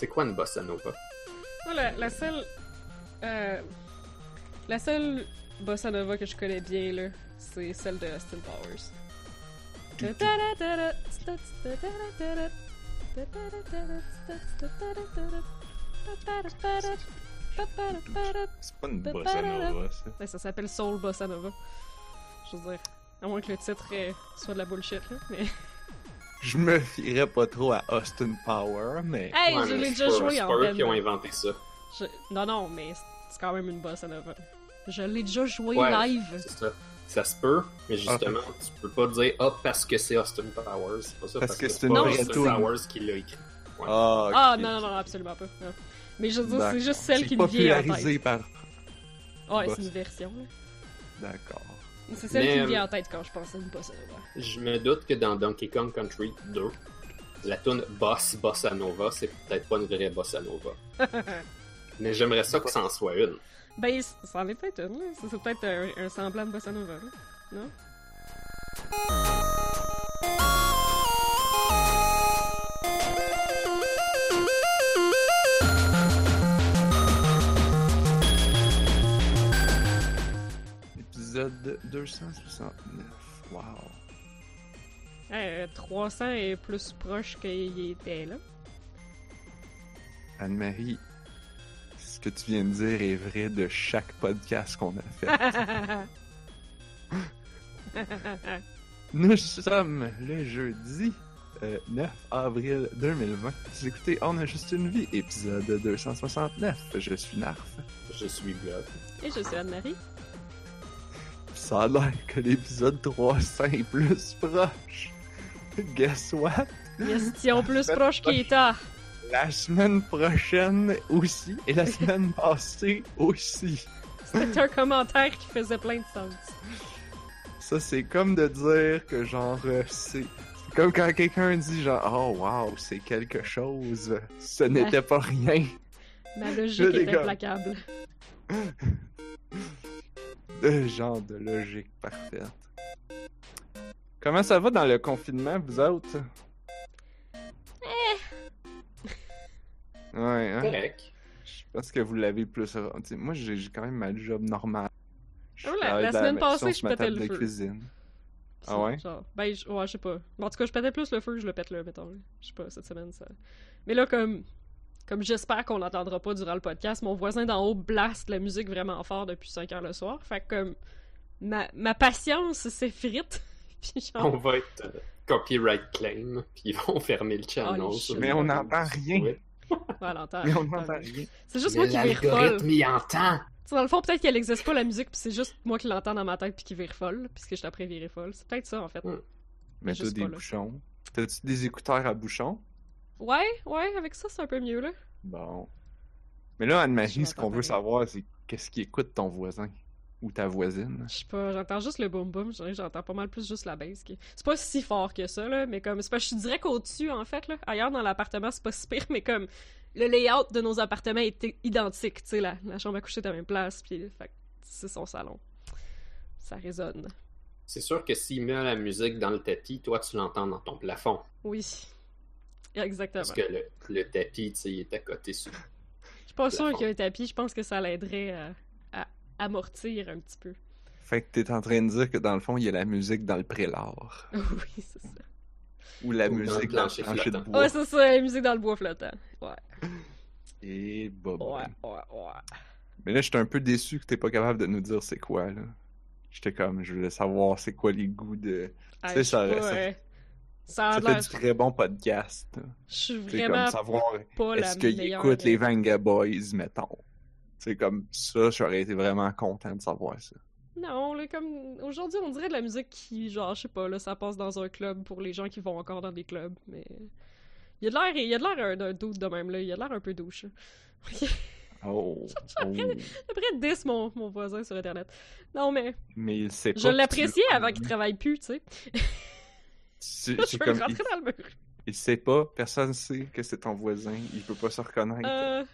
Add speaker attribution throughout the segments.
Speaker 1: C'est quoi une bossa nova?
Speaker 2: Moi, la, la seule. euh, la seule bossa nova que je connais bien, là, c'est celle de Austin Powers.
Speaker 3: C'est pas une bossa nova, ça.
Speaker 2: Ça s'appelle Soul Bossa Nova. Je veux dire, à moins que le titre euh, soit de la bullshit, là, mais...
Speaker 3: Je me fierais pas trop à Austin Power, mais.
Speaker 2: Hey,
Speaker 1: Ouais,
Speaker 2: je l'ai
Speaker 1: c'est
Speaker 2: déjà
Speaker 1: pas-
Speaker 2: joué
Speaker 1: c'est
Speaker 2: en
Speaker 1: eux
Speaker 2: band.
Speaker 1: qui ont inventé ça.
Speaker 2: Je- Non, non, mais c'est quand même une Bossa Nova. Je l'ai déjà joué
Speaker 1: Ouais,
Speaker 2: live.
Speaker 1: C'est ça. Ça se peut, mais justement, tu peux pas dire ah parce que c'est Austin Powers. C'est pas ça.
Speaker 3: Parce que c'est
Speaker 1: pas
Speaker 2: une
Speaker 1: Austin. Powers qui l'a écrit. Ouais.
Speaker 3: Ah.
Speaker 2: Ah, non, non, non, absolument pas. non. Mais je veux dire, c'est juste celle qui me vient en tête.
Speaker 3: par.
Speaker 2: Ouais,
Speaker 3: Boss.
Speaker 2: c'est une version.
Speaker 3: D'accord.
Speaker 2: C'est celle
Speaker 1: Mais,
Speaker 2: qui me
Speaker 1: euh,
Speaker 2: vient en tête quand je pense à une Bossa Nova.
Speaker 1: Je me doute que dans Donkey Kong Country 2, la tune Boss Bossa Nova, c'est peut-être pas une vraie Bossa Nova. mais j'aimerais ça que ça en soit une.
Speaker 2: Ben, ça en est peut-être une. C'est c'est peut-être un, un semblant de Bossa Nova, là. Non?
Speaker 3: Épisode 269. Wow.
Speaker 2: Euh, 300 est plus proche qu'il était, là.
Speaker 3: Anne-Marie, ce que tu viens de dire est vrai de chaque podcast qu'on a fait. Nous sommes le jeudi euh, 9 avril 2020. Vous écoutez On a juste une vie, épisode 269. Je suis Narf.
Speaker 1: Je suis Blood.
Speaker 2: Et je suis Anne-Marie.
Speaker 3: Ça a l'air que l'épisode 300 est plus proche. Guess what?
Speaker 2: Question plus proche qu'il était.
Speaker 3: La semaine prochaine aussi, et la semaine passée aussi.
Speaker 2: C'était un commentaire qui faisait plein de sens.
Speaker 3: Ça, c'est comme de dire que genre, euh, c'est. comme quand quelqu'un dit genre, oh wow, c'est quelque chose. Ce n'était pas rien.
Speaker 2: Ma logique
Speaker 3: déconne.
Speaker 2: implacable.
Speaker 3: De genre de logique parfaite. Comment ça va dans le confinement, vous autres? Ouais, hein?
Speaker 1: Correct.
Speaker 3: Je pense que vous l'avez plus. Moi, j'ai quand même ma job normale. Je
Speaker 2: Ah, la- la semaine passée, je pétais le
Speaker 3: de
Speaker 2: feu.
Speaker 3: cuisine. Ah ouais?
Speaker 2: Genre, ben, je, ouais, je sais pas. Bon, en tout cas, je pétais plus le feu que je le pète là, mettons. Je sais pas, cette semaine, ça. Mais là, comme. Comme j'espère qu'on l'entendra pas durant le podcast, mon voisin d'en haut blast la musique vraiment fort depuis 5 heures le soir. Fait que, comme. Ma, ma patience s'effrite. Genre.
Speaker 1: On va être euh, copyright claim, puis ils vont fermer le channel.
Speaker 2: Oh,
Speaker 3: Mais on n'entend rien.
Speaker 1: Ouais.
Speaker 3: Mais on n'entend rien.
Speaker 2: C'est juste
Speaker 1: Mais
Speaker 2: moi qui vire folle.
Speaker 1: L'algorithme, il entend.
Speaker 2: Dans le fond, peut-être qu'elle existe pas la musique, puis c'est juste moi qui l'entends dans ma tête puis qui vire folle, puisque je après virer folle. C'est peut-être ça en fait.
Speaker 1: Hmm.
Speaker 3: Mets-toi
Speaker 2: Juste
Speaker 3: des bouchons. T'as-tu des écouteurs à bouchons?
Speaker 2: Ouais, ouais, avec ça c'est un peu mieux là.
Speaker 3: Bon. Mais là, Anne-Marie, ce qu'on veut savoir, c'est qu'est-ce qui écoute ton voisin ou ta voisine?
Speaker 2: Je sais pas, j'entends juste le boom boom, j'entends pas mal plus juste la. Qui... C'est pas si fort que ça là, mais comme c'est pas, je suis dirais qu'au-dessus en fait là, ailleurs dans l'appartement c'est pas si pire, mais comme le layout de nos appartements est identique, tu sais la, la chambre à coucher est à la même place, puis fait que c'est son salon. Ça résonne.
Speaker 1: C'est sûr que s'il met la musique dans le tapis, toi, tu l'entends dans ton plafond.
Speaker 2: Oui. Exactement.
Speaker 1: Parce que le, le tapis, tu sais, il est à côté sur.
Speaker 2: Je suis pas sûre
Speaker 1: plafond.
Speaker 2: qu'un tapis, je pense que ça l'aiderait à, à amortir un petit peu.
Speaker 3: Fait que t'es en train de dire que dans le fond, il y a la musique dans le prélard.
Speaker 2: oui, c'est ça.
Speaker 3: Ou la
Speaker 1: Ou dans le
Speaker 3: musique dans le
Speaker 1: plancher
Speaker 3: plancher de
Speaker 1: flottant.
Speaker 3: bois.
Speaker 2: Ouais, c'est ça, la musique dans le bois flottant. Ouais.
Speaker 3: Et bob.
Speaker 2: Ouais, ouais, ouais.
Speaker 3: Mais là, j'étais un peu déçu que t'es pas capable de nous dire c'est quoi, là. J'étais comme, je voulais savoir c'est quoi les goûts de...
Speaker 2: Ah,
Speaker 3: sais, ça-
Speaker 2: pas,
Speaker 3: ça-
Speaker 2: euh, ça a l'air.
Speaker 3: du très bon podcast.
Speaker 2: Je suis
Speaker 3: C'est
Speaker 2: vraiment
Speaker 3: comme savoir est-ce qu'il
Speaker 2: meilleure.
Speaker 3: écoute les Vanga Boys, mettons. C'est comme ça, j'aurais été vraiment content de savoir ça.
Speaker 2: Non, là, comme. Aujourd'hui, on dirait de la musique qui, genre, je sais pas, là, ça passe dans un club pour les gens qui vont encore dans des clubs, mais. Il y a de l'air, il y a de l'air d'un doute de même, là. Il y a de l'air un peu douche.
Speaker 3: Oh, oh.
Speaker 2: Après, 10 mon, mon voisin sur Internet. Non, mais.
Speaker 3: Mais il sait pas.
Speaker 2: Je l'appréciais avant qu'il travaille plus, tu sais.
Speaker 3: C'est
Speaker 2: Je veux
Speaker 3: comme, il,
Speaker 2: rentrer dans le mur.
Speaker 3: il sait pas, personne sait que c'est ton voisin, il peut pas se reconnaître.
Speaker 2: Euh.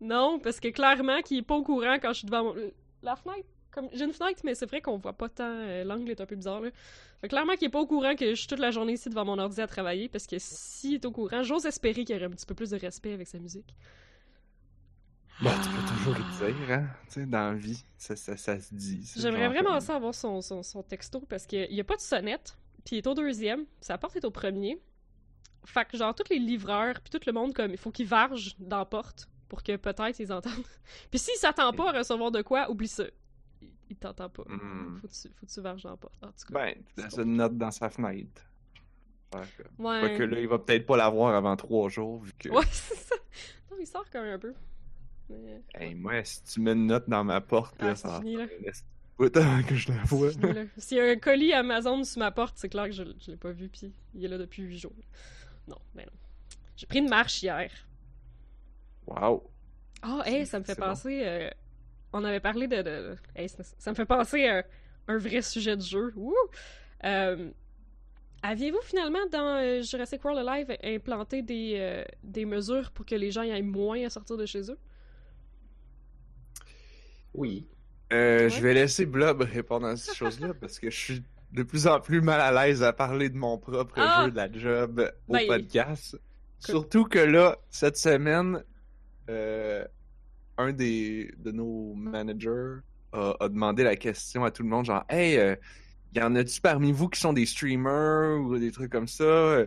Speaker 2: Non, parce que clairement, qu'il est pas au courant quand je suis devant mon... la fenêtre. Comme, j'ai une fenêtre, mais c'est vrai qu'on voit pas tant. euh, L'angle est un peu bizarre, là. Fait clairement qu'il est pas au courant que je suis toute la journée ici devant mon ordi à travailler, parce que s'il est au courant, j'ose espérer qu'il y aurait un petit peu plus de respect avec sa musique.
Speaker 3: Bah, tu peux toujours le dire, hein. Tu sais, dans la vie, ça, ça, ça se dit.
Speaker 2: J'aimerais vraiment ça avoir son, son, son texto parce qu'il n'y a pas de sonnette, puis il est au deuxième, sa porte est au premier. Fait que genre tous les livreurs puis tout le monde comme il faut qu'ils vargent dans la porte pour que peut-être ils entendent. puis s'ils s'attendent pas à recevoir de quoi, oublie ça. Il, il t'entend pas.
Speaker 3: Hmm.
Speaker 2: Faut que tu faut que tu varges dans la porte. En tout cas.
Speaker 3: Ben, tu laisses une note dans sa fenêtre. Que-
Speaker 2: ouais.
Speaker 3: Quoique là, il va peut-être pas l'avoir avant trois jours, vu que...
Speaker 2: Ouais, c'est ça. Non, il sort quand même un peu. Mais...
Speaker 3: Hey, moi, si tu mets une note dans ma porte, là,
Speaker 2: Ah,
Speaker 3: ça
Speaker 2: fini, là.
Speaker 3: Autant que je la vois.
Speaker 2: Fini, là. S'il y a un colis Amazon sur ma porte, c'est clair que je, je l'ai pas vu, puis il est là depuis huit jours. Non, ben non. J'ai pris une marche hier.
Speaker 3: Wow.
Speaker 2: Ah, hey, ça me fait
Speaker 3: bon.
Speaker 2: penser. euh, on avait parlé de. de- hey, ça, ça me fait penser à un vrai sujet de jeu. Euh, Aviez-vous finalement dans euh, Jurassic World Alive implanté des, euh, des mesures pour que les gens y aillent moins à sortir de chez eux?
Speaker 1: Oui.
Speaker 3: Euh,
Speaker 2: Ouais.
Speaker 3: Je vais laisser Blob répondre à ces choses-là parce que je suis de plus en plus mal à l'aise à parler de mon propre
Speaker 2: Ah!
Speaker 3: jeu de la job au
Speaker 2: Ben,
Speaker 3: podcast. Surtout que là, cette semaine, euh, un des de nos managers a, a demandé la question à tout le monde, genre Hey, euh, y en a-tu parmi vous qui sont des streamers ou des trucs comme ça?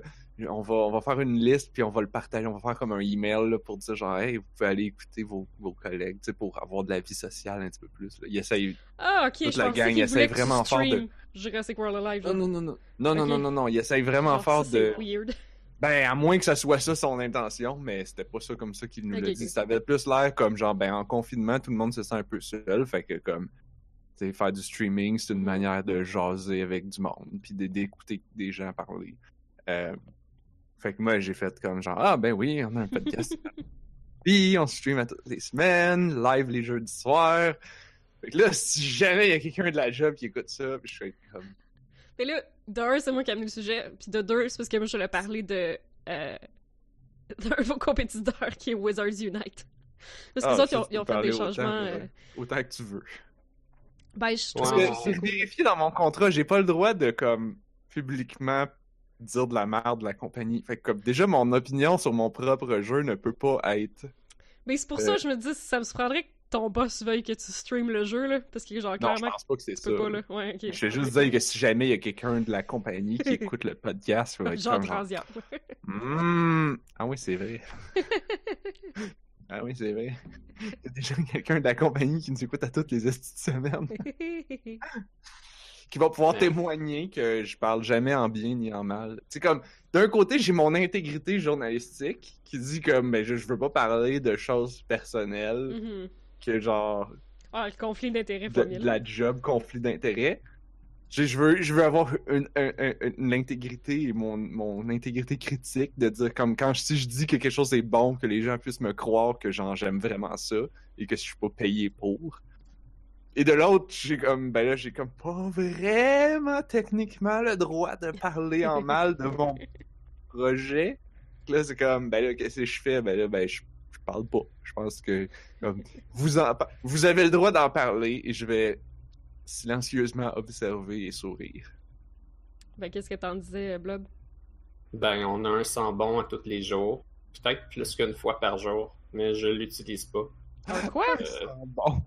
Speaker 3: On va, on va faire une liste puis on va le partager. On va faire comme un email là, pour dire genre Hey, vous pouvez aller écouter vos, vos collègues, tu sais, pour avoir de la vie sociale un petit peu plus. Là. Il essaye
Speaker 2: Ah, ok,
Speaker 3: Toute
Speaker 2: je
Speaker 3: la gang
Speaker 2: que tu
Speaker 3: vraiment fort de-
Speaker 2: Jurassic World Alive.
Speaker 3: Non, non, non, non. Non, non,
Speaker 2: Ok.
Speaker 3: non, non, non. Il essaye vraiment
Speaker 2: Genre,
Speaker 3: fort de.
Speaker 2: c'est weird.
Speaker 3: Ben, à moins que ça soit ça son intention, mais c'était pas ça comme ça qu'il nous
Speaker 2: Ok,
Speaker 3: l'a dit. Ça avait plus l'air comme genre, ben, en confinement, tout le monde se sent un peu seul. Fait que, comme, tu sais, faire du streaming, c'est une manière de jaser avec du monde, puis d'écouter des gens parler. Euh, fait que moi, j'ai fait comme genre, ah, ben oui, on a un podcast. puis, on stream à toutes les semaines, live les jeudis soirs. Fait que là, si jamais il y a quelqu'un de la job qui écoute ça, puis je fais comme,
Speaker 2: Mais là, de un, c'est moi qui ai amené le sujet, puis de deux, c'est parce que moi, je voulais parler de. Euh, d'un de vos compétiteurs qui est Wizards Unite. Parce que
Speaker 3: Ah,
Speaker 2: les autres,
Speaker 3: ça,
Speaker 2: ils ont, ils ont fait des
Speaker 3: autant,
Speaker 2: changements. euh,
Speaker 3: autant que tu veux.
Speaker 2: Ben, je trouve
Speaker 1: Ouais.
Speaker 3: que
Speaker 2: cool.
Speaker 3: vérifié dans mon contrat, j'ai pas le droit de comme publiquement dire de la merde de la compagnie. Fait que comme déjà mon opinion sur mon propre jeu ne peut pas être.
Speaker 2: Mais c'est pour ça
Speaker 3: Euh.
Speaker 2: que je me dis, ça me surprendrait que ton boss veuille que tu streames le jeu, là. Parce que, genre,
Speaker 3: Non, je
Speaker 2: clairement,
Speaker 3: pense pas que c'est ça.
Speaker 2: pas, là. Ouais, ok.
Speaker 3: Je vais juste dire que si jamais il y a quelqu'un de la compagnie qui écoute le podcast, il va être
Speaker 2: Genre
Speaker 3: comme genre,
Speaker 2: transient.
Speaker 3: Hmm, Ah oui, c'est vrai. ah oui, c'est vrai. Il y a déjà quelqu'un de la compagnie qui nous écoute à toutes les esties de semaine. qui va pouvoir
Speaker 1: Ouais.
Speaker 3: témoigner que je parle jamais en bien ni en mal. C'est comme d'un côté, j'ai mon intégrité journalistique qui dit comme ben je, je veux pas parler de choses personnelles
Speaker 2: Mhm.
Speaker 3: que genre
Speaker 2: Ah, le conflit d'intérêts
Speaker 3: de, de la job conflit d'intérêts. Je, je veux je veux avoir une, un- un- une intégrité et mon, mon intégrité critique de dire comme quand je- si je dis que quelque chose est bon que les gens puissent me croire que genre j'aime vraiment ça et que je suis pas payé pour. Et de l'autre, j'ai comme, ben là, j'ai comme pas vraiment techniquement le droit de parler en mal de mon projet. Là, c'est comme, ben là, qu'est-ce que je fais? Ben là, ben, je, je parle pas. Je pense que, comme, vous en, vous avez le droit d'en parler et je vais silencieusement observer et sourire.
Speaker 2: Ben, qu'est-ce que t'en disais, Blob?
Speaker 1: Ben, on a un sang bon à tous les jours. Peut-être plus qu'une fois par jour, mais je l'utilise pas.
Speaker 2: Ah, quoi?
Speaker 1: Euh,
Speaker 3: Bon.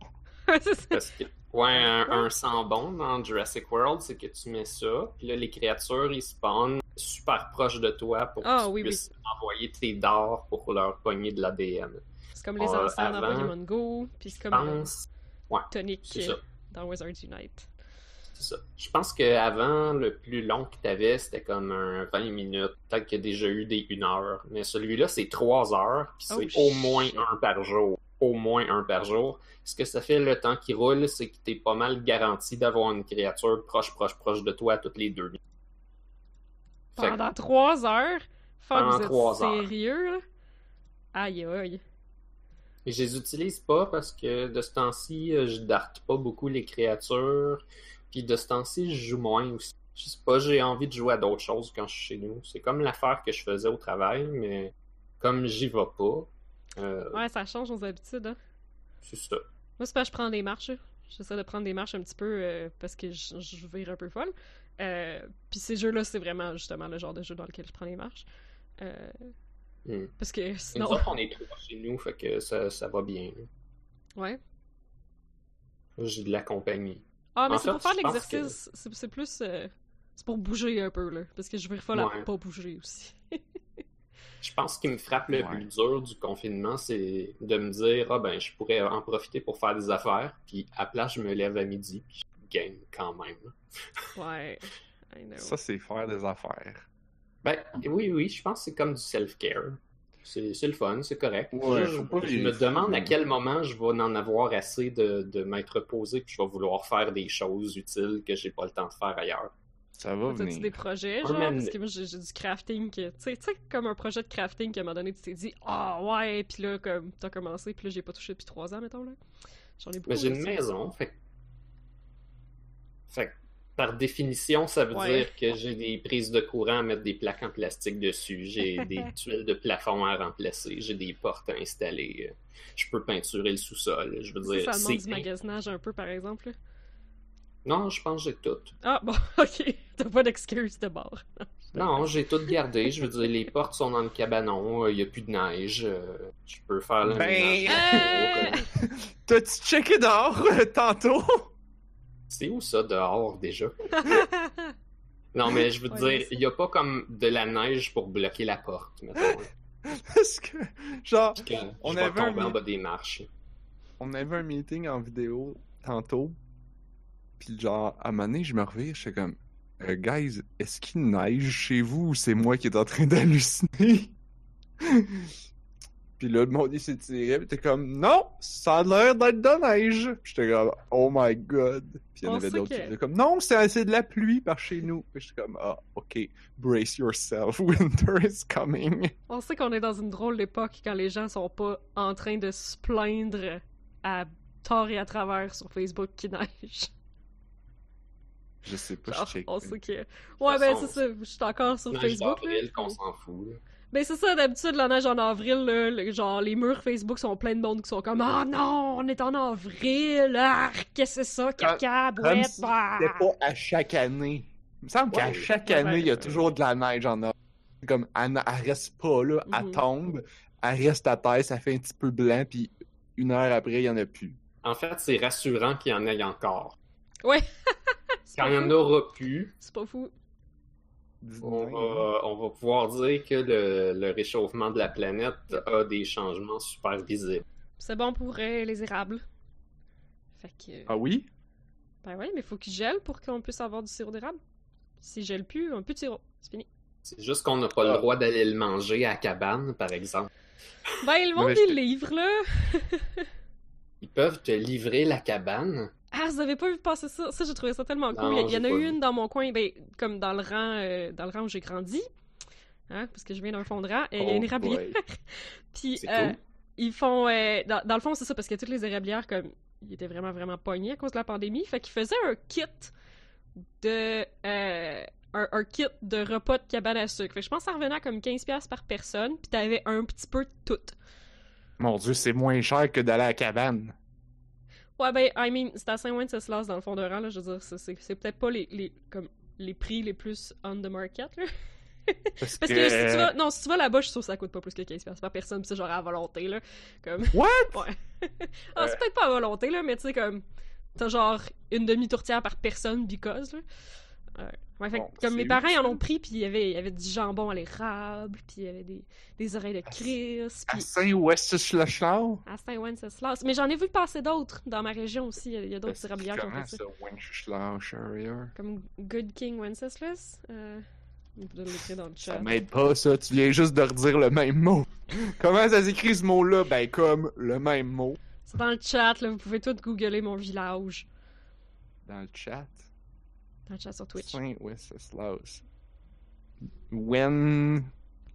Speaker 1: Parce que, ouais, un, un sang bon dans Jurassic World, c'est que tu mets ça, puis là, les créatures, ils spawnent super proches de toi pour que
Speaker 2: Ah,
Speaker 1: tu
Speaker 2: oui, oui.
Speaker 1: puisses envoyer tes dards pour leur pogner de l'ADN.
Speaker 2: C'est comme les
Speaker 1: Euh,
Speaker 2: anciens dans
Speaker 1: avant,
Speaker 2: Pokémon Go, puis c'est comme euh,
Speaker 1: pense,
Speaker 2: Tonic euh, dans Wizards Unite.
Speaker 1: C'est ça. Je pense qu'avant, le plus long que tu avais, c'était comme un 20 minutes. Peut-être qu'il y a déjà eu des 1 heure. Mais celui-là, c'est 3 heures. Puis
Speaker 2: Oh,
Speaker 1: c'est au moins un par jour. Au moins un par jour. Ce que ça fait le temps qui roule, c'est que tu es pas mal garanti d'avoir une créature proche, proche, proche de toi toutes les deux minutes.
Speaker 2: Pendant trois heures? Fuck,
Speaker 1: Pendant
Speaker 2: vous êtes
Speaker 1: trois heures.
Speaker 2: sérieux, là? Aïe, aïe.
Speaker 1: Je les utilise pas parce que de ce temps-ci, euh, je darte pas beaucoup les créatures. Puis de ce temps-ci, je joue moins aussi. Je sais pas, j'ai envie de jouer à d'autres choses quand je suis chez nous. C'est comme l'affaire que je faisais au travail, mais comme j'y vais pas, euh,
Speaker 2: Ouais, ça change nos habitudes, hein.
Speaker 1: c'est ça.
Speaker 2: Moi, c'est pas je prends des marches. J'essaie de prendre des marches un petit peu euh, parce que je, je vire un peu folle. Euh, Puis ces jeux-là, c'est vraiment justement le genre de jeu dans lequel je prends les marches. Euh,
Speaker 1: Hmm.
Speaker 2: parce que
Speaker 1: Nous
Speaker 2: sinon.
Speaker 1: autres, on est trois chez nous, fait que ça, ça va bien. là.
Speaker 2: Ouais.
Speaker 1: J'ai de la compagnie.
Speaker 2: Ah, mais c'est pour faire l'exercice. C'est c'est plus. c'est pour bouger un peu, là. Parce que je vire folle à
Speaker 1: Ouais.
Speaker 2: pas bouger aussi.
Speaker 1: Je pense ce qui me frappe le
Speaker 3: Ouais.
Speaker 1: plus dur du confinement, c'est de me dire ah ben je pourrais en profiter pour faire des affaires, puis à place je me lève à midi, puis je game quand même.
Speaker 2: ouais. I know.
Speaker 3: Ça, c'est faire des affaires.
Speaker 1: Ben oui, oui, je pense que c'est comme du self-care. C'est c'est le fun, c'est correct.
Speaker 3: Ouais,
Speaker 1: je, me demande à quel moment je vais en avoir assez de, de m'être reposé, puis je vais vouloir faire des choses utiles que j'ai pas le temps de faire ailleurs.
Speaker 3: Ça va venir.
Speaker 2: des projets, genre?
Speaker 1: man-
Speaker 2: Parce que moi, j'ai j'ai du crafting que... Tu sais, tu sais, comme un projet de crafting qu'à un moment donné, tu t'es dit « Ah, ouais! » Puis là, comme, t'as commencé, puis là, j'ai pas touché depuis trois ans, mettons, là. J'en ai beaucoup.
Speaker 1: Mais j'ai une
Speaker 2: ça.
Speaker 1: maison, fait que... Fait que, par définition, ça veut
Speaker 2: Ouais.
Speaker 1: dire que j'ai des prises de courant à mettre des plaques en plastique dessus, j'ai des tuiles de plafond à remplacer, j'ai des portes à installer, euh, je peux peinturer le sous-sol, je veux
Speaker 2: Ça,
Speaker 1: dire,
Speaker 2: ça demande du magasinage un peu, par exemple, là.
Speaker 1: Non, je pense que j'ai tout.
Speaker 2: Ah, bon, ok. T'as pas d'excuse de bord.
Speaker 1: Non, j'ai tout gardé, je veux dire, les portes sont dans le cabanon, il n'y a plus de neige, euh, je peux faire le
Speaker 3: Ben,
Speaker 2: euh,
Speaker 3: T'as-tu checké dehors euh, tantôt?
Speaker 1: C'est où ça dehors déjà? Non, mais je veux
Speaker 2: Ouais,
Speaker 1: dire, il n'y a pas comme de la neige pour bloquer la porte, mettons.
Speaker 3: Parce que, genre,
Speaker 1: que
Speaker 3: On
Speaker 1: je vais
Speaker 3: avait un
Speaker 1: tomber en bas des marches.
Speaker 3: on avait un meeting en vidéo tantôt. Puis genre, à un moment donné, je me reviens, je suis comme, Euh, guys, est-ce qu'il neige chez vous ou c'est moi qui est en train d'halluciner? puis là, le monde, il s'est tiré, puis t'es comme, non, ça a l'air d'être de neige. Puis j'étais comme, oh my god. Puis il y en
Speaker 2: On
Speaker 3: avait d'autres qui disaient comme, non, c'est c'est de la pluie par chez nous. Puis j'étais comme, ah, ok, brace yourself, winter is coming.
Speaker 2: On sait qu'on est dans une drôle d'époque quand les gens sont pas en train de se plaindre à tort et à travers sur Facebook qui neige.
Speaker 3: Je sais pas,
Speaker 2: Genre,
Speaker 3: je check.
Speaker 2: on sait que. Ouais, ben c'est ça. Je suis encore sur Facebook. là.
Speaker 1: d'avril, qu'on s'en fout. là.
Speaker 2: Ben c'est ça, d'habitude, la neige en avril, là, le- genre, les murs Facebook sont pleins de monde qui sont comme Ah non, on est en avril, ah, qu'est-ce que c'est ça, caca, bouette,
Speaker 3: si
Speaker 2: bah.
Speaker 3: Pas à chaque année. Il me semble qu'à chaque
Speaker 2: Ouais,
Speaker 3: année, il y a
Speaker 2: ouais.
Speaker 3: toujours de la neige en avril. Comme, elle, elle reste pas là, elle
Speaker 2: Mhm.
Speaker 3: tombe, elle reste à terre, ça fait un petit peu blanc, puis une heure après, il y en a plus.
Speaker 1: En fait, c'est rassurant qu'il y en ait encore.
Speaker 2: Ouais.
Speaker 1: Quand il y en aura plus,
Speaker 2: C'est pas fou.
Speaker 1: on va, on va pouvoir dire que le, le réchauffement de la planète a des changements super visibles.
Speaker 2: C'est bon pour euh, les érables. Fait que.
Speaker 3: Ah oui?
Speaker 2: Ben ouais, mais faut qu'ils gèlent pour qu'on puisse avoir du sirop d'érable. S'ils gèlent plus, on peut de sirop. C'est fini.
Speaker 1: C'est juste qu'on n'a pas
Speaker 3: Ah.
Speaker 1: le droit d'aller le manger à la cabane, par exemple.
Speaker 2: Ben, le monde
Speaker 3: mais
Speaker 2: des livres, là.
Speaker 1: Ils peuvent te livrer la cabane.
Speaker 2: Ah, vous avez pas vu passer ça? Ça, j'ai trouvé ça tellement cool.
Speaker 1: Non,
Speaker 2: Il y, en a eu une dans mon coin, ben, comme dans le rang, euh, dans le rang où j'ai grandi. Hein, parce que je viens d'un fond de rang. Et il y a une
Speaker 3: Oh
Speaker 2: érablière. Puis, euh,
Speaker 1: cool.
Speaker 2: ils font. euh, dans, dans le fond, c'est ça, parce que toutes les érablières, comme, ils étaient vraiment, vraiment pognés à cause de la pandémie. Fait qu'ils faisaient un kit de. un, un kit de repas de cabane à sucre. Fait que je pense que ça revenait à comme 15$ par personne. Puis t'avais un petit peu de tout.
Speaker 3: Mon dieu, c'est moins cher que d'aller à la cabane.
Speaker 2: Ouais, ben, I mean, c'est à Saint-Wenceslas dans le fond de rang, là. Je veux dire, c'est- peut-être pas les, les, comme, les prix les plus on the market, là.
Speaker 3: Parce,
Speaker 2: Parce que, si tu vas, non, si tu vas là-bas, je suis sûr que ça coûte pas plus que 15$ par personne, pis c'est genre à volonté, là. Comme.
Speaker 3: What?
Speaker 2: Ouais. ah, c'est peut-être pas à volonté, là, mais tu sais, comme. T'as genre une demi-tourtière par personne, because, là. Ouais. Ouais, fait que
Speaker 3: Bon,
Speaker 2: comme mes parents, ils en ont pris, puis il y avait, il y avait du jambon à l'érable, puis il y avait des, des oreilles de Chris,
Speaker 3: À
Speaker 2: puis
Speaker 3: Saint-Wenceslas?
Speaker 2: à Saint-Wenceslas. Mais j'en ai vu passer d'autres dans ma région aussi. Il y a- d'autres érablières qui ont fait ça.
Speaker 3: Wenceslas?
Speaker 2: Comme Good King Wenceslas? Euh, devez l'écrire dans le chat.
Speaker 3: Ça m'aide pas, ça. Tu viens juste de redire le même mot. Comment ça s'écrit ce mot-là? Ben, comme le même mot.
Speaker 2: C'est dans le chat, là. Vous pouvez tout googler mon village.
Speaker 3: Dans le chat?
Speaker 2: Dans le chat sur Twitch.
Speaker 3: Saint-Wenceslas. When.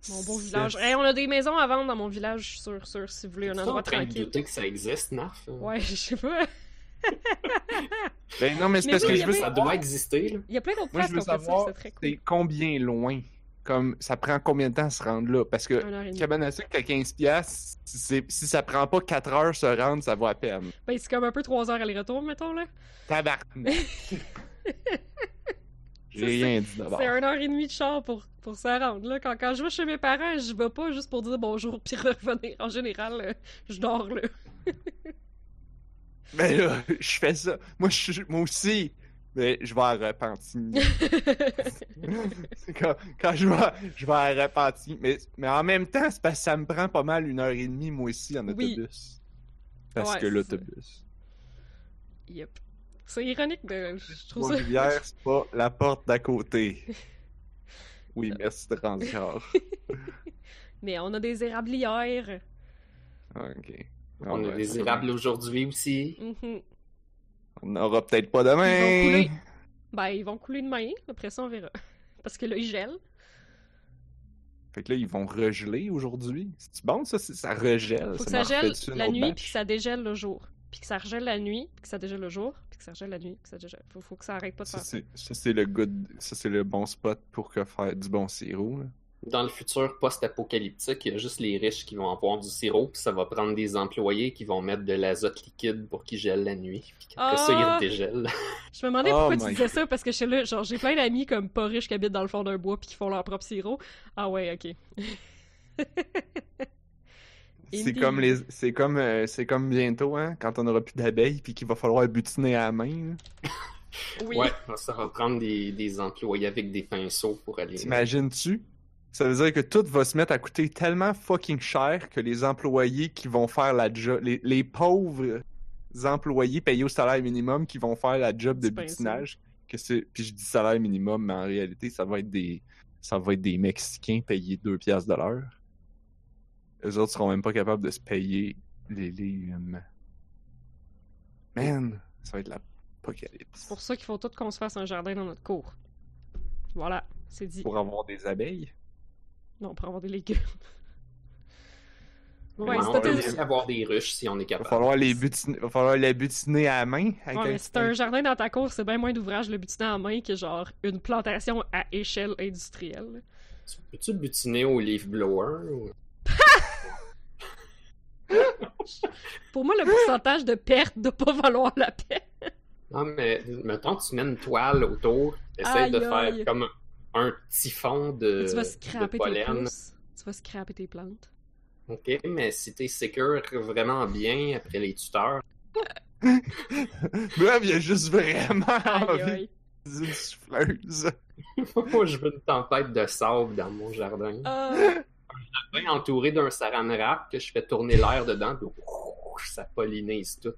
Speaker 2: Mon beau village. Hey, on a des maisons à vendre dans mon village, je suis sûr, sûr, si vous voulez un endroit tranquille.
Speaker 1: douter que ça existe, Narf?
Speaker 2: Ouais, je sais pas.
Speaker 3: Ben non, mais c'est parce
Speaker 2: oui,
Speaker 3: que je veux
Speaker 1: Ça doit exister, là.
Speaker 2: Il y a plein d'autres
Speaker 3: Moi,
Speaker 2: places
Speaker 3: je veux savoir
Speaker 2: c'est cool.
Speaker 3: combien loin? Comme, ça prend combien de temps à se rendre là? Parce que cabane à sucre à 15$, piastres, si, si ça prend pas 4 heures se rendre, ça vaut à peine.
Speaker 2: Ben, c'est comme un peu 3 heures aller-retour, mettons, là.
Speaker 3: Tabarnak. J'ai
Speaker 2: C'est-
Speaker 3: rien dit d'abord.
Speaker 2: C'est un heure et demie de char pour, pour se rendre, là. Quand, quand je vais chez mes parents, je vais pas juste pour dire bonjour puis revenir. En général, euh, je dors, là.
Speaker 3: Mais là, je fais ça. Moi, je, moi aussi. Mais je vais à Repentigny. Quand, quand je vais, je vais à Repentigny. Mais, mais en même temps, c'est parce que ça me prend pas mal une heure et demie, moi aussi, en
Speaker 2: Oui.
Speaker 3: autobus. Parce
Speaker 2: Ouais,
Speaker 3: que l'autobus.
Speaker 2: Yep. C'est ironique, de... je trouve ça...
Speaker 3: Trois-Rivières, c'est pas la porte d'à côté. Oui, merci de rendre corps.
Speaker 2: Mais on a des érablières.
Speaker 3: Ah, Ok.
Speaker 1: On a des érables aujourd'hui aussi.
Speaker 2: Mhm.
Speaker 3: On n'aura peut-être pas
Speaker 2: Ils vont
Speaker 3: demain.
Speaker 2: couler. Ben, ils vont couler demain. Après ça, on verra. Parce que là, ils gèlent.
Speaker 3: Fait que là, ils vont regeler aujourd'hui. C'est bon, ça? c'est- Ça regèle.
Speaker 2: Faut que ça gèle la nuit, puis que ça dégèle le jour. Puis que ça regèle la nuit, puis que ça dégèle le jour, que ça regèle la nuit, que ça. Faut, faut que ça arrête pas de
Speaker 3: Ça,
Speaker 2: faire ça.
Speaker 3: c'est ça, c'est le good... ça, c'est le bon spot pour que faire du bon sirop. là.
Speaker 1: Dans le futur post-apocalyptique, il y a juste les riches qui vont avoir du sirop, puis ça va prendre des employés qui vont mettre de l'azote liquide pour qu'ils gèlent la nuit. Puis après ça,
Speaker 2: Ah!
Speaker 1: ils dégèlent.
Speaker 2: Je me demandais
Speaker 3: Oh
Speaker 2: pourquoi tu
Speaker 3: my
Speaker 2: disais ça, parce que je suis là, genre, j'ai plein d'amis comme pas riches qui habitent dans le fond d'un bois puis qui font leur propre sirop. Ah ouais, ok.
Speaker 3: C'est comme les, c'est comme, euh, c'est comme bientôt, hein, quand on aura plus d'abeilles puis qu'il va falloir butiner à la main. là.
Speaker 2: Oui.
Speaker 1: Ouais, ça va prendre des, des employés avec des pinceaux pour aller.
Speaker 3: T'imagines-tu? Ça veut dire que tout va se mettre à coûter tellement fucking cher que les employés qui vont faire la job, les, les pauvres employés payés au salaire minimum qui vont faire la job de butinage, que c'est, puis je dis salaire minimum, mais en réalité, ça va être des, ça va être des Mexicains payés 2 piastres de l'heure. Eux autres seront même pas capables de se payer les légumes. Man, ça va être l'apocalypse.
Speaker 2: C'est pour ça qu'il faut tout qu'on se fasse un jardin dans notre cour. Voilà, c'est dit.
Speaker 3: Pour avoir des abeilles?
Speaker 2: Non, pour avoir des légumes. Ouais,
Speaker 1: on aussi avoir des ruches si on est
Speaker 3: Il va
Speaker 1: capable.
Speaker 3: falloir les butiner, va falloir les butiner à la main.
Speaker 2: Ouais,
Speaker 3: un
Speaker 2: mais si t'as un jardin dans ta cour, c'est bien moins d'ouvrage le butiner en main que genre une plantation à échelle industrielle.
Speaker 1: Tu Peux-tu le butiner au leaf blower? ou-
Speaker 2: Pour moi, le pourcentage de perte doit pas valoir la peine.
Speaker 1: Non, mais mettons, tu mets une toile autour, essaie
Speaker 2: Aïe,
Speaker 1: de
Speaker 2: aïe.
Speaker 1: faire comme un typhon de,
Speaker 2: tu vas
Speaker 1: de
Speaker 2: scraper tes
Speaker 1: pollen.
Speaker 2: pousses. Tu vas scraper tes plantes.
Speaker 1: Ok, mais si t'es secure vraiment bien après les tuteurs,
Speaker 3: Bref, il y a juste vraiment
Speaker 2: Aïe,
Speaker 3: envie
Speaker 2: aïe.
Speaker 3: d'une souffleuse.
Speaker 1: moi je veux une tempête de sable dans mon jardin.
Speaker 2: Ah,
Speaker 1: Bien entouré d'un saran wrap que je fais tourner l'air dedans, puis ça pollinise tout.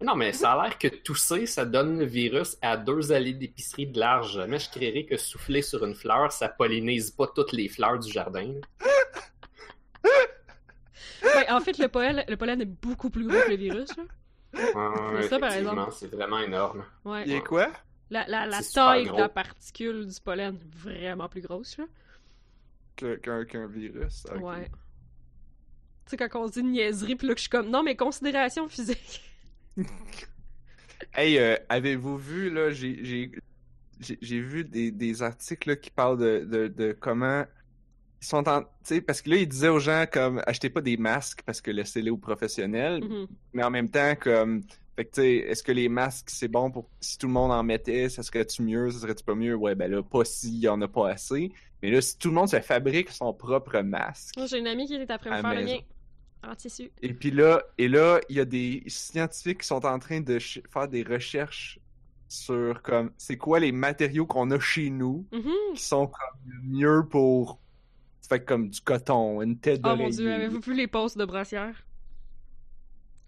Speaker 1: Non, mais ça a l'air que tousser, ça donne le virus à deux allées d'épicerie de large. Jamais je créerais que souffler sur une fleur, ça pollinise pas toutes les fleurs du jardin.
Speaker 2: ouais, en fait, le pollen, le pollen est beaucoup plus gros que le virus. Là.
Speaker 1: Ouais,
Speaker 2: C'est ça, par exemple.
Speaker 1: C'est vraiment énorme.
Speaker 2: Ouais.
Speaker 3: Il est quoi?
Speaker 2: La, taille de la particule du pollen, vraiment plus grosse. Là.
Speaker 3: Qu'un virus.
Speaker 2: Ouais. Tu sais, quand on se dit une niaiserie, puis là que je suis comme, non, mais considération physique.
Speaker 3: Hey, euh, avez-vous vu, là, j'ai- vu des, des articles là, qui parlent de, de, de comment ils sont en. Tu sais, parce que là, ils disaient aux gens, comme, achetez pas des masques parce que laissez-les aux professionnels,
Speaker 2: Mhm.
Speaker 3: mais en même temps, comme. Fait que, tu sais, est-ce que les masques, c'est bon pour. Si tout le monde en mettait, ça serait-tu mieux, ça serait-tu pas mieux? Ouais, ben là, pas s'il y en a pas assez. Mais là, si tout le monde se fabrique son propre masque.
Speaker 2: Moi, j'ai une amie qui est après me
Speaker 3: À
Speaker 2: faire le
Speaker 3: maison.
Speaker 2: mien. En tissu.
Speaker 3: Et puis là, et là, il y a des scientifiques qui sont en train de faire des recherches sur comme c'est quoi les matériaux qu'on a chez nous
Speaker 2: Mhm.
Speaker 3: qui sont comme le mieux pour fait comme du coton, une tête
Speaker 2: Oh mon dieu, avez-vous vu les posts de brassière?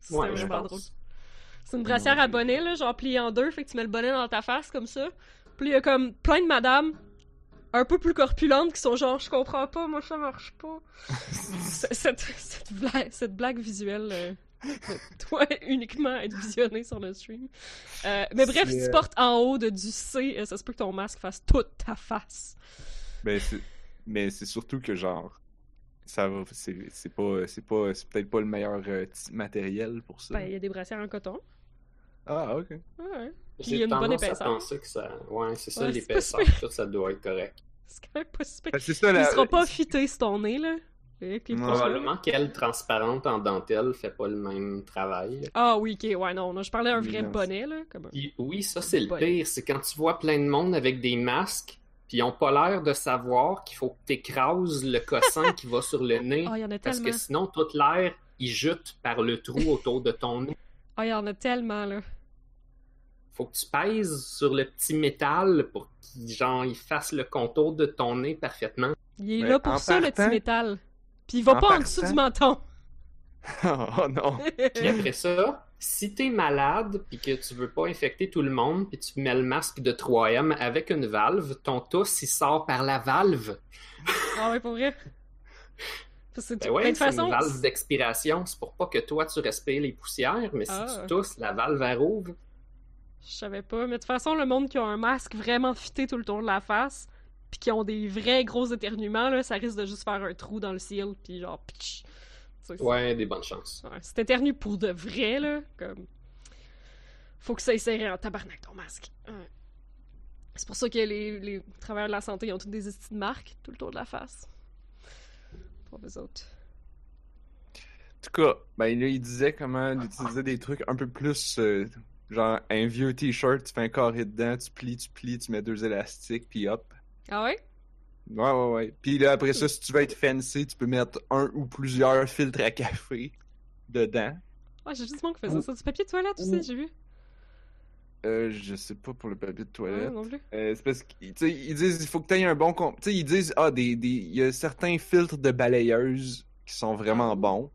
Speaker 2: C'était
Speaker 1: Ouais,
Speaker 2: vraiment drôle. C'est une brassière à bonnet, là, genre pliée en deux, fait que tu mets le bonnet dans ta face comme ça. Puis il y a comme plein de madames un peu plus corpulentes qui sont genre, je comprends pas, moi ça marche pas. Cette, cette, blague, cette blague visuelle euh, doit uniquement être visionnée sur le stream. Euh, mais bref,
Speaker 3: C'est,
Speaker 2: si tu
Speaker 3: euh,
Speaker 2: portes en haut de du C, euh, ça se peut que ton masque fasse toute ta face.
Speaker 3: Ben, mais c'est surtout que genre ça va c'est c'est pas c'est pas c'est peut-être pas le meilleur euh, matériel pour ça.
Speaker 2: Ben, il y a des brassières en coton.
Speaker 3: Ah, ok.
Speaker 2: Ouais. Puis il y a
Speaker 1: J'ai
Speaker 2: une bonne
Speaker 1: tendance à
Speaker 2: épaisseur.
Speaker 1: penser que ça. Ouais, c'est ça,
Speaker 2: Ouais,
Speaker 1: l'épaisseur, tout ça doit être correct.
Speaker 2: C'est quand même pas super.
Speaker 3: Ça,
Speaker 2: Il
Speaker 3: la...
Speaker 2: sera pas fité sur ton nez, là.
Speaker 3: Ouais.
Speaker 1: Probablement qu'elle, transparente en dentelle, fait pas le même travail.
Speaker 2: Ah oui, ok, ouais, non, non, je parlais d'un vrai
Speaker 3: Non.
Speaker 2: bonnet, là. Comme un-
Speaker 1: Puis oui, ça c'est le pire, c'est quand tu vois plein de monde avec des masques, puis ils ont pas l'air de savoir qu'il faut que t'écrases le cossin qui va sur le nez,
Speaker 2: Ah, il y en a
Speaker 1: parce
Speaker 2: tellement.
Speaker 1: que sinon toute l'air il jute par le trou autour de ton nez.
Speaker 2: Ah, il y en a tellement, là.
Speaker 1: Faut que tu pèses sur le petit métal pour qu'il genre il fasse le contour de ton nez parfaitement.
Speaker 2: Il est
Speaker 3: Mais
Speaker 2: là pour ça, le petit métal. Puis il va
Speaker 3: en
Speaker 2: pas en dessous du menton.
Speaker 3: oh non.
Speaker 1: Puis après ça, si t'es malade puis que tu veux pas infecter tout le monde, puis tu mets le masque de 3M avec une valve, ton tousse il sort par la valve.
Speaker 2: ah ouais, pour vrai. Tu-
Speaker 1: Ben ouais,
Speaker 2: de
Speaker 1: c'est
Speaker 2: façon,
Speaker 1: une valve d'expiration. C'est pour pas que toi tu respires les poussières, mais si
Speaker 2: Ah.
Speaker 1: tu tousses, la valve elle rouvre.
Speaker 2: je savais pas. Mais de toute façon, le monde qui a un masque vraiment fité tout le tour de la face, puis qui ont des vrais gros éternuements, là, ça risque de juste faire un trou dans le ciel, puis genre, c'est-
Speaker 1: Ouais, des bonnes chances.
Speaker 2: Ouais, si t'éternues pour de vrai, là, comme. Faut que ça serré en tabarnak ton masque. Ouais. C'est pour ça que les, les travailleurs de la santé ils ont toutes des de marque tout le tour de la face. Pour les autres.
Speaker 3: En tout cas, ben là, il disait comment utiliser des trucs un peu plus. euh, genre, un vieux t-shirt, tu fais un carré dedans, tu plies, tu plies, tu mets deux élastiques, puis hop.
Speaker 2: Ah ouais?
Speaker 3: Ouais, ouais, ouais. Puis là, après ça, si tu veux être fancy, tu peux mettre un ou plusieurs filtres à café dedans.
Speaker 2: Ouais, j'ai juste monde qui faisait ça. Du papier de toilette aussi, j'ai vu.
Speaker 3: Euh, je sais pas pour le papier de
Speaker 2: Ouais,
Speaker 3: toilette.
Speaker 2: non plus.
Speaker 3: Euh, c'est parce qu'ils tu sais, ils disent il faut que tu aies un bon com- tu sais ils disent ah des des il y a certains filtres de balayeuse qui sont vraiment
Speaker 2: Ah.
Speaker 3: bons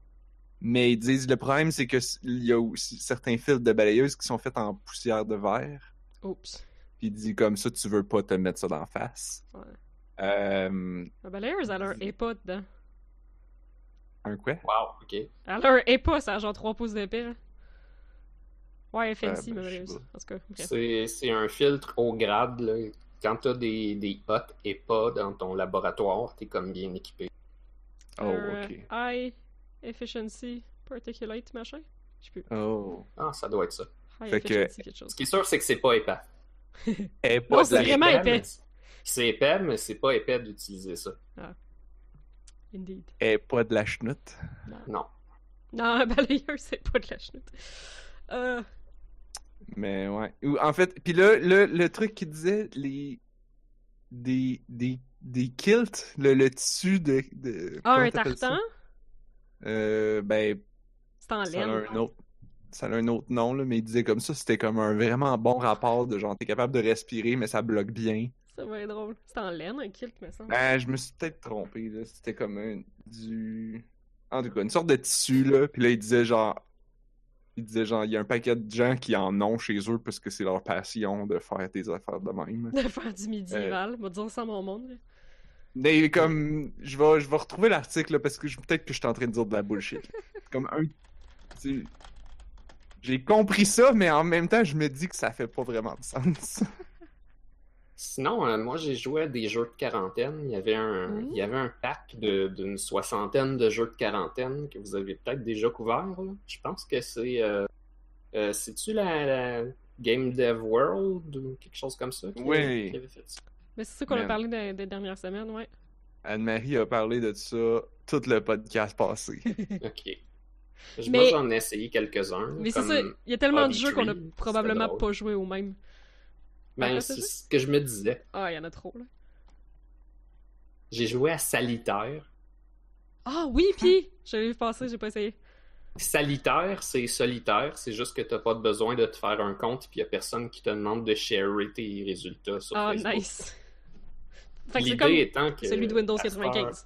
Speaker 3: mais ils disent le problème c'est que s- il y a aussi certains filtres de balayeuse qui sont faits en poussière de verre
Speaker 2: Oups.
Speaker 3: puis il dit comme ça tu veux pas te mettre ça dans la face
Speaker 2: Ouais.
Speaker 3: euh,
Speaker 2: La balayeuse, elle a un EPA dedans.
Speaker 3: un quoi?
Speaker 1: Wow, ok.
Speaker 2: Elle a un EPA, ça a genre 3 pouces d'épais. Tout cas, bref.
Speaker 1: C'est c'est un filtre haut grade. Là. Quand t'as des, des hot et pas dans ton laboratoire, t'es comme bien équipé.
Speaker 3: oh
Speaker 2: Un,
Speaker 3: ok
Speaker 2: euh, High Efficiency Particulate, machin? Je sais plus.
Speaker 3: oh
Speaker 1: Ah, ça doit être ça.
Speaker 2: High
Speaker 3: Fait que-
Speaker 2: Efficiency quelque chose.
Speaker 1: Ce qui est sûr, c'est que c'est pas épais.
Speaker 2: Non,
Speaker 3: de
Speaker 2: c'est vraiment épais.
Speaker 1: mais- C'est épais, mais c'est pas épais d'utiliser ça.
Speaker 2: Indeed.
Speaker 3: et pas de la chenoute
Speaker 1: Non.
Speaker 2: Non, la balayeuse, c'est pas de la chenoute. Euh,
Speaker 3: Mais ouais. Ou, En fait, puis là, le, le truc qu'il disait, les. Des. Des, des kilts, le, le tissu de. de
Speaker 2: Ah, un
Speaker 3: ça?
Speaker 2: tartan?
Speaker 3: Euh, ben,
Speaker 2: C'est en
Speaker 3: ça a
Speaker 2: laine.
Speaker 3: un autre. Ça a un autre nom, là, mais il disait comme ça, c'était comme un vraiment bon rapport de genre, t'es capable de respirer, mais ça bloque bien.
Speaker 2: Ça va être drôle. C'est en laine, un kilt, me semble.
Speaker 3: Ben, je me suis peut-être trompé, là. C'était comme un. Du. En tout cas, une sorte de tissu, là. Puis là, il disait genre. Il disait genre, il y a un paquet de gens qui en ont chez eux parce que c'est leur passion de faire des affaires de même.
Speaker 2: De faire du médiéval. Va dire ça mon monde. là.
Speaker 3: Mais comme je vais je vais retrouver l'article parce que peut-être que je suis en train de dire de la bullshit. comme un j'ai compris ça mais en même temps je me dis que ça fait pas vraiment de sens.
Speaker 1: Sinon, euh, moi, j'ai joué à des jeux de quarantaine. Il y avait un,
Speaker 2: Mmh.
Speaker 1: il y avait un pack d'une soixantaine de jeux de quarantaine que vous avez peut-être déjà couverts. là. Je pense que c'est. Euh, euh, C'est-tu la, la Game Dev World ou quelque chose comme ça qui,
Speaker 3: Oui.
Speaker 1: qui avait fait ça?
Speaker 2: Mais c'est ça qu'on a parlé des, dernières semaines, ouais.
Speaker 3: Anne-Marie a parlé de ça tout le podcast passé.
Speaker 1: Ok. Je-
Speaker 2: Mais-
Speaker 1: j'en ai essayé quelques-uns.
Speaker 2: Mais c'est ça, il y a tellement de jeux qu'on a probablement pas joué au même.
Speaker 1: Ben, c'est ce que je me disais.
Speaker 2: Ah, il y en a trop, là.
Speaker 1: J'ai joué à Salitaire.
Speaker 2: Ah oui, pis j'avais vu passer, j'ai pas essayé.
Speaker 1: Salitaire, c'est solitaire, c'est juste que t'as pas besoin de te faire un compte puis y a personne qui te demande de sharer tes résultats sur
Speaker 2: Ah,
Speaker 1: Facebook.
Speaker 2: nice. Fait que c'est
Speaker 1: L'idée
Speaker 2: comme
Speaker 1: étant que
Speaker 2: celui de Windows
Speaker 1: à cette
Speaker 2: 95.
Speaker 1: heure-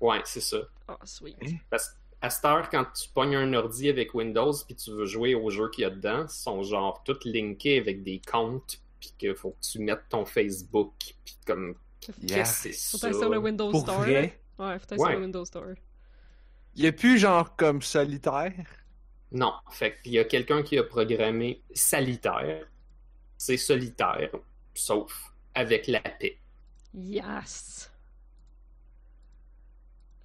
Speaker 1: Ouais, c'est ça.
Speaker 2: Ah, sweet.
Speaker 1: Parce qu'à cette heure, quand tu pognes un ordi avec Windows puis tu veux jouer aux jeux qu'il y a dedans, ils sont genre tous linkés avec des comptes puis qu'il faut que tu mettes ton Facebook puis comme
Speaker 3: Yeah.
Speaker 1: qu'est-ce que c'est ça?
Speaker 2: sur le Windows
Speaker 3: Pour
Speaker 2: Store.
Speaker 3: vrai?
Speaker 2: Ouais, faut
Speaker 1: Ouais.
Speaker 2: sur le Windows Store.
Speaker 3: il y a plus genre comme solitaire?
Speaker 1: Non, fait qu'il y a quelqu'un qui a programmé Salitaire. C'est solitaire, sauf avec la paix.
Speaker 2: Yes!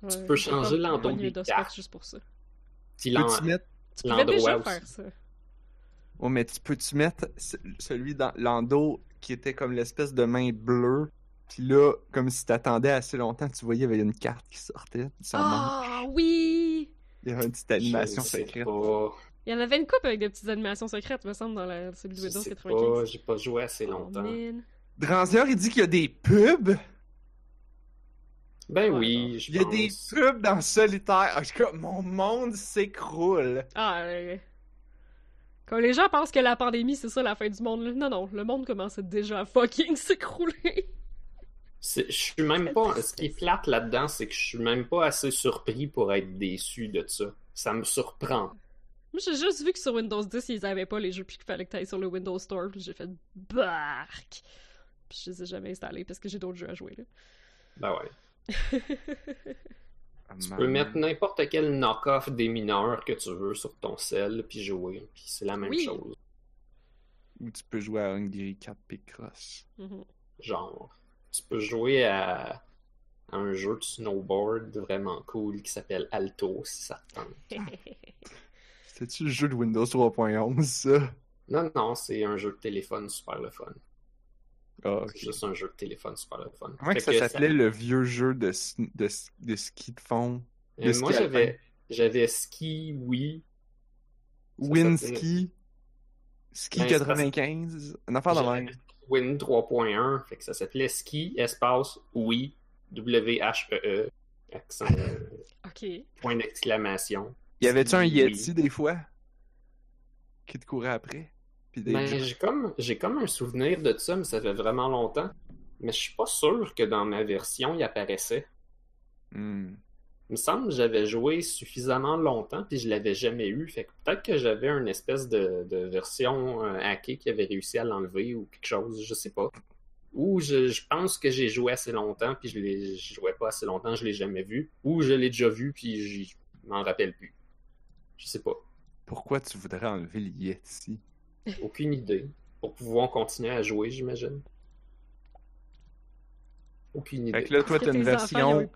Speaker 1: Tu
Speaker 2: Ouais,
Speaker 1: peux
Speaker 2: je vais
Speaker 1: changer l'endroit des cartes.
Speaker 2: Juste pour ça.
Speaker 1: Puis l'en-
Speaker 3: Peux-tu mettre
Speaker 2: Tu pouvais déjà
Speaker 1: L'endroit
Speaker 2: faire ça.
Speaker 3: Oh, mais tu peux-tu mettre ce- celui dans l'endo qui était comme l'espèce de main bleue, puis là, comme si t'attendais assez longtemps, tu voyais, il y avait une carte qui sortait.
Speaker 2: Ah oui!
Speaker 3: Il y avait une petite animation secrète.
Speaker 1: Pas,
Speaker 2: Il y en avait une coupe avec des petites animations secrètes, me semble, dans la, celui de
Speaker 1: je
Speaker 2: Windows
Speaker 1: sais
Speaker 2: 95.
Speaker 1: pas, j'ai pas joué assez
Speaker 2: Oh,
Speaker 1: longtemps.
Speaker 3: Dranzier, il dit qu'il y a des pubs?
Speaker 1: ben
Speaker 2: Ouais,
Speaker 1: oui, je
Speaker 3: Il y a
Speaker 1: pense.
Speaker 3: des pubs dans Solitaire. En tout cas, mon monde s'écroule.
Speaker 2: Ah, euh, Quand les gens pensent que la pandémie, c'est ça la fin du monde, non, non, le monde commence déjà à fucking s'écrouler.
Speaker 1: Je suis même pas. Ce qui est plate là-dedans, c'est que je suis même pas assez surpris pour être déçu de ça. Ça me surprend.
Speaker 2: Moi, j'ai juste vu que sur Windows 10, ils avaient pas les jeux, puis qu'il fallait que t'ailles sur le Windows Store, puis j'ai fait bark. Puis je les ai jamais installés parce que j'ai d'autres jeux à jouer, là.
Speaker 1: Ben ouais. Tu peux mettre n'importe quel knock-off des mineurs que tu veux sur ton cell, puis jouer. Puis c'est la même
Speaker 2: Oui.
Speaker 1: chose.
Speaker 3: Ou tu peux jouer à Hungry 4 Picross.
Speaker 2: Mhm.
Speaker 1: Genre, tu peux jouer à, à un jeu de snowboard vraiment cool qui s'appelle Alto, si ça te tente.
Speaker 3: C'était-tu le jeu de Windows 3.11, ça?
Speaker 1: Non, non, c'est un jeu de téléphone super le fun.
Speaker 3: Ah,
Speaker 1: C'est juste un jeu de téléphone super le fun.
Speaker 3: Comment que ça s'appelait le vieux jeu de, de, ski de fond?
Speaker 1: Euh, moi, j'avais, j'avais ski, oui.
Speaker 3: Winski? Ski?
Speaker 1: Ben, c'est
Speaker 3: 95? Une affaire de même.
Speaker 1: Win 3.1, fait que ça s'appelait ski, espace, oui, W-H-E-E, accent, euh,
Speaker 2: ok.
Speaker 1: point d'exclamation.
Speaker 3: Y avait-tu un
Speaker 1: oui.
Speaker 3: Yeti des fois? Qui te courait après? Des
Speaker 1: Ben, j'ai comme, j'ai comme un souvenir de ça, mais ça fait vraiment longtemps. Mais je suis pas sûr que dans ma version, il apparaissait.
Speaker 3: Hmm.
Speaker 1: Il me semble que j'avais joué suffisamment longtemps, puis je l'avais jamais eu. Fait que peut-être que j'avais une espèce de, de version euh, hackée qui avait réussi à l'enlever ou quelque chose, je sais pas. Ou je, je pense que j'ai joué assez longtemps, puis je l'ai, je jouais pas assez longtemps, je l'ai jamais vu. Ou je l'ai déjà vu, puis je m'en rappelle plus. Je sais pas.
Speaker 3: Pourquoi tu voudrais enlever le Yeti?
Speaker 1: Aucune idée. Pour pouvoir continuer à jouer, j'imagine. Aucune idée.
Speaker 3: Fait que là, toi, t'as une version.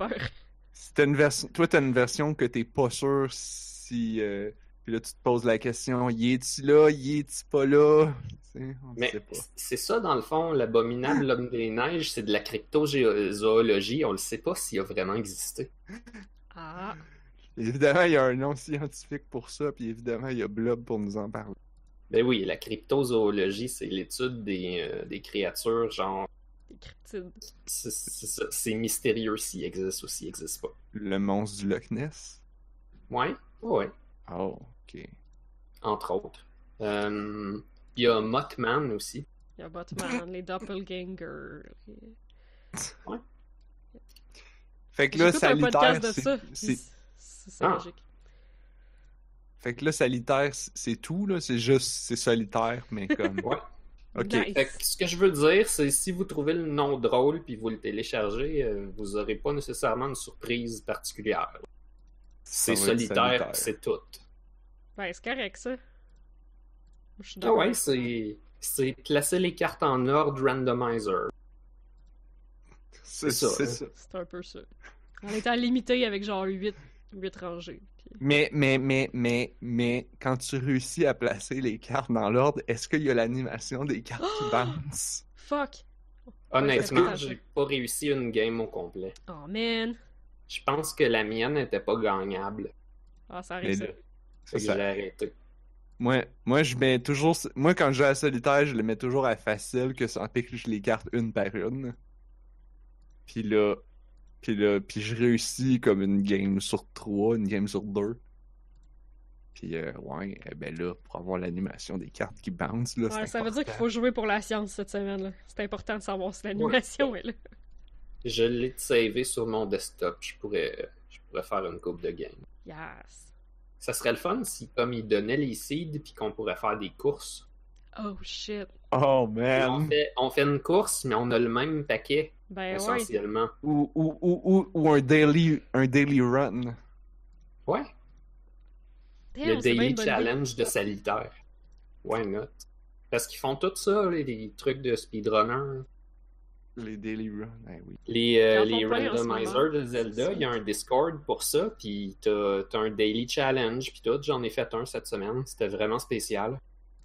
Speaker 3: t'as une version. Toi, t'as une version que t'es pas sûr si. euh, Puis là, tu te poses la question y est-tu là? Y est-tu pas là on
Speaker 1: Mais
Speaker 3: sait pas.
Speaker 1: c'est ça, dans le fond, l'abominable homme des neiges, c'est de la cryptozoologie. On ne sait pas s'il a vraiment existé.
Speaker 2: Ah.
Speaker 3: Évidemment, il y a un nom scientifique pour ça, puis évidemment, il y a Blob pour nous en parler.
Speaker 1: Ben oui, la cryptozoologie, c'est l'étude des, euh, des créatures, genre,
Speaker 2: Des cryptides.
Speaker 1: c'est c'est ça, c'est mystérieux s'il existe ou s'il n'existe pas.
Speaker 3: Le monstre du Loch Ness?
Speaker 1: Ouais, ouais,
Speaker 3: Oh, ok.
Speaker 1: entre autres. Euh, Il y a Mothman aussi.
Speaker 2: Il y a Batman, les Doppelgangers. les-
Speaker 3: Fait que là,
Speaker 2: J'écoute un
Speaker 3: Salitaire,
Speaker 2: podcast de
Speaker 3: c'est-
Speaker 2: ça.
Speaker 3: c'est
Speaker 2: puis C'est c'est
Speaker 1: Ah.
Speaker 2: logique.
Speaker 3: Fait que là, Salitaire, c- c'est tout, là. C'est juste, c'est solitaire, mais comme.
Speaker 1: Ouais.
Speaker 3: Ok.
Speaker 2: Nice.
Speaker 1: Fait que ce que je veux dire, c'est si vous trouvez le nom drôle puis vous le téléchargez, euh, vous aurez pas nécessairement une surprise particulière. C'est solitaire, c'est tout.
Speaker 2: Ben, c'est correct, ça. Je suis
Speaker 1: Ah ouais, c'est c'est placer les cartes en ordre randomizer.
Speaker 3: C'est
Speaker 1: ça,
Speaker 3: c'est
Speaker 1: hein.
Speaker 3: ça.
Speaker 2: C'est un peu ça. En étant limité avec genre 8, 8 rangées. puis-
Speaker 3: Mais, mais, mais, mais, mais, quand tu réussis à placer les cartes dans l'ordre, est-ce qu'il y a l'animation des cartes qui bouncent?
Speaker 2: Fuck!
Speaker 1: Honnêtement, j'ai pas réussi une game au complet.
Speaker 2: Oh man!
Speaker 1: Je pense que la mienne n'était pas gagnable.
Speaker 2: Ah, ça arrive ça.
Speaker 1: J'ai arrêté.
Speaker 3: Moi, moi, je mets toujours. Moi, quand je joue à solitaire, je le mets toujours à facile, que ça pique les cartes une par une. Puis là. Puis là, puis je réussis comme une game sur trois, une game sur deux. Puis, euh, ouais, eh ben là, pour avoir l'animation des cartes qui bounce, là,
Speaker 2: Ouais,
Speaker 3: c'est
Speaker 2: ça veut dire qu'il faut jouer pour la science cette semaine. là. C'est important de savoir si l'animation est là.
Speaker 1: Je l'ai savé sur mon desktop. Je pourrais, je pourrais faire une coupe de game.
Speaker 2: Yes!
Speaker 1: Ça serait le fun si, comme ils donnaient les seeds, puis qu'on pourrait faire des courses.
Speaker 2: Oh shit!
Speaker 3: Oh,
Speaker 1: On
Speaker 3: man!
Speaker 1: fait, on fait une course, mais on a le même paquet,
Speaker 2: Ben
Speaker 1: essentiellement.
Speaker 3: Ou, ou, ou, ou, ou un daily, un daily run.
Speaker 1: Ouais.
Speaker 2: Damn,
Speaker 1: le Daily. Challenge de Salitaire. Why not? Parce qu'ils font tout ça, les, les trucs de speedrunner.
Speaker 3: Les daily runs, eh oui.
Speaker 1: Les, euh, les randomizers de Zelda, il y a un Discord pour ça, puis t'as t'as un Daily Challenge, puis tout. J'en ai fait un cette semaine, c'était vraiment spécial.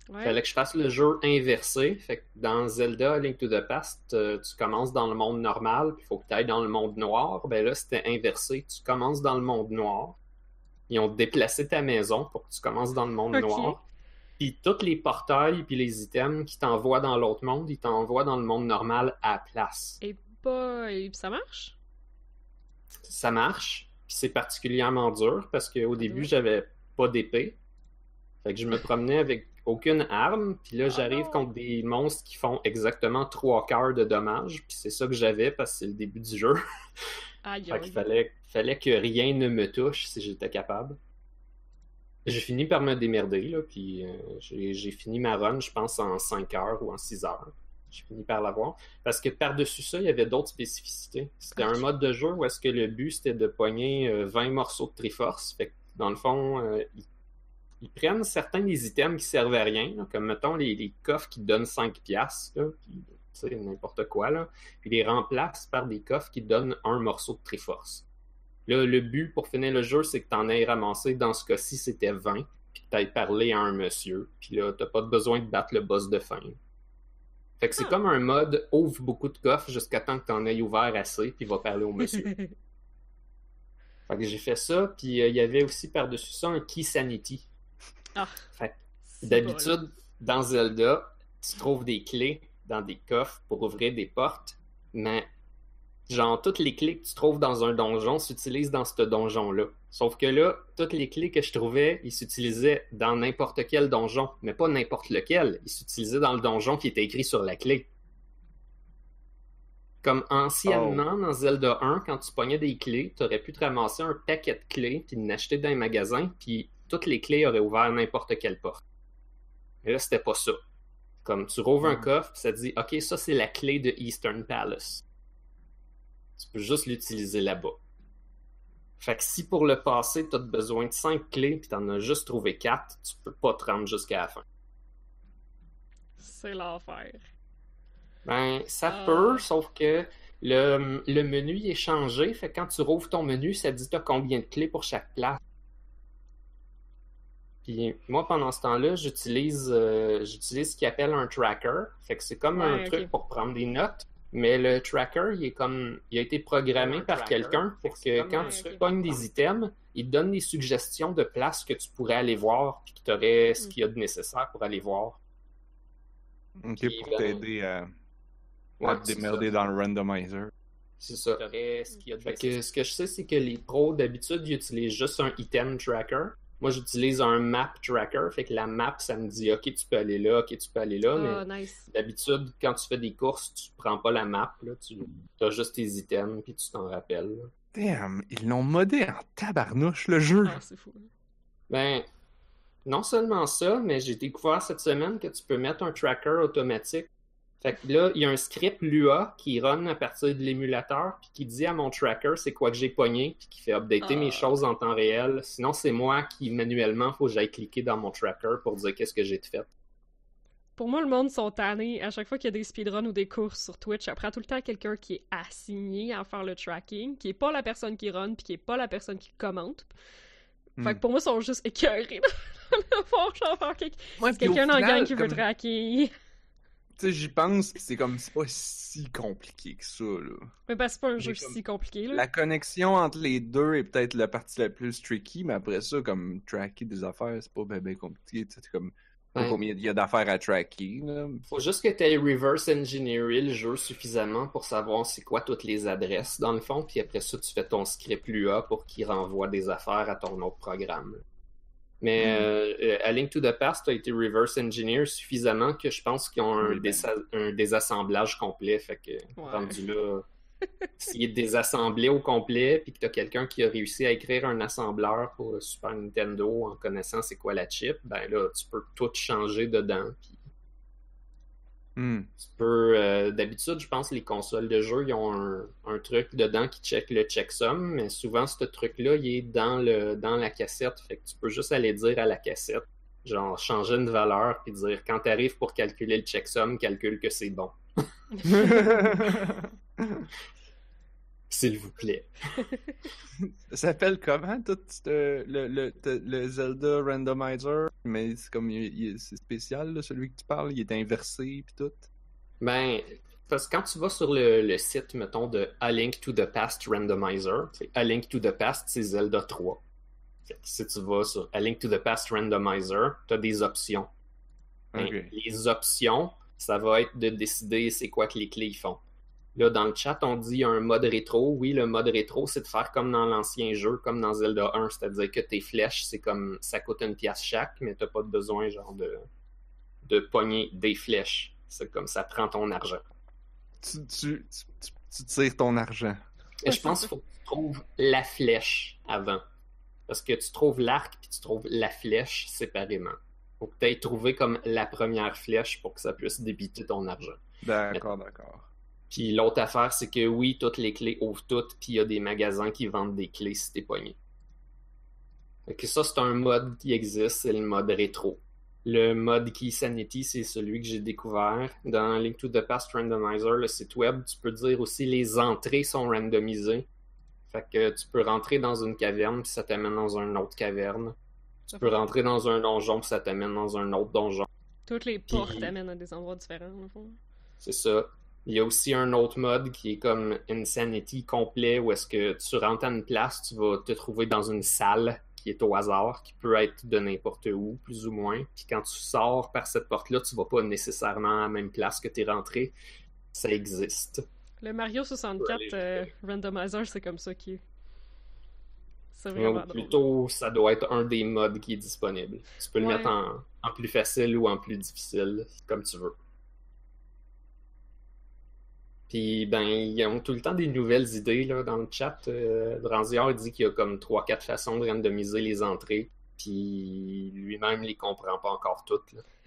Speaker 2: Ouais.
Speaker 1: Fallait que je fasse le jeu inversé. Fait que dans Zelda Link to the Past, euh, tu commences dans le monde normal, puis il faut que tu ailles dans le monde noir. Ben là, c'était inversé. Tu commences dans le monde noir. Ils ont déplacé ta maison pour que tu commences dans le monde noir. Puis tous les portails puis les items qui t'envoient dans l'autre monde, ils t'envoient dans le monde normal à la place.
Speaker 2: Et pas. Et ça marche?
Speaker 1: Ça marche. Puis c'est particulièrement dur parce qu'au début,
Speaker 2: Ouais.
Speaker 1: j'avais pas d'épée. Fait que je me promenais avec aucune arme. Puis là,
Speaker 2: Ah
Speaker 1: j'arrive contre des monstres qui font exactement trois quarts de dommages. Puis c'est ça que j'avais parce que c'est le début du jeu.
Speaker 2: Aïe,
Speaker 1: Fait qu'il fallait, fallait que rien ne me touche si j'étais capable. J'ai fini par me démerder, là, puis euh, j'ai fini ma run, je pense, en 5 heures ou en 6 heures. J'ai fini par l'avoir. Parce que par-dessus ça, il y avait d'autres spécificités. C'était un mode de jeu où est-ce que le but, c'était de pogner euh, 20 morceaux de Triforce. Fait que, dans le fond, euh, ils prennent certains des items qui servent à rien, là, comme, mettons, les, les coffres qui donnent 5 piastres, sais, n'importe quoi, là puis les remplacent par des coffres qui donnent un morceau de Triforce. Là, le but pour finir le jeu, c'est que tu en aies ramassé, dans ce cas-ci, c'était 20, puis que tu ailles parler à un monsieur, puis là, t'as pas besoin de battre le boss de fin. Fait que c'est
Speaker 2: Ah.
Speaker 1: comme un mode ouvre beaucoup de coffres jusqu'à temps que tu en aies ouvert assez, puis va parler au monsieur. fait que j'ai fait ça, puis euh, il y avait aussi par-dessus ça un Key Sanity.
Speaker 2: Ah.
Speaker 1: D'habitude, dans Zelda, tu trouves des clés dans des coffres pour ouvrir des portes, mais genre toutes les clés que tu trouves dans un donjon s'utilisent dans ce donjon-là. Sauf que là, toutes les clés que je trouvais, ils s'utilisaient dans n'importe quel donjon, mais pas n'importe lequel. Ils s'utilisaient dans le donjon qui était écrit sur la clé. Comme anciennement dans Zelda 1, quand tu pognais des clés, tu aurais pu te ramasser un paquet de clés puis l'acheter dans un magasin, puis toutes les clés auraient ouvert n'importe quelle porte. Mais là, c'était pas ça. Comme tu rouvres un
Speaker 3: Mm.
Speaker 1: coffre, ça te dit OK, ça c'est la clé de Eastern Palace. Tu peux juste l'utiliser là-bas. Fait que si pour le passé, tu as besoin de 5 clés puis t'en as juste trouvé 4, tu peux pas te rendre jusqu'à la fin.
Speaker 2: C'est l'enfer.
Speaker 1: Ben, ça
Speaker 2: Ah.
Speaker 1: peut, sauf que le, le menu est changé. Fait que quand tu rouvres ton menu, ça te dit t'as combien de clés pour chaque place. Puis moi, pendant ce temps-là, j'utilise euh, j'utilise ce qu'ils appelle un tracker. Fait que c'est comme un truc pour prendre des notes. Mais le tracker, il est comme il a été programmé
Speaker 3: Un
Speaker 1: par quelqu'un pour
Speaker 3: que
Speaker 1: quand
Speaker 2: un-
Speaker 1: tu pognes des items, il te donne des suggestions de places que tu pourrais aller voir, puis que tu aurais ce
Speaker 2: Mm.
Speaker 1: qu'il y a de nécessaire pour aller voir.
Speaker 3: Ok,
Speaker 1: Puis,
Speaker 3: pour
Speaker 1: ben,
Speaker 3: t'aider à, te démerder
Speaker 1: ça.
Speaker 3: dans le randomizer.
Speaker 1: C'est ça. Fait que ce que je sais, c'est que les pros, d'habitude, ils utilisent juste un item tracker. Moi, j'utilise un map tracker. Fait que la map, ça me dit, OK, tu peux aller là, OK, tu peux aller là.
Speaker 2: Ah,
Speaker 1: Mais
Speaker 2: nice.
Speaker 1: d'habitude, quand tu fais des courses, tu prends pas la map. Là, tu as juste tes items, puis tu t'en rappelles. là.
Speaker 3: Damn, ils l'ont modé en tabarnouche le jeu.
Speaker 2: Ah, c'est fou.
Speaker 1: Ben, non seulement ça, mais j'ai découvert cette semaine que tu peux mettre un tracker automatique. Fait que là, il y a un script Lua qui run à partir de l'émulateur, puis qui dit à mon tracker c'est quoi que j'ai pogné, puis qui fait updater
Speaker 2: Ah.
Speaker 1: mes choses en temps réel. Sinon, c'est moi qui, manuellement, faut que j'aille cliquer dans mon tracker pour dire qu'est-ce que j'ai fait.
Speaker 2: Pour moi, le monde sont tannés. À chaque fois qu'il y a des speedruns ou des courses sur Twitch, ça prend tout le temps quelqu'un qui est assigné à faire le tracking, qui est pas la personne qui run, puis qui est pas la personne qui commente. Fait que
Speaker 3: Hmm.
Speaker 2: pour moi, ils sont juste écœurés de voir genre faire quelque-
Speaker 3: Ouais,
Speaker 2: C'est
Speaker 3: puis au
Speaker 2: quelqu'un dans le
Speaker 3: final,
Speaker 2: gang qui veut.
Speaker 3: Tu sais, j'y pense, pis c'est comme, c'est pas si compliqué que ça, là.
Speaker 2: Mais parce que c'est pas un jeu
Speaker 3: comme-
Speaker 2: si compliqué, là.
Speaker 3: La connexion entre les deux est peut-être la partie la plus tricky, mais après ça, comme tracker des affaires, c'est pas ben, ben compliqué. tu sais, C'est comme
Speaker 1: Ouais.
Speaker 3: combien il y a d'affaires à tracker. Là.
Speaker 1: Faut juste que tu aies reverse engineeré le jeu suffisamment pour savoir c'est quoi toutes les adresses dans le fond, puis après ça, tu fais ton script Lua pour qu'il renvoie des affaires à ton autre programme. Mais
Speaker 3: Mm.
Speaker 1: euh, euh, à Link to the Past, a été reverse engineer suffisamment que je pense qu'ils ont un,
Speaker 3: Oui,
Speaker 1: désa- un désassemblage complet. Fait que
Speaker 2: Ouais.
Speaker 1: rendu là, s'il est désassemblé au complet, puis que tu as quelqu'un qui a réussi à écrire un assembleur pour le Super Nintendo en connaissant c'est quoi la chip, ben là, tu peux tout changer dedans. Puis
Speaker 3: Hmm.
Speaker 1: tu peux, euh, d'habitude, je pense que les consoles de jeu, ils ont un, un truc dedans qui check le checksum, mais souvent, ce truc-là, il est dans, le, dans la cassette. Fait que tu peux juste aller dire à la cassette, genre, changer une valeur, puis dire, quand tu arrives pour calculer le checksum, calcule que c'est bon. S'il vous plaît.
Speaker 3: Ça s'appelle comment, tout euh, le, le, le, Zelda Randomizer? Mais c'est comme, c'est spécial, là, celui que tu parles, il est inversé puis tout.
Speaker 1: Ben, parce que quand tu vas sur le, le site, mettons, de A Link to the Past Randomizer, A Link to the Past, c'est Zelda 3. si tu vas sur A Link to the Past Randomizer, tu as des options. Ben, les options, ça va être de décider c'est quoi que les clés font. Là, dans le chat, on dit un mode rétro. Oui, le mode rétro, c'est de faire comme dans l'ancien jeu, comme dans Zelda 1, c'est-à-dire que tes flèches, c'est comme ça coûte une pièce chaque, mais t'as pas besoin genre de, de pogner des flèches. C'est comme ça prend ton argent.
Speaker 3: Tu, tu, tu, tires ton argent.
Speaker 1: Et je pense qu'il faut que tu trouves la flèche avant. Parce que tu trouves l'arc puis tu trouves la flèche séparément. Faut que tu aies trouvé comme la première flèche pour que ça puisse débiter ton argent.
Speaker 3: D'accord, d'accord.
Speaker 1: Puis l'autre affaire, c'est que oui, toutes les clés ouvrent toutes, puis il y a des magasins qui vendent des clés si t'es pogné. Fait que ça, c'est un mode qui existe, c'est le mode rétro. Le mode Key Sanity, c'est celui que j'ai découvert. Dans Link to the Past Randomizer, le site web, tu peux dire aussi les entrées sont randomisées. Fait que tu peux rentrer dans une caverne, puis ça t'amène dans une autre caverne. Tu peux rentrer dans un donjon, puis ça t'amène dans un autre donjon.
Speaker 2: Toutes les portes t'amènent à des endroits différents, au fond.
Speaker 1: C'est ça. Il y a aussi un autre mode qui est comme Insanity complet où est-ce que tu rentres à une place, tu vas te trouver dans une salle qui est au hasard, qui peut être de n'importe où, plus ou moins. Puis quand tu sors par cette porte-là, tu vas pas nécessairement à la même place que tu es rentré. Ça existe.
Speaker 2: Le Mario 64 euh, Randomizer, c'est comme ça qui est. C'est vraiment
Speaker 1: Plutôt, ça doit être un des modes qui est disponible. Tu peux le mettre en, en plus facile ou en plus difficile, comme tu veux. Puis, ben, ils ont tout le temps des nouvelles idées là, dans le chat. Euh, Dranziard dit qu'il y a comme 3-4 façons de randomiser les entrées. Puis lui-même les comprend pas encore toutes.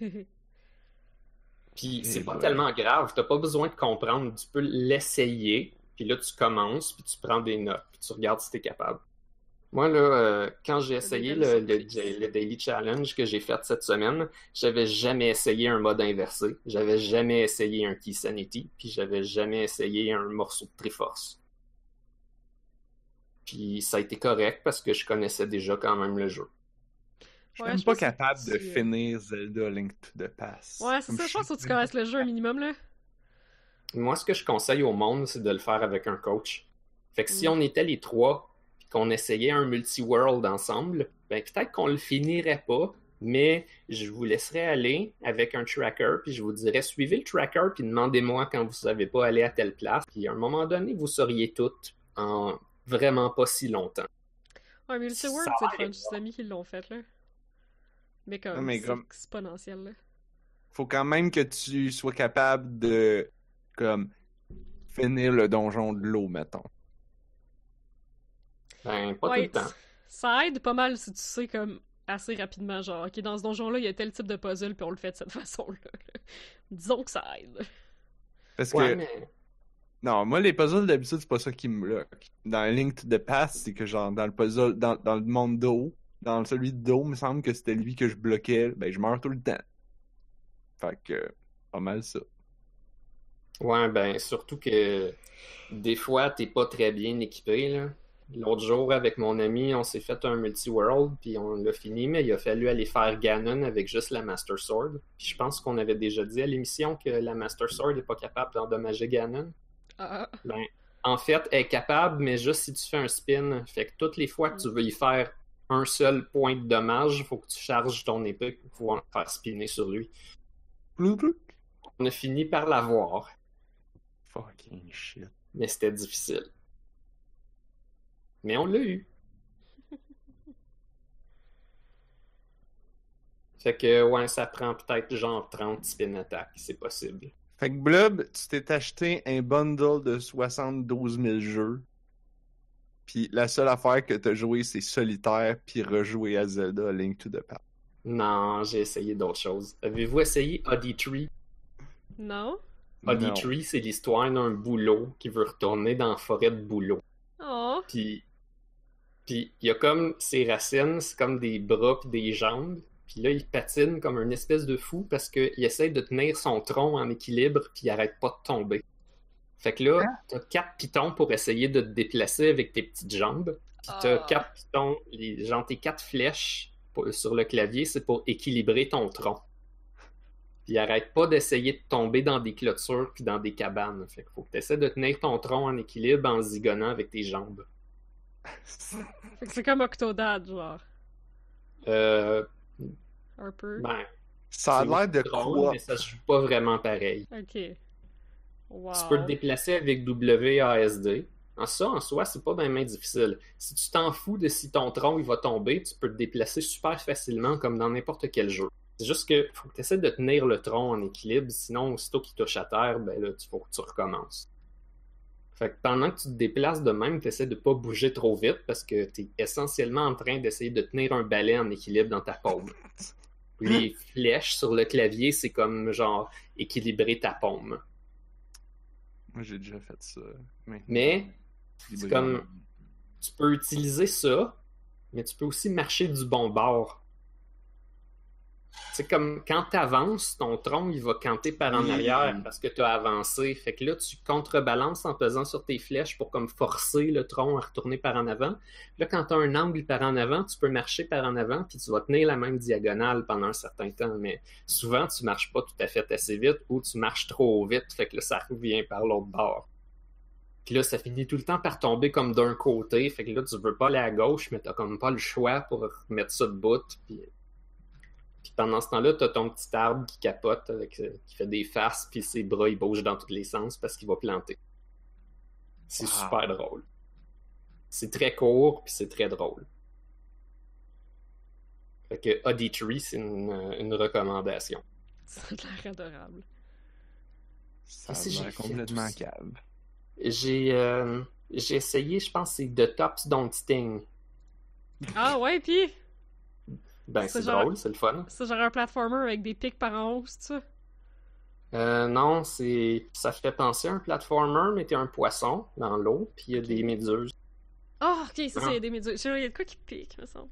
Speaker 1: puis c'est pas tellement grave. T'as pas besoin de comprendre. Tu peux l'essayer. Puis là, tu commences. Puis tu prends des notes. Puis tu regardes si t'es capable. Moi, là, euh, quand j'ai essayé le, le, Daily Challenge que j'ai fait cette semaine, j'avais jamais essayé un mode inversé. J'avais jamais essayé un Key Sanity. Puis j'avais jamais essayé un morceau de Triforce. Puis ça a été correct parce que je connaissais déjà quand même le jeu.
Speaker 3: Je suis même pas capable de finir Zelda Link to the Past.
Speaker 2: Ouais, c'est ça, je pense que tu connaisses le jeu un minimum, là.
Speaker 1: Moi, ce que je conseille au monde, c'est de le faire avec un coach. Fait que si mm. on était les trois, qu'on essayait un multi-world ensemble, ben peut-être qu'on le finirait pas, mais je vous laisserai aller avec un tracker, puis je vous dirais suivez le tracker, puis demandez-moi quand vous ne savez pas aller à telle place, puis à un moment donné, vous seriez toutes en vraiment pas si longtemps.
Speaker 2: Ouais, multi-world, c'est des amis qui l'ont fait, là. Mais comme, c'est exponentiel, là.
Speaker 3: Faut quand même que tu sois capable de, comme, finir le donjon de l'eau, mettons.
Speaker 1: Ben, pas tout le temps.
Speaker 2: Ça aide pas mal si tu sais comme assez rapidement, genre, ok, dans ce donjon-là, il y a tel type de puzzle, puis on le fait de cette façon-là. Disons que ça aide.
Speaker 3: Parce que. Non, moi, les puzzles, d'habitude, c'est pas ça qui me bloque. Dans Link to the Past, c'est que, genre, dans le puzzle, dans, dans le monde d'eau, dans celui de d'eau, il me semble que c'était lui que je bloquais, ben, je meurs tout le temps. Fait que, pas mal ça.
Speaker 1: Ouais, ben, surtout que des fois, t'es pas très bien équipé, là. L'autre jour, avec mon ami, on s'est fait un multi-world, puis on l'a fini, mais il a fallu aller faire Ganon avec juste la Master Sword. Puis je pense qu'on avait déjà dit à l'émission que la Master Sword n'est pas capable d'endommager Ganon.
Speaker 2: Ah.
Speaker 1: Ben, en fait, elle est capable, mais juste si tu fais un spin. Fait que toutes les fois que tu veux y faire un seul point de dommage, il faut que tu charges ton épée pour pouvoir faire spinner sur lui. On a fini par l'avoir.
Speaker 3: Fucking shit.
Speaker 1: Mais c'était difficile. Mais on l'a eu. fait que, ouais, ça prend peut-être genre 30 spin attack, c'est possible.
Speaker 3: Fait que Blob, tu t'es acheté un bundle de 72 000 jeux. Puis la seule affaire que t'as joué, c'est solitaire, puis rejouer à Zelda Link to the Past.
Speaker 1: Non, j'ai essayé d'autres choses. Avez-vous essayé Oddity Tree?
Speaker 2: Non.
Speaker 1: Oddity Tree, c'est l'histoire d'un boulot qui veut retourner dans la forêt de boulot.
Speaker 2: Oh.
Speaker 1: Puis puis il y a comme ses racines, c'est comme des bras puis des jambes. Puis là, il patine comme une espèce de fou parce qu'il essaie de tenir son tronc en équilibre puis il arrête pas de tomber. Fait que là, t'as quatre pitons pour essayer de te déplacer avec tes petites jambes. Puis t'as
Speaker 2: Ah.
Speaker 1: quatre pitons, les, genre tes quatre flèches pour- sur le clavier, c'est pour équilibrer ton tronc. Puis arrête pas d'essayer de tomber dans des clôtures puis dans des cabanes. Fait qu'il faut que tu essaies de tenir ton tronc en équilibre en zigonnant avec tes jambes.
Speaker 2: Fait que c'est comme Octodad, genre.
Speaker 1: Euh,
Speaker 2: Un peu.
Speaker 1: ben,
Speaker 3: Ça a l'air de
Speaker 1: drôle,
Speaker 3: quoi?
Speaker 1: mais ça se joue pas vraiment pareil.
Speaker 2: Ok. Wow.
Speaker 1: Tu peux te déplacer avec WASD. En ça, en soi, c'est pas bien difficile. Si tu t'en fous de si ton tronc il va tomber, tu peux te déplacer super facilement comme dans n'importe quel jeu. C'est juste que faut que tu essaies de tenir le tronc en équilibre, sinon aussitôt qu'il touche à terre, ben là, il faut que tu recommences. Fait que pendant que tu te déplaces de même, tu essaies de pas bouger trop vite parce que tu es essentiellement en train d'essayer de tenir un balai en équilibre dans ta paume. Les flèches sur le clavier, c'est comme genre équilibrer ta paume.
Speaker 3: Moi, j'ai déjà fait ça.
Speaker 1: Mais
Speaker 3: Libre-
Speaker 1: c'est comme- tu peux utiliser ça, mais tu peux aussi marcher du bon bord. C'est comme quand tu avances, ton tronc il va canter par en arrière parce que tu as avancé. Fait que là, tu contrebalances en pesant sur tes flèches pour comme forcer le tronc à retourner par en avant. Là, quand tu as un angle par en avant, tu peux marcher par en avant puis tu vas tenir la même diagonale pendant un certain temps. Mais souvent, tu marches pas tout à fait assez vite ou tu marches trop vite. Fait que là, ça revient par l'autre bord. Puis là, ça finit tout le temps par tomber comme d'un côté. Fait que là, tu veux pas aller à gauche, mais t'as comme pas le choix pour mettre ça de bout. Puis, puis pendant ce temps-là, t'as ton petit arbre qui capote, avec, euh, qui fait des faces, puis ses bras, ils bougent dans tous les sens parce qu'il va planter. C'est
Speaker 3: Wow.
Speaker 1: super drôle. C'est très court, puis c'est très drôle. Fait que Auditory, c'est une, euh, une recommandation.
Speaker 2: Ça a l'air adorable.
Speaker 3: Ça a
Speaker 1: que j'ai
Speaker 3: l'air complètement.
Speaker 1: J'ai euh, j'ai essayé, je pense, c'est The Tops Don't Sting.
Speaker 2: Ah ouais, pis
Speaker 1: Ben,
Speaker 2: C'est
Speaker 1: drôle, c'est le fun.
Speaker 2: c'est genre un platformer avec des pics par en haut, c'est ça?
Speaker 1: Euh, non, c'est ça fait penser à un platformer, mais t'es un poisson dans l'eau, puis il y a des méduses.
Speaker 2: Ah, ok, ça,
Speaker 1: Ah.
Speaker 2: c'est des méduses. Il y a de quoi qui pique, me semble.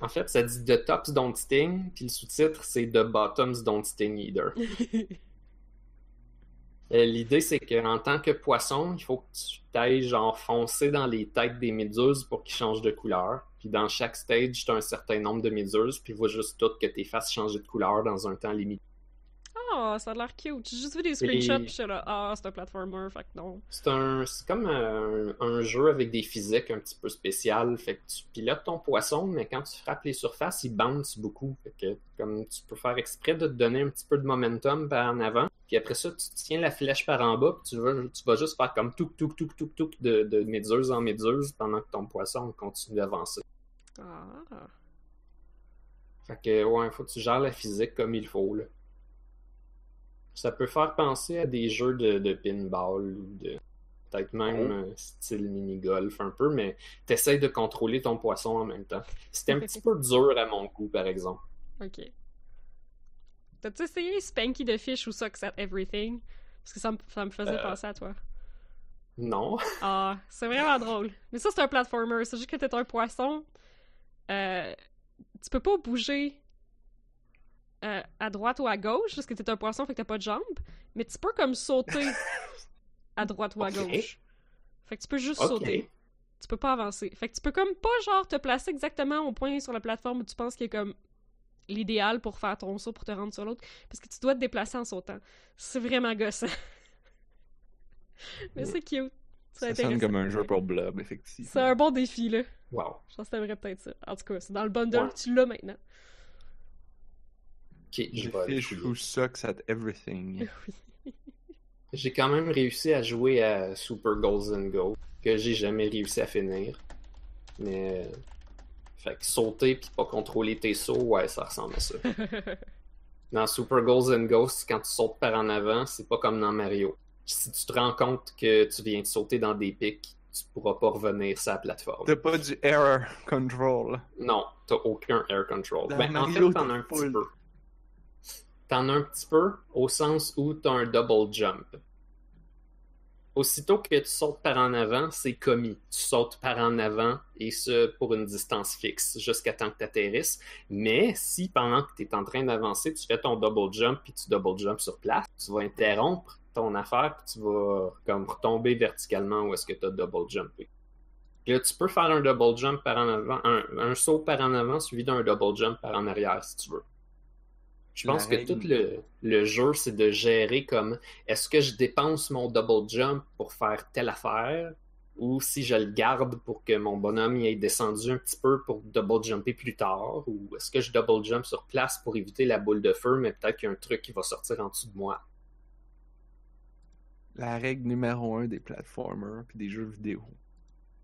Speaker 1: En fait, ça dit The Tops Don't Sting, puis le sous-titre, c'est The Bottoms Don't Sting Either. Euh, L'idée, c'est qu'en tant que poisson, il faut que tu t'ailles genre foncer dans les têtes des méduses pour qu'ils changent de couleur. Puis dans chaque stage, tu as un certain nombre de méduses, puis faut juste tout que tes fasses changer de couleur dans un temps limité.
Speaker 2: Ah, ça a l'air cute. J'ai juste vu des screenshots, pis j'étais là, ah, c'est un platformer, fait que non.
Speaker 1: C'est un, c'est comme un, un jeu avec des physiques un petit peu spéciales. Fait que tu pilotes ton poisson, mais quand tu frappes les surfaces, il bounce beaucoup. Fait que comme tu peux faire exprès de te donner un petit peu de momentum par en avant. Puis après ça, tu tiens la flèche par en bas, puis tu vas, tu vas juste faire comme tout, tout, tout, tout, tout de, de méduse en méduse pendant que ton poisson continue d'avancer.
Speaker 2: Ah.
Speaker 1: Fait que ouais, il faut que tu gères la physique comme il faut là. Ça peut faire penser à des jeux de, de pinball ou de peut-être même style mini-golf un peu, mais t'essayes de contrôler ton poisson en même temps. C'était un petit peu dur à mon goût, par exemple.
Speaker 2: Ok. T'as-tu essayé Spanky the Fish ou Sucks at Everything? Parce que ça me, ça me faisait
Speaker 1: Euh.
Speaker 2: penser à toi.
Speaker 1: Non.
Speaker 2: Ah, c'est vraiment drôle. Mais ça, c'est un platformer. C'est juste que t'es un poisson. Euh, tu peux pas bouger euh, à droite ou à gauche parce que t'es un poisson, fait que t'as pas de jambes. Mais tu peux comme sauter à droite ou à gauche. Fait que tu peux juste sauter. Tu peux pas avancer. Fait que tu peux comme pas genre te placer exactement au point sur la plateforme où tu penses qu'il est comme l'idéal pour faire ton saut pour te rendre sur l'autre parce que tu dois te déplacer en sautant. C'est vraiment gossant. Mais c'est cute. C'est
Speaker 3: Ça sonne comme un jeu pour Blob, effectivement.
Speaker 2: C'est un bon défi, là.
Speaker 1: Wow.
Speaker 2: Je pense que t'aimerais peut-être ça. En tout cas, c'est dans le bundle,
Speaker 1: Ouais.
Speaker 2: tu l'as maintenant.
Speaker 1: Ok, je vais
Speaker 3: who sucks at everything.
Speaker 1: J'ai quand même réussi à jouer à Super Goals and Go, que j'ai jamais réussi à finir. Mais. euh, Fait que sauter puis pas contrôler tes sauts, ouais, ça ressemble à ça. Dans Super Goals and Ghosts, quand tu sautes par en avant, c'est pas comme dans Mario. Si tu te rends compte que tu viens de sauter dans des pics, tu pourras pas revenir sur la plateforme.
Speaker 3: T'as pas du error control.
Speaker 1: Non, t'as aucun air control.
Speaker 3: Dans
Speaker 1: Ben, en fait, t'en as un petit peu. T'en as un petit peu au sens où t'as un double jump. Aussitôt que tu sautes par en avant, c'est commis. Tu sautes par en avant et ce pour une distance fixe jusqu'à temps que tu atterrisses. Mais si pendant que tu es en train d'avancer, tu fais ton double jump puis tu double jump sur place, tu vas interrompre ton affaire, puis tu vas comme retomber verticalement où est-ce que tu as double jumpé. Là, tu peux faire un double jump par en avant, un saut par en avant suivi d'un double jump par en arrière si tu veux. Je pense que tout le, le jeu, c'est de gérer comme est-ce que je dépense mon double jump pour faire telle affaire ou si je le garde pour que mon bonhomme y ait descendu un petit peu pour double jumper plus tard ou est-ce que je double jump sur place pour éviter la boule de feu mais peut-être qu'il y a un truc qui va sortir en dessous de moi?
Speaker 3: La règle numéro un des platformers puis des jeux vidéo.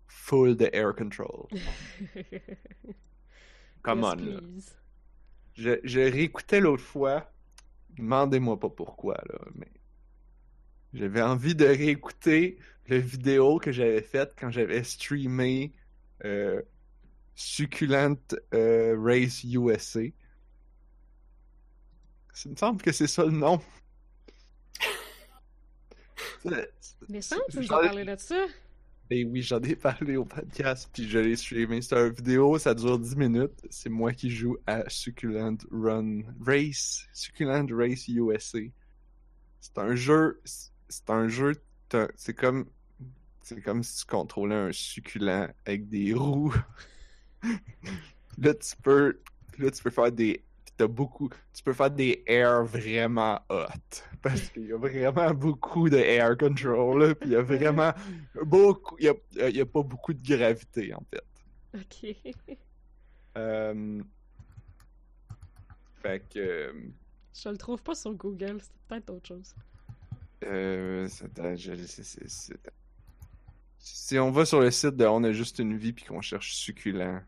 Speaker 3: Full de air control. Come
Speaker 2: Yes,
Speaker 3: on, là. Je, je réécoutais l'autre fois. Demandez-moi pas pourquoi, là, mais j'avais envie de réécouter le vidéo que j'avais faite quand j'avais streamé euh, Succulent euh, Race USA. Il me semble que c'est ça le nom.
Speaker 2: Mais ça, tu nous as parlé de ça.
Speaker 3: Ben oui, j'en ai parlé au podcast, puis je l'ai streamé. C'est une vidéo, ça dure 10 minutes. C'est moi qui joue à Succulent Run Race, Succulent Race USA. C'est un jeu, c'est un jeu, c'est comme, c'est comme si tu contrôlais un succulent avec des roues. là, tu peux, là, tu peux faire des, t'as beaucoup, tu peux faire des airs vraiment hot. Parce qu'il y a vraiment beaucoup de air control, puis il y a vraiment beaucoup, il y a, il y a pas beaucoup de gravité, en fait.
Speaker 2: Ok.
Speaker 3: Euh... Fait que, euh,
Speaker 2: Je le trouve pas sur Google, c'est peut-être autre chose.
Speaker 3: Euh, Si on va sur le site de On a juste une vie puis qu'on cherche succulent,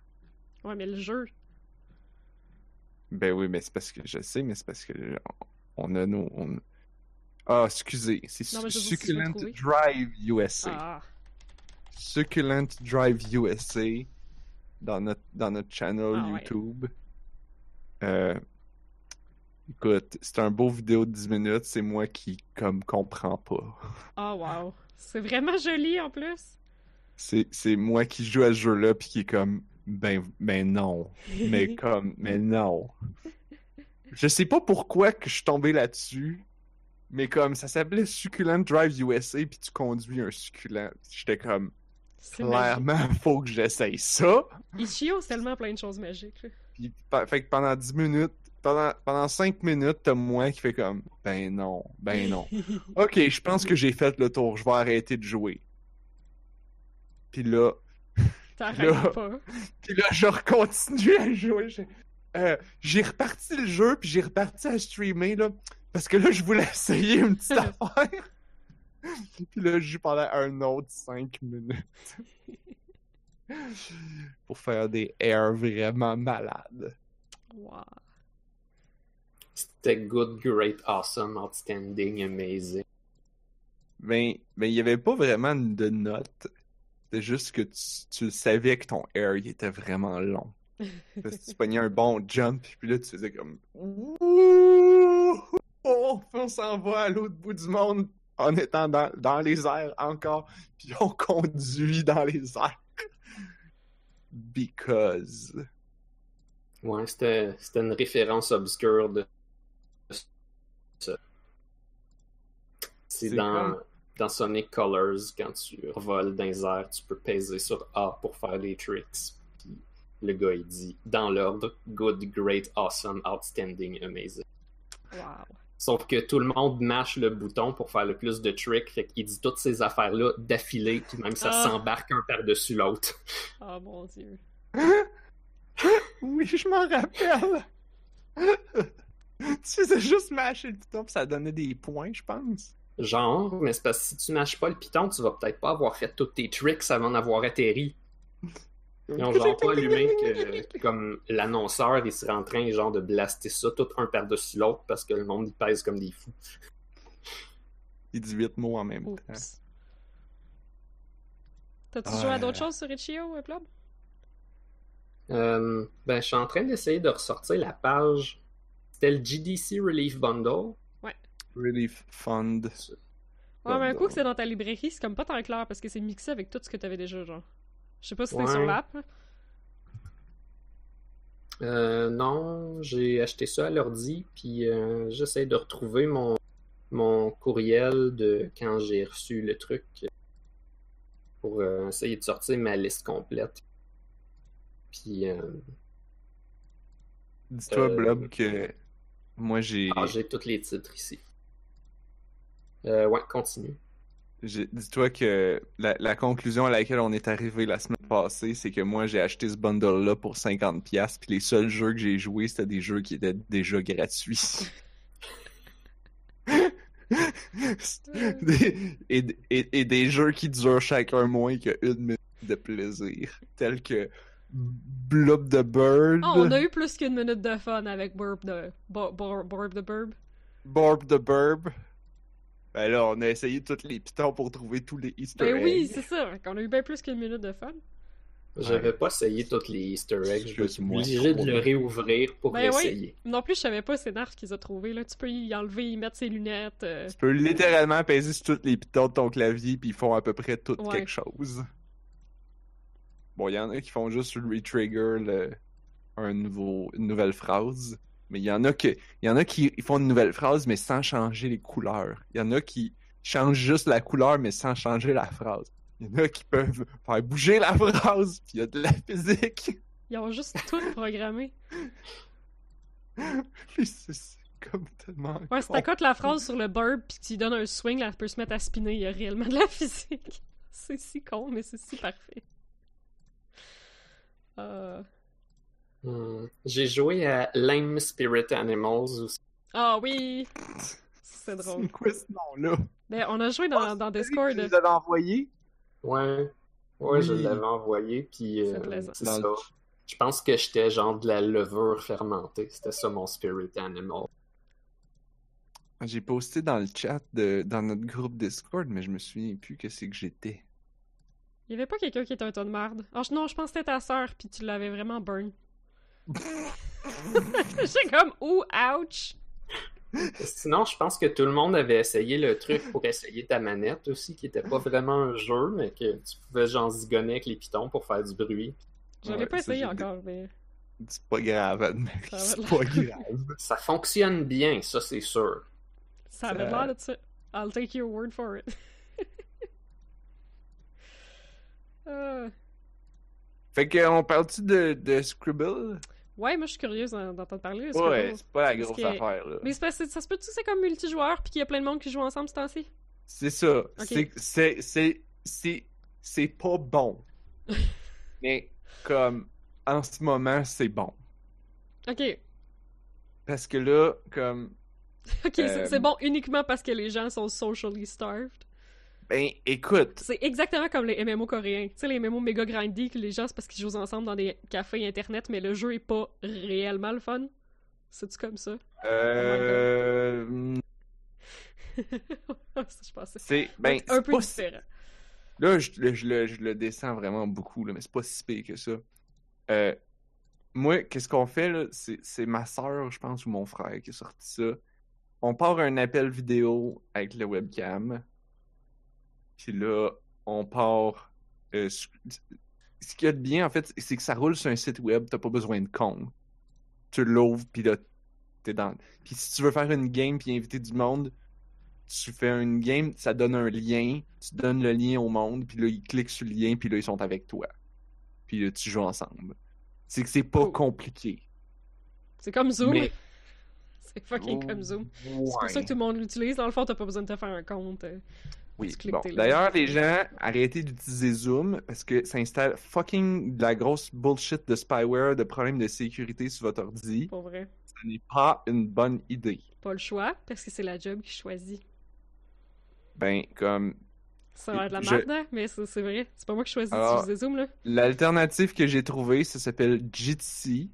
Speaker 2: Ouais, mais le jeu.
Speaker 3: Ben oui, mais c'est parce que je sais, mais c'est parce que on a nos. on- Ah, excusez, c'est
Speaker 2: si tu
Speaker 3: Succulent. Drive USA.
Speaker 2: Ah.
Speaker 3: Succulent Drive USA dans notre, dans notre channel
Speaker 2: Ah ouais.
Speaker 3: YouTube. Euh, écoute, c'est un beau vidéo de 10 minutes, c'est moi qui, comme, comprends pas.
Speaker 2: Ah, wow. C'est vraiment joli en plus.
Speaker 3: C'est, c'est moi qui joue à ce jeu-là puis qui est comme, ben, ben non. Mais comme, mais non. Je sais pas pourquoi que je suis tombé là-dessus, mais comme ça s'appelait Succulent Drive USA puis tu conduis un succulent. J'étais comme,
Speaker 2: C'est magique.
Speaker 3: clairement, faut que j'essaye ça.
Speaker 2: Ichio, c'est tellement plein de choses magiques. là.
Speaker 3: Puis, fait que pendant 10 minutes, pendant, pendant 5 minutes, t'as moi qui fait comme, ben non, ben non. Ok, je pense que j'ai fait le tour, je vais arrêter de jouer. Puis là,
Speaker 2: T'arrêtes
Speaker 3: Là.
Speaker 2: pas.
Speaker 3: puis là, je continue à jouer. J'ai euh, j'ai reparti le jeu, puis j'ai reparti à streamer, là, parce que là, je voulais essayer une petite affaire. puis là, je joue pendant un autre 5 minutes. Pour faire des airs vraiment malades.
Speaker 2: Wow.
Speaker 1: C'était good, great, awesome, outstanding, amazing.
Speaker 3: Ben, ben, il y avait pas vraiment de notes. C'était juste que tu, tu savais que ton air, il était vraiment long. Parce que tu pognais un bon jump, puis là, tu faisais comme... Ouh! Oh, on s'en va à l'autre bout du monde en étant dans, dans les airs encore, puis on conduit dans les airs. Because...
Speaker 1: Ouais, c'était c'était une référence obscure de ça. C'est
Speaker 3: C'est
Speaker 1: dans,
Speaker 3: comme-
Speaker 1: dans Sonic Colors, quand tu voles dans les airs, tu peux peser sur A pour faire des tricks. Puis le gars, il dit, dans l'ordre, good, great, awesome, outstanding, amazing.
Speaker 2: Wow.
Speaker 1: Sauf que tout le monde mâche le bouton pour faire le plus de tricks, fait qu'il dit toutes ces affaires-là d'affilée, puis même ça
Speaker 2: Ah.
Speaker 1: s'embarque un par-dessus l'autre.
Speaker 2: Oh mon dieu.
Speaker 3: Oui, je m'en rappelle! tu faisais juste mâcher le bouton, puis ça donnait des points, je pense.
Speaker 1: Genre, mais c'est parce que si tu mâches pas le piton, tu vas peut-être pas avoir fait tous tes tricks avant d'avoir atterri. Ils ont genre pas allumé que, comme l'annonceur, il serait en train genre de blaster ça tout un par-dessus l'autre parce que le monde il pèse comme des fous.
Speaker 3: Il dit huit mots en même temps.
Speaker 2: T'as-tu joué à
Speaker 3: euh,
Speaker 2: d'autres choses sur Itch.io, Weblob?
Speaker 1: Euh, ben, je suis en train d'essayer de ressortir la page. C'était le GDC Relief Bundle.
Speaker 3: Relief Fund.
Speaker 2: Ouais, mais un coup que c'est dans ta librairie, c'est comme pas tant clair parce que c'est mixé avec tout ce que t'avais déjà, genre. Je sais pas si c'était
Speaker 1: Ouais.
Speaker 2: sur l'app. là.
Speaker 1: Euh, non, j'ai acheté ça à l'ordi, puis euh, j'essaie de retrouver mon, mon courriel de quand j'ai reçu le truc pour euh, essayer de sortir ma liste complète. Puis, euh,
Speaker 3: Dis-toi,
Speaker 1: Euh,
Speaker 3: Blob, que moi, j'ai.
Speaker 1: ah, j'ai tous les titres ici. Euh, ouais, continue.
Speaker 3: Dis-toi que la, la conclusion à laquelle on est arrivé la semaine passée, c'est que moi, j'ai acheté ce bundle-là pour 50$, puis les seuls jeux que j'ai joués, c'était des jeux qui étaient déjà gratuits. Des- et, et- et des jeux qui durent chacun moins qu'une minute de plaisir, tels que Blob the Bird,
Speaker 2: Ah, on a eu plus qu'une minute de fun avec Burb de... Bo- Bo- Borb the Burb.
Speaker 3: Borb the Burb. Ben là, on a essayé tous les pitons pour trouver tous les Easter
Speaker 2: Ben oui,
Speaker 3: eggs.
Speaker 2: c'est ça. Qu'on a eu bien plus qu'une minute de fun.
Speaker 1: J'avais pas essayé tous les Easter eggs. Je me suis obligé de le réouvrir pour
Speaker 2: Ben oui.
Speaker 1: essayer.
Speaker 2: Non plus, je savais pas c'est Narf qu'ils a trouvé. Là. Tu peux y enlever, y mettre ses lunettes. euh,
Speaker 3: Tu peux littéralement peser sur tous les pitons de ton clavier, puis ils font à peu près tout
Speaker 2: Ouais.
Speaker 3: quelque chose. Bon, il y en a qui font juste retrigger le... un nouveau... une nouvelle phrase. Mais il y en a que il y en a qui font une nouvelle phrase, mais sans changer les couleurs. Il y en a qui changent juste la couleur, mais sans changer la phrase. Il y en a qui peuvent faire bouger la phrase, puis il y a de la physique.
Speaker 2: Ils ont juste tout programmé.
Speaker 3: Puis c'est comme tellement.
Speaker 2: Ouais, si t'accotes la phrase sur le burb pis tu donnes un swing, là, elle peut se mettre à spinner. Il y a réellement de la physique. C'est si con, mais c'est si parfait. Euh...
Speaker 1: Hmm. J'ai joué à Lame Spirit Animals aussi.
Speaker 2: Ah oui! C'est drôle.
Speaker 3: C'est quoi ce nom-là?
Speaker 2: Ben, on a joué dans, dans Discord.
Speaker 3: Tu les avais envoyés?
Speaker 1: Ouais. Ouais, je l'avais envoyé, puis euh,
Speaker 2: C'est
Speaker 1: ça.
Speaker 3: le-
Speaker 1: Je pense que j'étais genre de la levure fermentée. C'était ça mon Spirit Animal.
Speaker 3: J'ai posté dans le chat de, dans notre groupe Discord, mais je me souviens plus que c'est que j'étais.
Speaker 2: Il y avait pas quelqu'un qui était un tas de merde. Ah, je- non, je pense que c'était ta sœur, puis tu l'avais vraiment burn. J'ai comme, ouh, ouch!
Speaker 1: Sinon, je pense que tout le monde avait essayé le truc pour essayer ta manette aussi, qui était pas vraiment un jeu, mais que tu pouvais genre zigonner avec les pitons pour faire du bruit.
Speaker 3: Ouais,
Speaker 2: pas essayé encore, mais.
Speaker 3: C'est pas grave, c'est pas grave.
Speaker 1: Ça fonctionne bien, ça c'est sûr.
Speaker 2: Ça avait l'air de ça. I'll take your word for it. Euh,
Speaker 3: Fait que, on parle-tu de, de Scribble?
Speaker 2: Ouais, moi je suis curieuse d'en- d'entendre parler.
Speaker 3: Ouais, c'est pas la grosse affaire, là.
Speaker 2: Mais que ça se peut-tu que c'est comme multijoueur puis qu'il y a plein de monde qui joue ensemble ce temps-ci?
Speaker 3: C'est ça. C'est- C'est, c'est, c'est, c'est pas bon. Mais, comme, en ce moment, c'est bon.
Speaker 2: Ok.
Speaker 3: Parce que là, comme,
Speaker 2: Ok, c'est-
Speaker 3: Euh,
Speaker 2: c'est bon uniquement parce que les gens sont socially starved.
Speaker 3: Ben, écoute,
Speaker 2: C'est exactement comme les MMO coréens. Tu sais, les MMO méga grindy que les gens, c'est parce qu'ils jouent ensemble dans des cafés internet, mais le jeu est pas réellement le fun. C'est-tu comme ça?
Speaker 3: euh,
Speaker 2: ça, je pensais.
Speaker 3: c'est, ben,
Speaker 2: un
Speaker 3: c'est
Speaker 2: peu différent.
Speaker 3: Là, je, le- je le, je le descends vraiment beaucoup, là, mais c'est pas si pire que ça. Euh, moi, qu'est-ce qu'on fait, là? C'est, c'est ma soeur, je pense, ou mon frère qui a sorti ça. On part un appel vidéo avec le webcam. Puis là, on part. euh, ce qu'il y a de bien, en fait, c'est que ça roule sur un site web, t'as pas besoin de compte. Tu l'ouvres, puis là, t'es dans. Puis si tu veux faire une game puis inviter du monde, tu fais une game, ça donne un lien, tu donnes le lien au monde, puis là, ils cliquent sur le lien, puis là, ils sont avec toi. Puis là, tu joues ensemble. C'est que c'est pas compliqué.
Speaker 2: C'est comme Zoom.
Speaker 3: Mais-
Speaker 2: C'est fucking comme Zoom. C'est pour ça que tout le monde l'utilise. Dans le fond, t'as pas besoin de te faire un compte.
Speaker 3: Oui, bon. D'ailleurs, les gens, arrêtez d'utiliser Zoom parce que ça installe fucking de la grosse bullshit de spyware, de problèmes de sécurité sur votre ordi.
Speaker 2: Pour vrai.
Speaker 3: Ce n'est pas une bonne idée.
Speaker 2: Pas le choix, parce que c'est la job qui choisit.
Speaker 3: Ben, comme,
Speaker 2: Ça va être de la
Speaker 3: Je-
Speaker 2: merde, hein, mais c'est vrai. C'est pas moi qui choisis
Speaker 3: Alors-
Speaker 2: d'utiliser Zoom, là.
Speaker 3: l'alternative que j'ai trouvée, ça s'appelle Jitsi.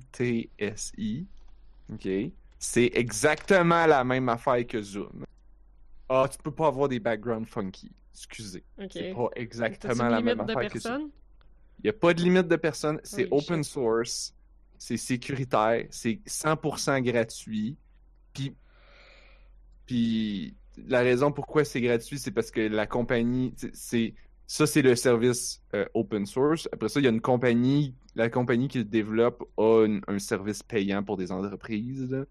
Speaker 3: J-I-T-S-I. OK. C'est exactement la même affaire que Zoom. Ah, tu peux pas avoir des backgrounds funky. Excusez.
Speaker 2: Ok.
Speaker 3: C'est pas exactement la même affaire que ça. Il n'y a pas de limite de personnes. C'est open source. C'est sécuritaire. C'est 100% gratuit. Puis, puis la raison pourquoi c'est gratuit, c'est parce que la compagnie, c'est- c'est ça, c'est le service euh, open source. Après ça, il y a une compagnie, la compagnie qui le développe a une- un service payant pour des entreprises. là.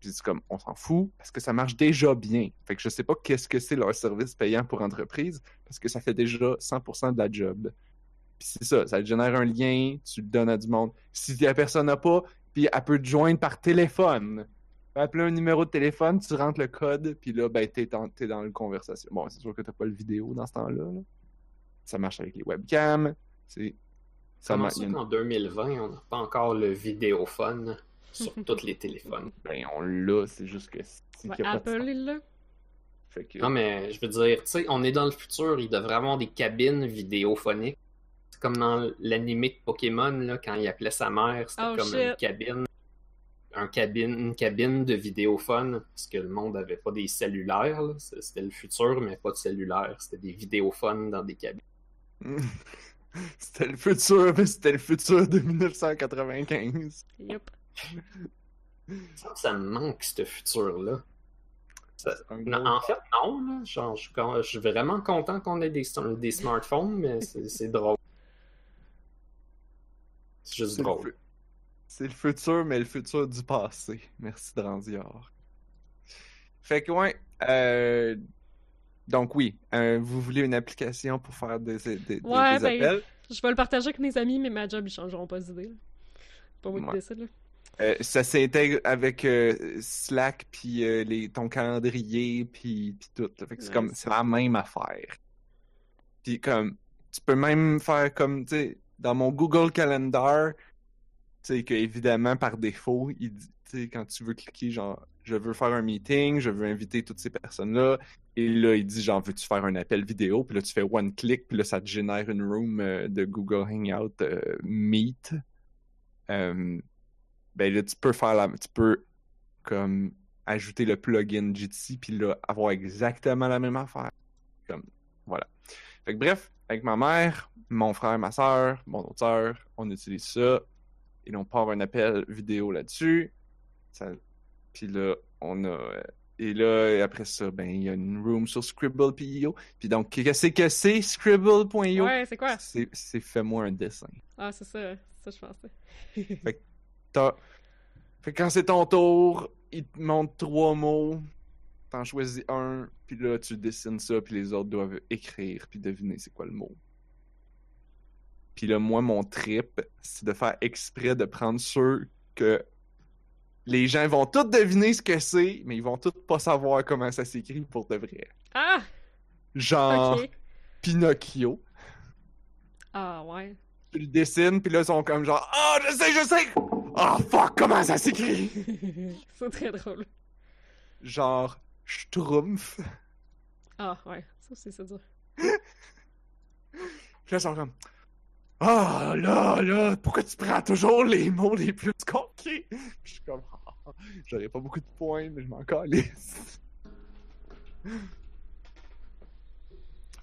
Speaker 3: Puis c'est comme, on s'en fout parce que ça marche déjà bien. Fait que je sais pas qu'est-ce que c'est leur service payant pour entreprise parce que ça fait déjà 100% de la job. Puis c'est ça, ça génère un lien, tu le donnes à du monde. Si la personne n'a pas, puis elle peut te joindre par téléphone. Appeler un numéro de téléphone, tu rentres le code, puis là, ben, t'es dans, dans la conversation. Bon, c'est sûr que t'as pas le vidéo dans ce temps-là. là. Ça marche avec les webcams. C'est... Ça
Speaker 1: Comment ça qu'en 2020, on n'a pas encore le vidéophone? Sur tous les téléphones?
Speaker 3: Ben, on l'a, c'est juste que c'est
Speaker 2: Ouais, Apple, il l'a.
Speaker 3: Que...
Speaker 1: Non, mais je veux dire, tu sais, on est dans le futur, il devrait avoir des cabines vidéophoniques. C'est comme dans l'animé de Pokémon, là, quand il appelait sa mère, c'était
Speaker 2: Oh,
Speaker 1: comme
Speaker 2: shit.
Speaker 1: une cabine. Un cabine, une cabine de vidéophone, parce que le monde avait pas des cellulaires, C'était le futur, mais pas de cellulaire. C'était des vidéophones dans des cabines.
Speaker 3: c'était le futur, mais c'était le futur de 1995.
Speaker 2: Yup.
Speaker 1: Ça, ça me manque, ce futur-là. Ça- en fait, non. Là. Genre, je, suis con- je suis vraiment content qu'on ait des, des smartphones, mais c'est drôle. C'est juste drôle.
Speaker 3: c'est le futur, mais le futur du passé. Merci Drandiard. Fait que, ouais. euh, Donc, oui. euh, vous voulez une application pour faire des, des, des-
Speaker 2: Ouais,
Speaker 3: des
Speaker 2: ben,
Speaker 3: appels?
Speaker 2: Je vais le partager avec mes amis, mais ma job, ils changeront pas d'idée. Pas moi qui décide, là.
Speaker 3: Euh, ça s'intègre avec euh, Slack, puis euh, les, ton calendrier, puis, puis tout. là. Fait que c'est comme, c'est la même affaire. Puis comme, tu peux même faire comme, tu sais, dans mon Google Calendar, tu sais, que évidemment, par défaut, il dit, tu sais, quand tu veux cliquer, genre, je veux faire un meeting, je veux inviter toutes ces personnes-là, et là, il dit, genre, veux-tu faire un appel vidéo, puis là, tu fais one click, puis là, ça te génère une room de Google Hangout Meet. Ben là, tu peux faire la... Tu peux, comme, ajouter le plugin Jitsi, puis là, avoir exactement la même affaire. Comme, voilà. Fait que bref, avec ma mère, mon frère, ma soeur, mon autre sœur, on utilise ça. Et on part un appel vidéo là-dessus. Ça... Puis là, on a... Et là, après ça, ben, il y a une room sur Scribble.io. Puis donc, qu'est-ce que c'est Scribble.io?
Speaker 2: Ouais, c'est quoi?
Speaker 3: C'est fais-moi un dessin.
Speaker 2: Ah, c'est ça. Ça, je pensais.
Speaker 3: Fait que quand c'est ton tour, il te montre trois mots. T'en choisis un, puis là, tu dessines ça, puis les autres doivent écrire, puis deviner c'est quoi le mot. Puis là, moi, mon trip, c'est de faire exprès de prendre ceux que les gens vont tous deviner ce que c'est, mais ils vont tous pas savoir comment ça s'écrit pour de vrai.
Speaker 2: Ah!
Speaker 3: Genre. Pinocchio.
Speaker 2: Ah, ouais.
Speaker 3: Tu le dessines, puis là, ils sont comme genre « Ah, je sais, je sais! Ah, fuck, comment ça s'écrit? »
Speaker 2: c'est très drôle.
Speaker 3: genre Schtroumpf.
Speaker 2: Ah, ouais. Ça aussi, c'est dur.
Speaker 3: Puis là, ils sont comme Ah là là, pourquoi tu prends toujours les mots les plus compliqués? Puis je suis comme Ah, J'aurais pas beaucoup de points, mais je m'en calisse.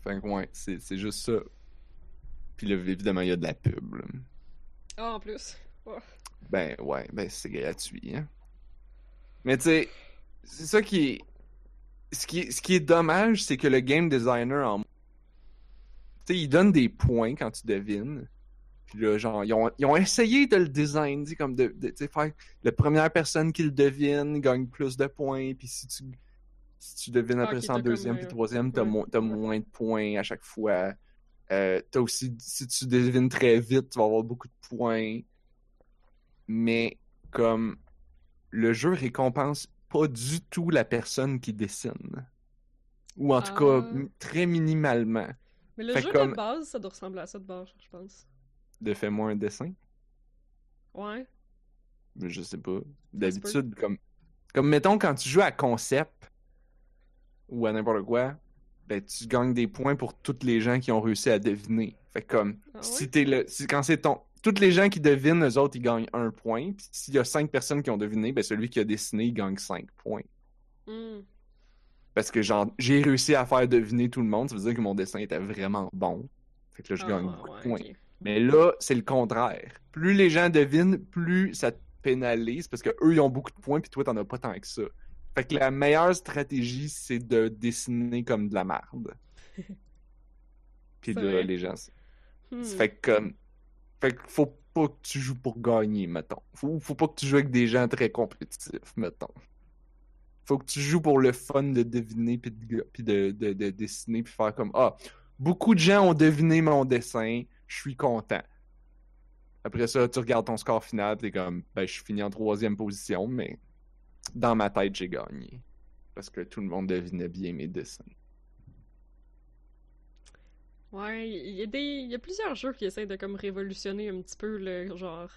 Speaker 3: Fait que ouais, c'est c'est juste ça. Puis là, évidemment, il y a de la pub. là.
Speaker 2: Ah, en plus. Oh.
Speaker 3: Ben ouais, ben c'est gratuit. Hein. Mais tu sais, c'est ça qui est. Ce qui est, ce qui est dommage, c'est que le game designer en. Tu sais, il donne des points quand tu devines. Puis là, genre, ils ont, ils ont essayé de le design, tu sais, comme de, faire la première personne qui le devine gagne plus de points. Puis si tu, si tu devines
Speaker 2: Ah,
Speaker 3: après
Speaker 2: ok,
Speaker 3: ça en deuxième puis troisième, t'as,
Speaker 2: ouais,
Speaker 3: mo- t'as moins de points à chaque fois. Euh, t'as aussi, si tu devines très vite, tu vas avoir beaucoup de points mais comme le jeu récompense pas du tout la personne qui dessine. Ou en tout
Speaker 2: Ah.
Speaker 3: cas, m- très minimalement.
Speaker 2: Mais le
Speaker 3: Fait
Speaker 2: jeu
Speaker 3: comme-
Speaker 2: de base, ça doit ressembler à ça de base, je pense.
Speaker 3: De fais-moi un dessin.
Speaker 2: Ouais.
Speaker 3: Mais Je sais pas. D'habitude, comme. Comme mettons quand tu joues à concept ou à n'importe quoi, ben tu gagnes des points pour toutes les gens qui ont réussi à deviner. Fait que comme
Speaker 2: Ah
Speaker 3: si t'es le. Si, quand c'est ton. Toutes les gens qui devinent, eux autres, ils gagnent un point. Puis s'il y a cinq personnes qui ont deviné, ben celui qui a dessiné, il gagne cinq points.
Speaker 2: Hmm.
Speaker 3: Parce que genre, j'ai réussi à faire deviner tout le monde, ça veut dire que mon dessin était vraiment bon. Fait que là, je
Speaker 2: Ah,
Speaker 3: gagne
Speaker 2: ouais,
Speaker 3: beaucoup de points. Mais là, c'est le contraire. Plus les gens devinent, plus ça te pénalise parce que eux ils ont beaucoup de points puis toi t'en as pas tant que ça. Fait que la meilleure stratégie, c'est de dessiner comme de la merde. Puis
Speaker 2: vrai.
Speaker 3: les gens.
Speaker 2: Hmm.
Speaker 3: Fait que comme. Fait que faut pas que tu joues pour gagner, mettons. Faut, faut pas que tu joues avec des gens très compétitifs, mettons. faut que tu joues pour le fun de deviner puis de, puis de, de, de dessiner puis faire comme ah beaucoup de gens ont deviné mon dessin, je suis content. Après ça, tu regardes ton score final, t'es comme ben je finis en troisième position, mais dans ma tête j'ai gagné parce que tout le monde devinait bien mes dessins.
Speaker 2: Ouais, il y a des, y a plusieurs jeux qui essayent de comme révolutionner un petit peu le genre.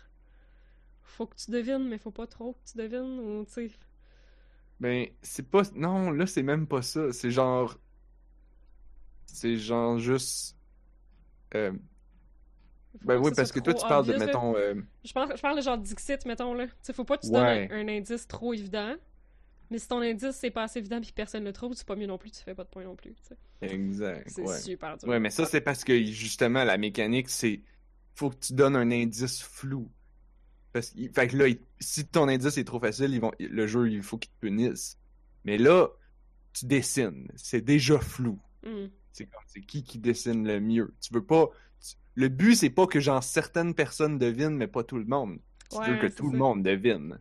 Speaker 2: Faut que tu devines, mais faut pas trop que tu devines ou tu.
Speaker 3: Ben, c'est pas. Non, là, c'est même pas ça. C'est genre. C'est genre juste. Euh... Ben oui, parce que toi, tu parles de,
Speaker 2: obvious,
Speaker 3: mettons. euh,
Speaker 2: Je parle, je parle de genre Dixit, mettons là. Tu faut pas que tu
Speaker 3: Ouais.
Speaker 2: donnes un, un indice trop évident. Mais si ton indice c'est pas assez évident puis que personne le trouve, c'est pas mieux non plus, tu fais pas de points non plus.
Speaker 3: Exact.
Speaker 2: C'est
Speaker 3: Ouais.
Speaker 2: super dur.
Speaker 3: Ouais, mais ça, c'est parce que justement, la mécanique, c'est. Faut que tu donnes un indice flou. Parce que, fait que là, il- si ton indice est trop facile, ils vont... le jeu, il faut qu'il te punisse. Mais là, tu dessines. C'est déjà flou.
Speaker 2: Hmm.
Speaker 3: C'est comme, c'est qui qui dessine le mieux? Tu veux pas. tu- Le but, c'est pas que genre certaines personnes devinent, mais pas tout le monde. Tu veux que tout le monde devine.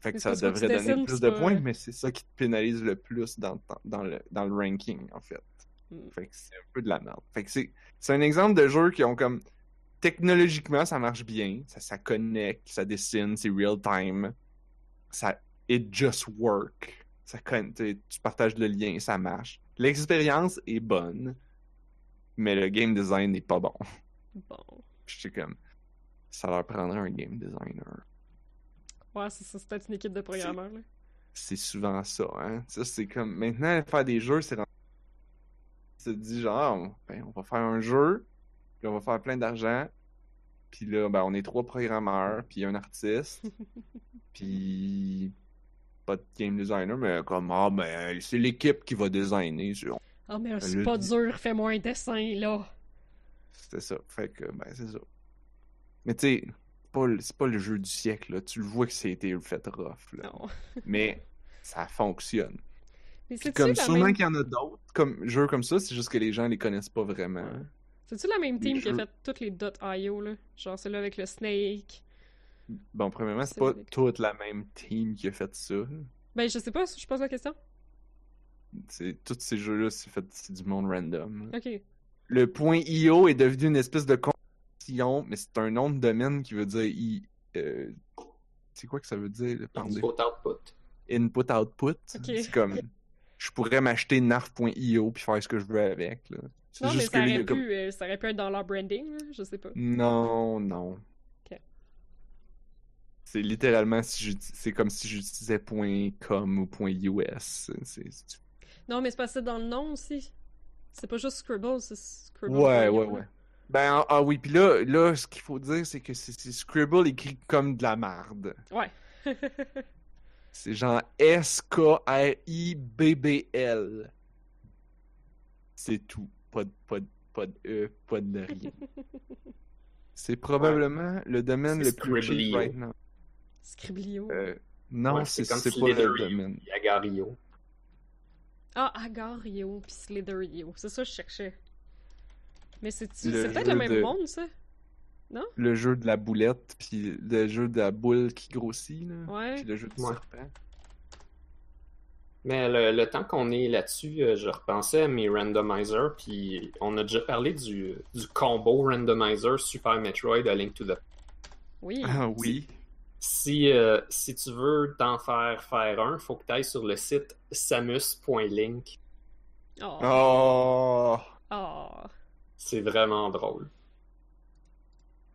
Speaker 3: Fait que ça
Speaker 2: que
Speaker 3: devrait donner
Speaker 2: dessines,
Speaker 3: plus de points, mais c'est ça qui te pénalise le plus dans, dans, le, dans le ranking, en fait.
Speaker 2: Mm.
Speaker 3: Fait que c'est un peu de la merde. Fait que c'est, c'est un exemple de jeu qui ont comme. Technologiquement, ça marche bien. Ça, ça connecte, ça dessine, c'est real time. Ça. It just work. Ça tu partages le lien, ça marche. L'expérience est bonne, mais le game design n'est pas bon.
Speaker 2: Bon.
Speaker 3: J'étais comme. Ça leur prendrait un game designer.
Speaker 2: Ouais, c'est ça, c'est peut-être une équipe de programmeurs là.
Speaker 3: c'est souvent ça, hein. Ça, c'est comme, maintenant, faire des jeux, c'est Tu te dis, genre, ben, on va faire un jeu, puis on va faire plein d'argent, puis là, ben, on est trois programmeurs, puis un artiste, puis pas de game designer, mais comme, ah, ben, c'est l'équipe qui va designer.
Speaker 2: Ah, mais là,
Speaker 3: Le-
Speaker 2: c'est pas dur, fais-moi un dessin là.
Speaker 3: C'était ça. Fait que, ben, c'est ça. Mais tu sais, c'est pas, le- c'est pas le jeu du siècle, là. Tu le vois que c'était fait rough, là.
Speaker 2: Non.
Speaker 3: Mais ça fonctionne.
Speaker 2: Mais
Speaker 3: Puis comme sûrement
Speaker 2: même...
Speaker 3: qu'il y en a d'autres comme jeux comme ça, c'est juste que les gens les connaissent pas vraiment.
Speaker 2: Ouais. C'est-tu la même team qui a fait toutes les .io là? Genre celui avec le Snake.
Speaker 3: Bon, premièrement, c'est pas toute la même team qui a fait ça.
Speaker 2: Ben, je sais pas, je pose la question.
Speaker 3: C'est tous ces jeux-là, c'est fait c'est du monde random.
Speaker 2: Ok.
Speaker 3: Le point .io est devenu une espèce de compétition, mais c'est un nom de domaine qui veut dire i. euh, c'est quoi que ça veut dire? Pardon.
Speaker 1: Input output.
Speaker 3: Input output.
Speaker 2: Ok.
Speaker 3: C'est comme je pourrais m'acheter narf.io puis faire ce que je veux avec. Là. C'est
Speaker 2: Non, mais ça aurait,
Speaker 3: comme-
Speaker 2: euh, ça aurait pu être dans leur branding, là, je sais pas.
Speaker 3: Non, non. C'est littéralement si je c'est comme si j'utilisais .com ou .us.
Speaker 2: Non, mais c'est pas ça dans le nom aussi. C'est pas juste Scribble, c'est Scribble.
Speaker 3: Ouais, ouais, ouais. Ben ah, ah oui, puis là, là, ce qu'il faut dire, c'est que c'est Scribble écrit comme de la marde.
Speaker 2: Ouais.
Speaker 3: C'est genre S-K-R-I-B-B-L. C'est tout. Pas de, pas de, pas de E, pas de rien. C'est probablement le domaine le plus cheap
Speaker 1: Scriblio.
Speaker 3: right now.
Speaker 2: Scriblio.
Speaker 3: Euh, non,
Speaker 1: Ouais,
Speaker 3: c'est pas le domaine.
Speaker 1: Yagario.
Speaker 2: Ah, Agario puis Slitherio. C'est ça que je cherchais. Mais c'est peut-être
Speaker 3: jeu
Speaker 2: le même
Speaker 3: de-
Speaker 2: monde, ça?
Speaker 3: Le jeu de la boulette, puis le jeu de la boule qui grossit, là.
Speaker 2: Ouais.
Speaker 3: Puis le jeu du
Speaker 1: Ouais.
Speaker 3: serpent.
Speaker 1: Mais le, le temps qu'on est là-dessus, euh, je repensais à mes randomizers, puis on a déjà parlé du, du combo randomizer Super Metroid A Link to the...
Speaker 2: Oui.
Speaker 3: Ah oui.
Speaker 1: Si, euh, si tu veux t'en faire faire un, faut que tu ailles sur le site samus.link.
Speaker 2: Oh.
Speaker 3: Oh!
Speaker 2: Oh.
Speaker 1: C'est vraiment drôle.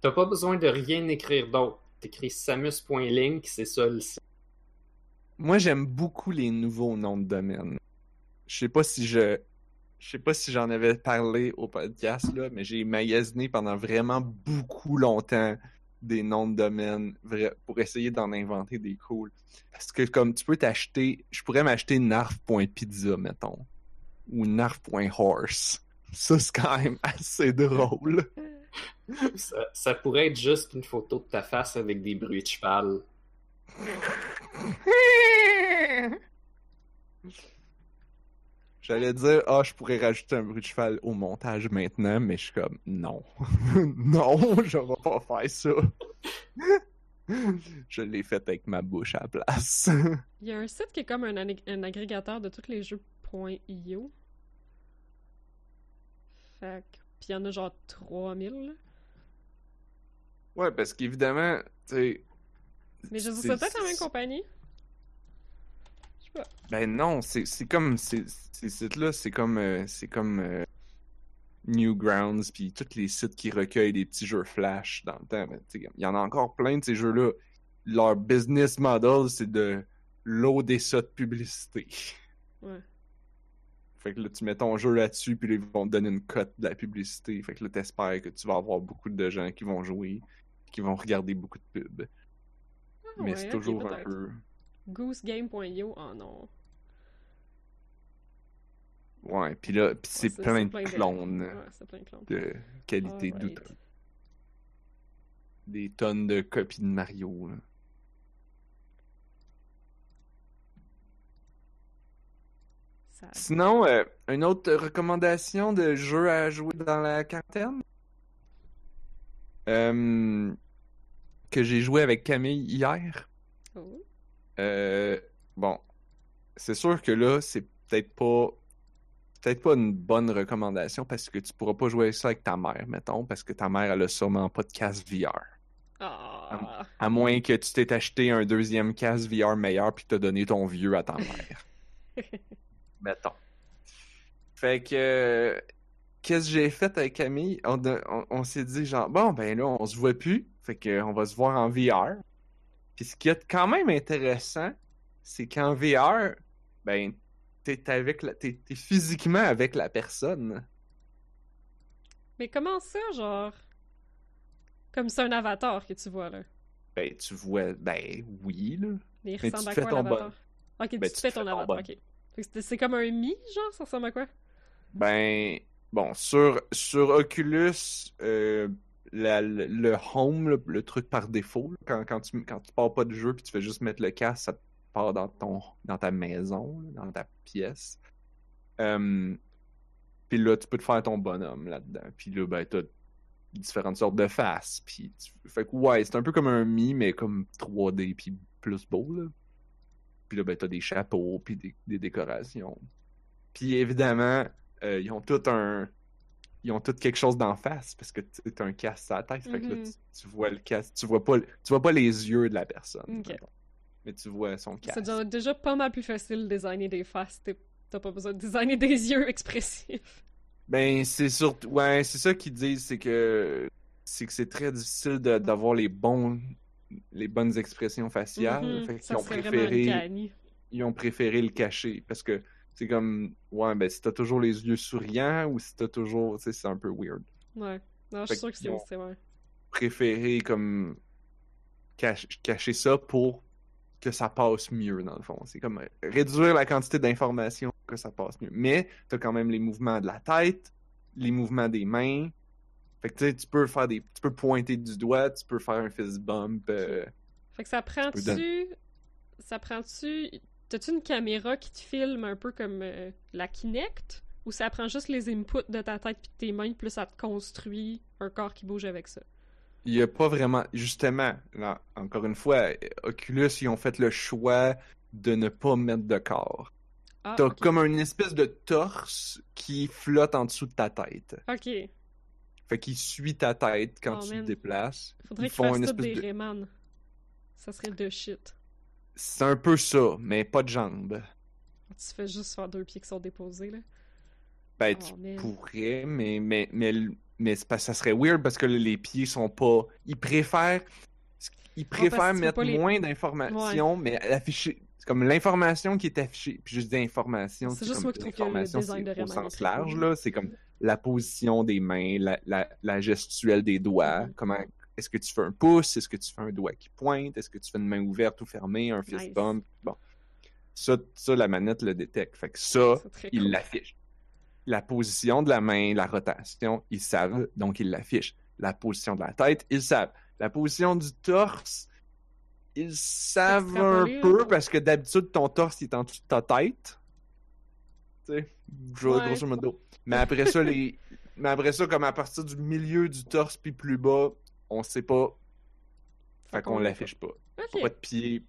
Speaker 1: T'as pas besoin de rien écrire d'autre. T'écris samus.link, c'est ça le site.
Speaker 3: Moi, j'aime beaucoup les nouveaux noms de domaine. Je sais pas si je. Je sais pas si j'en avais parlé au podcast, là, mais j'ai magasiné pendant vraiment beaucoup longtemps des noms de domaine pour essayer d'en inventer des cools. Parce que comme tu peux t'acheter, je pourrais m'acheter narf.pizza, mettons. Ou narf.horse. Ça, c'est quand même assez drôle.
Speaker 1: Ça, ça pourrait être juste une photo de ta face avec des bruits de cheval.
Speaker 3: J'allais dire, ah, je pourrais rajouter un bruit de cheval au montage maintenant, mais je suis comme, non. non, je vais pas faire ça. Je l'ai fait avec ma bouche à la place.
Speaker 2: Il y a un site qui est comme un, un agrégateur de tous les jeux .io. Fait que... Puis il y en a genre 3000, là.
Speaker 3: ouais, parce qu'évidemment, tu sais.
Speaker 2: Mais je
Speaker 3: c'est-
Speaker 2: c'est peut-être la même compagnie.
Speaker 3: Ben non, c'est comme ces sites-là, c'est comme euh, c'est comme euh, Newgrounds puis tous les sites qui recueillent des petits jeux flash dans le temps. Ben, il y en a encore plein de ces jeux-là. Leur business model, c'est de loader ça de publicité.
Speaker 2: Ouais.
Speaker 3: Fait que là, tu mets ton jeu là-dessus, puis là, ils vont te donner une cote de la publicité. Fait que là, t'espères que tu vas avoir beaucoup de gens qui vont jouer, qui vont regarder beaucoup de pubs.
Speaker 2: Ah
Speaker 3: Mais
Speaker 2: ouais,
Speaker 3: c'est toujours un peu...
Speaker 2: Goosegame.io, oh non.
Speaker 3: Ouais, puis là, puis c'est plein de
Speaker 2: plein de-
Speaker 3: clones
Speaker 2: Ouais, c'est plein de clones.
Speaker 3: de qualité douteuse. Des tonnes de copies de Mario, là.
Speaker 2: Ça-
Speaker 3: Sinon, euh, une autre recommandation de jeu à jouer dans la quarantaine? Euh, que j'ai joué avec Camille hier.
Speaker 2: Oh.
Speaker 3: Euh, bon, c'est sûr que là, c'est peut-être pas peut-être pas une bonne recommandation parce que tu pourras pas jouer ça avec ta mère, mettons, parce que ta mère elle a sûrement pas de casque VR.
Speaker 2: Ah.
Speaker 3: À moins que tu t'aies acheté un deuxième casque VR meilleur puis que t'as donné ton vieux à ta mère. mettons. Fait que qu'est-ce que j'ai fait avec Camille? On, on, on s'est dit genre bon ben là on se voit plus, fait que on va se voir en VR. Puis ce qui est quand même intéressant, c'est qu'en VR, ben t'es avec la, t'es, t'es physiquement avec la personne.
Speaker 2: Mais comment ça, genre? Comme c'est un avatar que tu vois, là.
Speaker 3: Ben tu vois, ben oui là.
Speaker 2: Mais il
Speaker 3: Mais tu
Speaker 2: ressemble à quoi,
Speaker 3: ton
Speaker 2: l'avatar?
Speaker 3: bon.
Speaker 2: Ok, tu
Speaker 3: Ben,
Speaker 2: te fais ton avatar,
Speaker 3: bon.
Speaker 2: ok. Fait que c'est- C'est comme un Mi, genre? Ça ressemble à quoi?
Speaker 3: Ben, bon, sur, sur Oculus, euh, le, le home, le truc par défaut, quand, quand tu, quand tu pars pas de jeu puis tu fais juste mettre le casque, ça part dans, ton, dans ta maison, dans ta pièce. Puis là, tu peux te faire ton bonhomme là-dedans. Puis là, ben, t'as différentes sortes de faces. Puis fait que ouais, c'est un peu comme un Mi, mais comme 3D puis plus beau. Puis là, ben, t'as des chapeaux puis des, des décorations. Puis évidemment, euh, ils ont tout un. Ils ont tout quelque chose d'en face parce que tu t'as un casque à la tête. Fait que là,
Speaker 2: Mhm.
Speaker 3: tu, tu vois le casque. Tu vois pas, tu vois pas les yeux de la personne. Mais tu vois son
Speaker 2: C'est
Speaker 3: casque.
Speaker 2: déjà- déjà pas mal plus facile de designer des faces. T'as pas besoin de designer des yeux expressifs.
Speaker 3: Ben, c'est surtout. Ouais, c'est ça qu'ils disent, c'est que. C'est que c'est très difficile de- d'avoir les bons. Les bonnes expressions faciales.
Speaker 2: Mhm,
Speaker 3: Fait qu'ils
Speaker 2: Ça
Speaker 3: ont préféré. Ils ont préféré le cacher. Parce que c'est comme. Ouais, ben si t'as toujours les yeux souriants ou si t'as toujours. Tu sais, c'est un peu weird.
Speaker 2: Ouais. Non, je suis sûr que c'est c'est vrai.
Speaker 3: préféré comme cache- cacher ça pour que ça passe mieux dans le fond. C'est comme réduire la quantité d'informations que ça passe mieux. Mais t'as quand même les mouvements de la tête, les mouvements des mains. Fait que tu sais, tu peux faire des. Tu peux pointer du doigt, tu peux faire un fist bump. euh,
Speaker 2: Fait que ça prend-tu. Ça prend-tu. T'as-tu une caméra qui te filme un peu comme euh, la Kinect? Ou ça prend juste les inputs de ta tête puis de tes mains, plus ça te construit un corps qui bouge avec ça?
Speaker 3: Il y a pas vraiment. Justement, là, encore une fois, Oculus, ils ont fait le choix de ne pas mettre de corps.
Speaker 2: Ah,
Speaker 3: T'as comme une espèce de torse qui flotte en dessous de ta tête.
Speaker 2: Ok.
Speaker 3: Fait qu'il suit ta tête quand
Speaker 2: Oh,
Speaker 3: tu
Speaker 2: man.
Speaker 3: te déplaces.
Speaker 2: Faudrait
Speaker 3: Ils
Speaker 2: qu'ils fassent
Speaker 3: une espèce
Speaker 2: des
Speaker 3: de-
Speaker 2: Rayman. Ça serait de shit.
Speaker 3: C'est un peu ça, mais pas de jambes.
Speaker 2: Tu fais juste faire deux pieds qui sont déposés, là?
Speaker 3: Ben,
Speaker 2: Oh,
Speaker 3: tu
Speaker 2: man.
Speaker 3: pourrais, mais, mais, mais, mais ça serait weird parce que les pieds sont pas. Ils préfèrent. Ils préfèrent mettre
Speaker 2: les-
Speaker 3: moins d'informations, mais afficher. C'est comme l'information qui est affichée. Puis juste dis information,
Speaker 2: C'est juste moi qui trouve que le design de
Speaker 3: c'est au sens large, là. C'est comme la position des mains, la, la, la gestuelle des doigts,
Speaker 2: Mhm.
Speaker 3: comment. Est-ce que tu fais un pouce? Est-ce que tu fais un doigt qui pointe? Est-ce que tu fais une main ouverte ou fermée? Un fist
Speaker 2: Nice.
Speaker 3: bump? Bon. Ça, ça, la manette le détecte. Fait que ça, il
Speaker 2: cool.
Speaker 3: l'affiche. La position de la main, la rotation, ils savent, donc ils l'affichent. La position de la tête, ils savent. La position du torse, ils savent un peu parce que d'habitude, ton torse il est en dessous de ta tête. Tu sais,
Speaker 2: Ouais.
Speaker 3: grosso modo. Mais après ça, les... Mais après ça, comme à partir du milieu du torse puis plus bas, on sait pas. Fait qu'on l'affiche pas.
Speaker 2: Ok.
Speaker 3: Pas de pied.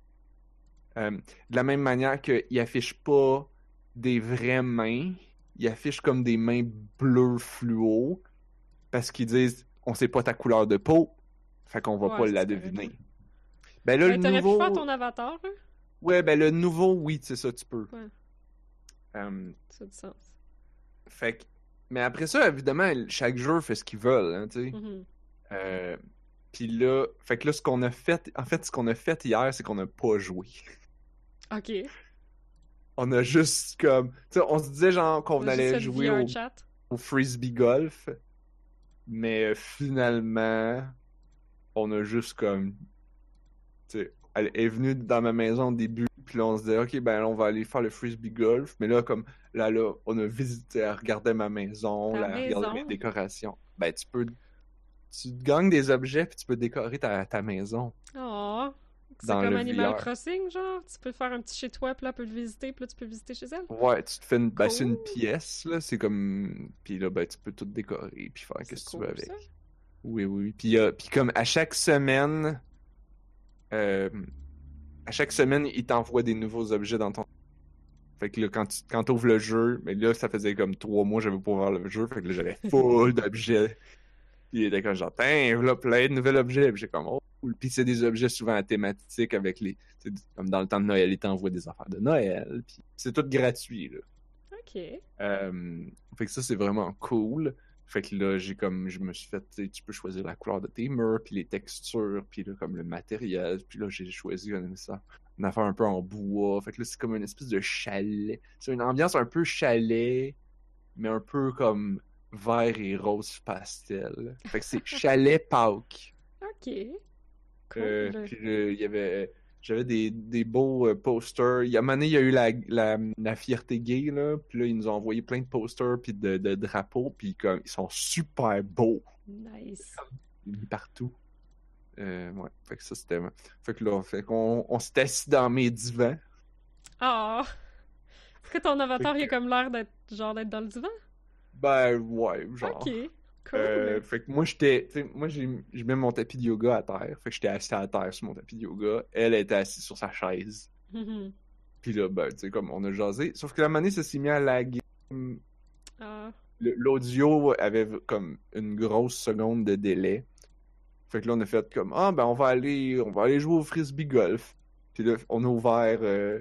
Speaker 3: Euh, de la même manière qu'il affiche pas des vraies mains, il affiche comme des mains bleues fluo parce qu'ils disent on sait pas ta couleur de peau, fait qu'on va
Speaker 2: Ouais,
Speaker 3: pas la deviner. Ben là,
Speaker 2: Ben,
Speaker 3: le nouveau.
Speaker 2: pu faire ton avatar, là?
Speaker 3: Ouais, ben le nouveau, oui, c'est ça, tu peux.
Speaker 2: Ouais.
Speaker 3: Euh,
Speaker 2: Ça a du sens.
Speaker 3: fait que... Mais après ça, évidemment, chaque jeu fait ce qu'ils veulent, hein, tu sais.
Speaker 2: Mhm.
Speaker 3: Euh, Puis là, fait que là, ce qu'on a fait, en fait, ce qu'on a fait hier, c'est qu'on n'a pas joué.
Speaker 2: Ok.
Speaker 3: On a juste comme, tu sais, on se disait genre qu'on allait jouer au, frisbee golf, mais euh, finalement, on a juste comme, tu sais, elle est venue dans ma maison au début, puis là on se disait ok ben on va aller faire le frisbee golf, mais là comme là là, on a visité, elle regardait ma maison,
Speaker 2: Ta
Speaker 3: là, elle regardait mes décorations. Ben tu peux, tu gagnes des objets puis tu peux décorer ta, ta maison.
Speaker 2: Oh. C'est comme Animal
Speaker 3: VR.
Speaker 2: Crossing, genre. Tu peux faire un petit chez toi, puis là, elle peut le visiter, puis là, tu peux visiter chez elle.
Speaker 3: Ouais, tu te fais une, ben, c'est une
Speaker 2: Cool.
Speaker 3: pièce là, c'est comme, puis là ben tu peux tout décorer puis faire qu'est-ce que tu
Speaker 2: cool,
Speaker 3: veux avec.
Speaker 2: ça.
Speaker 3: Oui, oui. oui. Puis, euh, puis comme à chaque semaine, euh, à chaque semaine, il t'envoie des nouveaux objets dans ton. Fait que là, quand tu quand ouvres le jeu, mais là, ça faisait comme trois mois que j'avais pas ouvert le jeu, fait que là, j'avais full d'objets. Puis il était comme genre, Tain, là, plein de nouveaux objets. Puis j'ai comme, oh, cool. Puis c'est des objets souvent thématiques avec les. Comme dans le temps de Noël, il t'envoie des affaires de Noël. Puis c'est tout gratuit, là.
Speaker 2: Ok.
Speaker 3: Euh, fait que ça, c'est vraiment cool. Fait que là, j'ai comme, je me suis fait, tu sais, tu peux choisir la couleur de tes murs, puis les textures, puis là, comme le matériel. Puis là, j'ai choisi une, ça, une affaire un peu en bois. Fait que là, c'est comme une espèce de chalet. C'est une ambiance un peu chalet, mais un peu comme vert et rose pastel. Fait que c'est chalet Pâques.
Speaker 2: Ok. Cool.
Speaker 3: Euh, puis là, il y avait j'avais des, des beaux euh, posters. Il y a un moment donné, il y a eu la, la, la fierté gay, là. Puis là, ils nous ont envoyé plein de posters puis de, de drapeaux. Puis comme, ils sont super beaux.
Speaker 2: Nice.
Speaker 3: Partout. Euh, ouais. Fait que ça, c'était... Fait que là, fait qu'on on s'est assis dans mes divans.
Speaker 2: Ah! Est-ce que ton avatar, il a comme l'air d'être genre d'être dans le divan?
Speaker 3: Ben, ouais, genre...
Speaker 2: Ok. Cool.
Speaker 3: Euh, fait que moi, j'étais. Moi, j'ai mets mon tapis de yoga à terre. Fait que j'étais assis à terre sur mon tapis de yoga. Elle était assise sur sa chaise.
Speaker 2: Mhm.
Speaker 3: Puis là, ben, tu sais, comme on a jasé. Sauf que la manée, ça s'est mis à laguer.
Speaker 2: Ah.
Speaker 3: L'audio avait comme une grosse seconde de délai. Fait que là, on a fait comme Ah, ben, on va aller, on va aller jouer au frisbee golf. Puis là, on a ouvert. euh,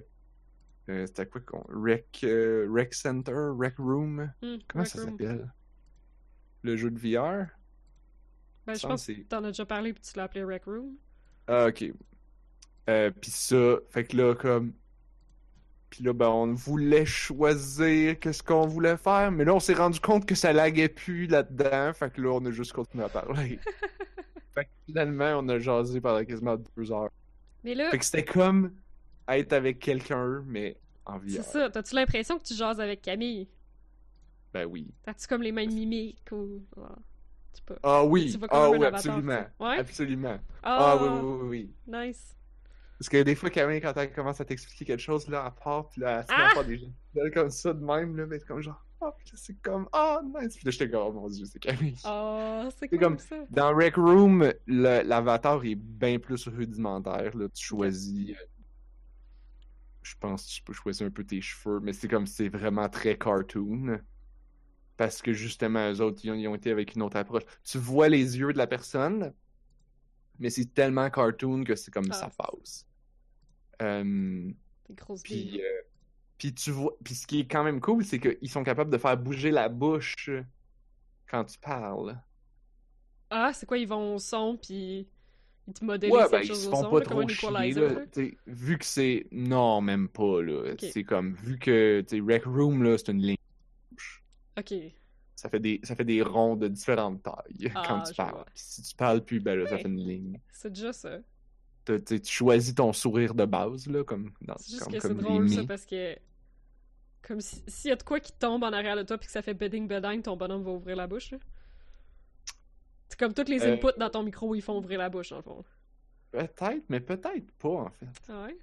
Speaker 3: euh, C'était quoi qu'on. Rec, euh, Rec Center, Rec Room?
Speaker 2: Hmm,
Speaker 3: Comment
Speaker 2: Rec
Speaker 3: ça s'appelle? Le jeu de VR
Speaker 2: Ben, je pense que t'en as déjà parlé puis tu l'as appelé Rec Room.
Speaker 3: Ah, ok. Euh, puis ça, fait que là, comme. Puis là, ben, on voulait choisir qu'est-ce qu'on voulait faire, mais là, on s'est rendu compte que ça laguait plus là-dedans, fait que là, on a juste continué à parler. fait que finalement, on a jasé pendant quasiment deux heures.
Speaker 2: Mais là,
Speaker 3: Fait que c'était comme être avec quelqu'un, mais en
Speaker 2: c'est
Speaker 3: VR.
Speaker 2: ça. T'as-tu l'impression que tu jases avec Camille?
Speaker 3: Ben oui.
Speaker 2: T'as-tu comme les mêmes mimiques ou. Ah, sais pas.
Speaker 3: Ah oui,
Speaker 2: Tu comme
Speaker 3: ah
Speaker 2: un
Speaker 3: oui, absolument.
Speaker 2: Ouais?
Speaker 3: Absolument. Ah,
Speaker 2: Ah,
Speaker 3: oui, oui, oui, oui.
Speaker 2: Nice.
Speaker 3: Parce que des fois, Camille, quand elle commence à t'expliquer quelque chose, là, elle part, puis là, elle se met
Speaker 2: Ah!
Speaker 3: à faire des gens comme ça de même, là, mais c'est comme genre, oh, puis là, c'est comme, oh, nice. Puis là, j'étais comme, oh mon dieu, c'est Camille.
Speaker 2: Oh, c'est
Speaker 3: C'est
Speaker 2: cool
Speaker 3: comme-
Speaker 2: ça?
Speaker 3: Dans Rec Room, l'avatar est bien plus rudimentaire, là. Tu choisis. Je pense que tu peux choisir un peu tes cheveux, mais c'est comme, c'est vraiment très cartoon. Parce que justement, eux autres, ils ont, ils ont été avec une autre approche. Tu vois les yeux de la personne, mais c'est tellement cartoon que c'est comme
Speaker 2: Ah.
Speaker 3: ça passe. Euh, puis, euh, puis tu vois, puis ce qui est quand même cool, c'est qu'ils sont capables de faire bouger la bouche quand tu parles.
Speaker 2: Ah, c'est quoi, ils vont au son puis ils te modèlent
Speaker 3: Ouais, ben ils se font pas trop chier, là. vu que c'est... Non, même pas, là. C'est comme, vu que, tu Rec Room, là, c'est une ligne.
Speaker 2: Ok.
Speaker 3: Ça fait des, ça fait des ronds de différentes tailles
Speaker 2: Ah,
Speaker 3: quand tu
Speaker 2: je
Speaker 3: parles. si tu parles plus, ben là, ça fait une ligne.
Speaker 2: C'est déjà ça.
Speaker 3: T'sais, tu choisis ton sourire de base, là, comme dans
Speaker 2: C'est juste
Speaker 3: comme,
Speaker 2: que c'est drôle ça parce que. Comme si- s'il y a de quoi qui tombe en arrière de toi puis que ça fait bedding bedding, ton bonhomme va ouvrir la bouche. là. C'est comme tous les
Speaker 3: Euh,
Speaker 2: inputs dans ton micro, ils font ouvrir la bouche, en fond.
Speaker 3: Peut-être, mais peut-être pas, en fait.
Speaker 2: Ah ouais?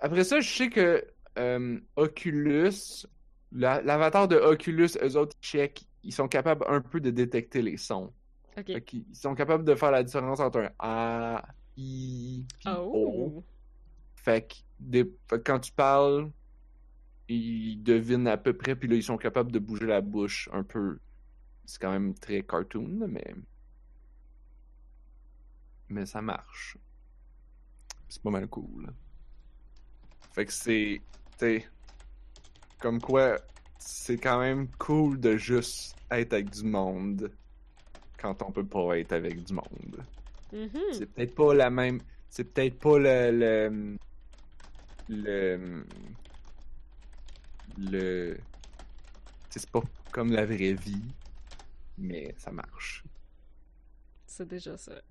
Speaker 3: Après ça, je sais que euh, Oculus, la- l'avatar de Oculus, eux autres, check, ils sont capables un peu de détecter les sons.
Speaker 2: Ok.
Speaker 3: Fait qu'ils- ils sont capables de faire la différence entre un A puis
Speaker 2: Oh!
Speaker 3: Fait que des- fait que quand tu parles, ils devinent à peu près, puis là, ils sont capables de bouger la bouche un peu. C'est quand même très cartoon, mais. Mais ça marche. C'est pas mal cool. Fait que c'est. t'sais, Comme quoi, c'est quand même cool de juste être avec du monde quand on peut pas être avec du monde.
Speaker 2: Mhm.
Speaker 3: C'est peut-être pas la même. C'est peut-être pas le. Le. Le. le- C'est pas comme la vraie vie, mais ça marche.
Speaker 2: C'est déjà ça.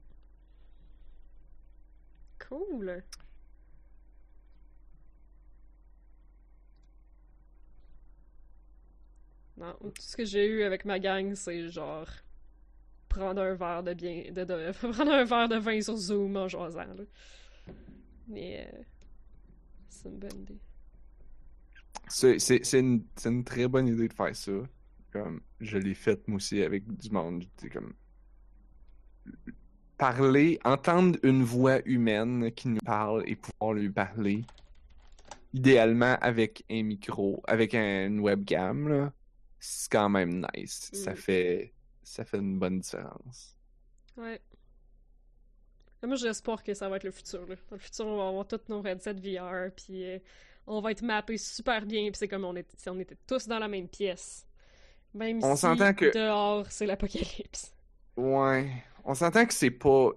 Speaker 2: Cool. Non, tout ce que j'ai eu avec ma gang, c'est genre prendre un verre de bien, de, de- prendre un verre de vin sur Zoom en jasant. Là. Mais euh, c'est une bonne idée.
Speaker 3: C'est c'est- c'est une, c'est une très bonne idée de faire ça. Comme, je l'ai fait moi aussi avec du monde. C'est comme. Parler, entendre une voix humaine qui nous parle et pouvoir lui parler. Idéalement avec un micro, avec un- une webcam, là, c'est quand même nice. Ça
Speaker 2: Mm.
Speaker 3: fait. Ça fait une bonne différence.
Speaker 2: Ouais. Moi, espoir que ça va être le futur. Là. Dans le futur, on va avoir tous nos headsets VR, puis euh, on va être mappés super bien, puis c'est comme on si on était tous dans la même pièce. Même
Speaker 3: On
Speaker 2: si
Speaker 3: que-
Speaker 2: dehors, c'est l'apocalypse.
Speaker 3: Ouais. On s'entend que c'est pas.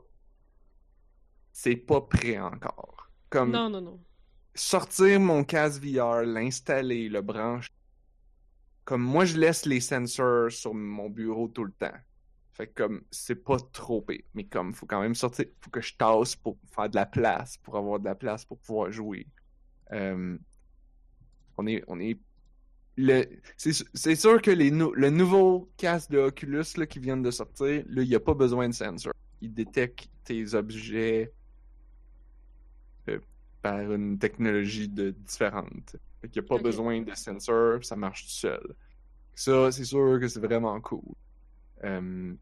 Speaker 3: C'est pas prêt encore. Comme
Speaker 2: Non, non, non.
Speaker 3: sortir mon casque VR, l'installer, le brancher. Comme moi, je laisse les sensors sur mon bureau tout le temps. Fait que comme c'est pas trop pire. Mais comme faut quand même sortir, faut que je tasse pour faire de la place, pour avoir de la place pour pouvoir jouer. Euh, on est, on est. C'est, sûr que les le nouveau casque de Oculus là, qui vient de sortir, là, il n'y a pas besoin de sensor. Il détecte tes objets euh, par une technologie de, différente. Fait qu'il n'y a pas besoin de sensor, ça marche tout seul. Ça, c'est sûr que c'est vraiment cool. Euh,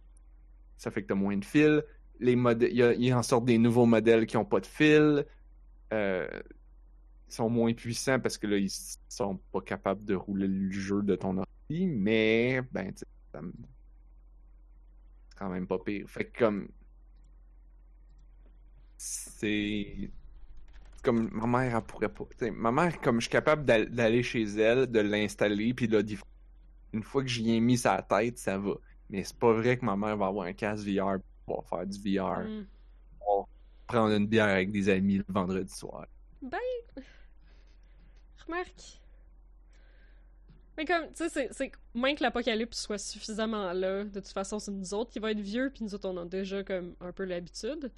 Speaker 3: ça fait que tu as moins de fils. Les modèles, il y, a- il en sort des nouveaux modèles qui n'ont pas de fil. Euh, sont moins puissants parce que là, ils sont pas capables de rouler le jeu de ton ordi, mais ben, c'est quand même pas pire. Fait que comme c'est comme ma mère elle pourrait pas. ma mère, comme je suis capable d'al- d'aller chez elle, de l'installer, puis là, une fois que j'y ai mis sa tête, ça va. Mais c'est pas vrai que ma mère va avoir un casque VR pour faire du VR,
Speaker 2: Mm.
Speaker 3: prendre une bière avec des amis le vendredi soir.
Speaker 2: Ben. Remarque. Mais comme, tu sais, c'est- c'est que moins que l'apocalypse soit suffisamment là, de toute façon, c'est nous autres qui va être vieux, puis nous autres, on a déjà comme un peu l'habitude.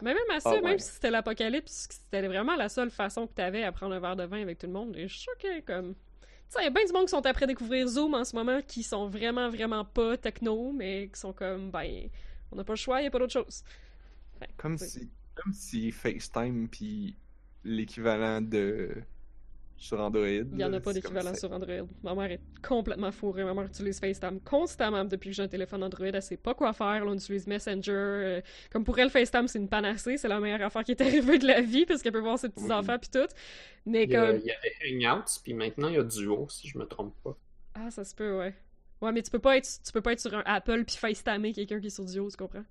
Speaker 2: Mais même à ça,
Speaker 3: Ah ouais.
Speaker 2: même si c'était l'apocalypse, c'était vraiment la seule façon que t'avais à prendre un verre de vin avec tout le monde, et je suis sûre que, comme. Tu sais, il y a bien du monde qui sont après découvrir Zoom en ce moment, qui sont vraiment, vraiment pas techno, mais qui sont comme, ben, on n'a pas le choix, il a pas d'autre chose.
Speaker 3: Comme si, comme si FaceTime puis l'équivalent de sur Android.
Speaker 2: Il n'y en a pas d'équivalent sur Android. Ma mère est complètement fourrée. Ma mère utilise FaceTime constamment depuis que j'ai un téléphone Android. Elle sait pas quoi faire. Là, on utilise Messenger. euh, comme pour elle, FaceTime, c'est une panacée. C'est la meilleure affaire qui est arrivée de la vie parce qu'elle peut voir ses petits-enfants puis tout. Mais
Speaker 1: Il y, a,
Speaker 2: comme...
Speaker 1: il y avait Hangouts, puis maintenant il y a Duo, si je me trompe pas.
Speaker 2: Ah, ça se peut, ouais. Ouais, mais tu peux pas être, tu peux pas être sur un Apple puis FaceTimer quelqu'un qui est sur Duo, tu comprends?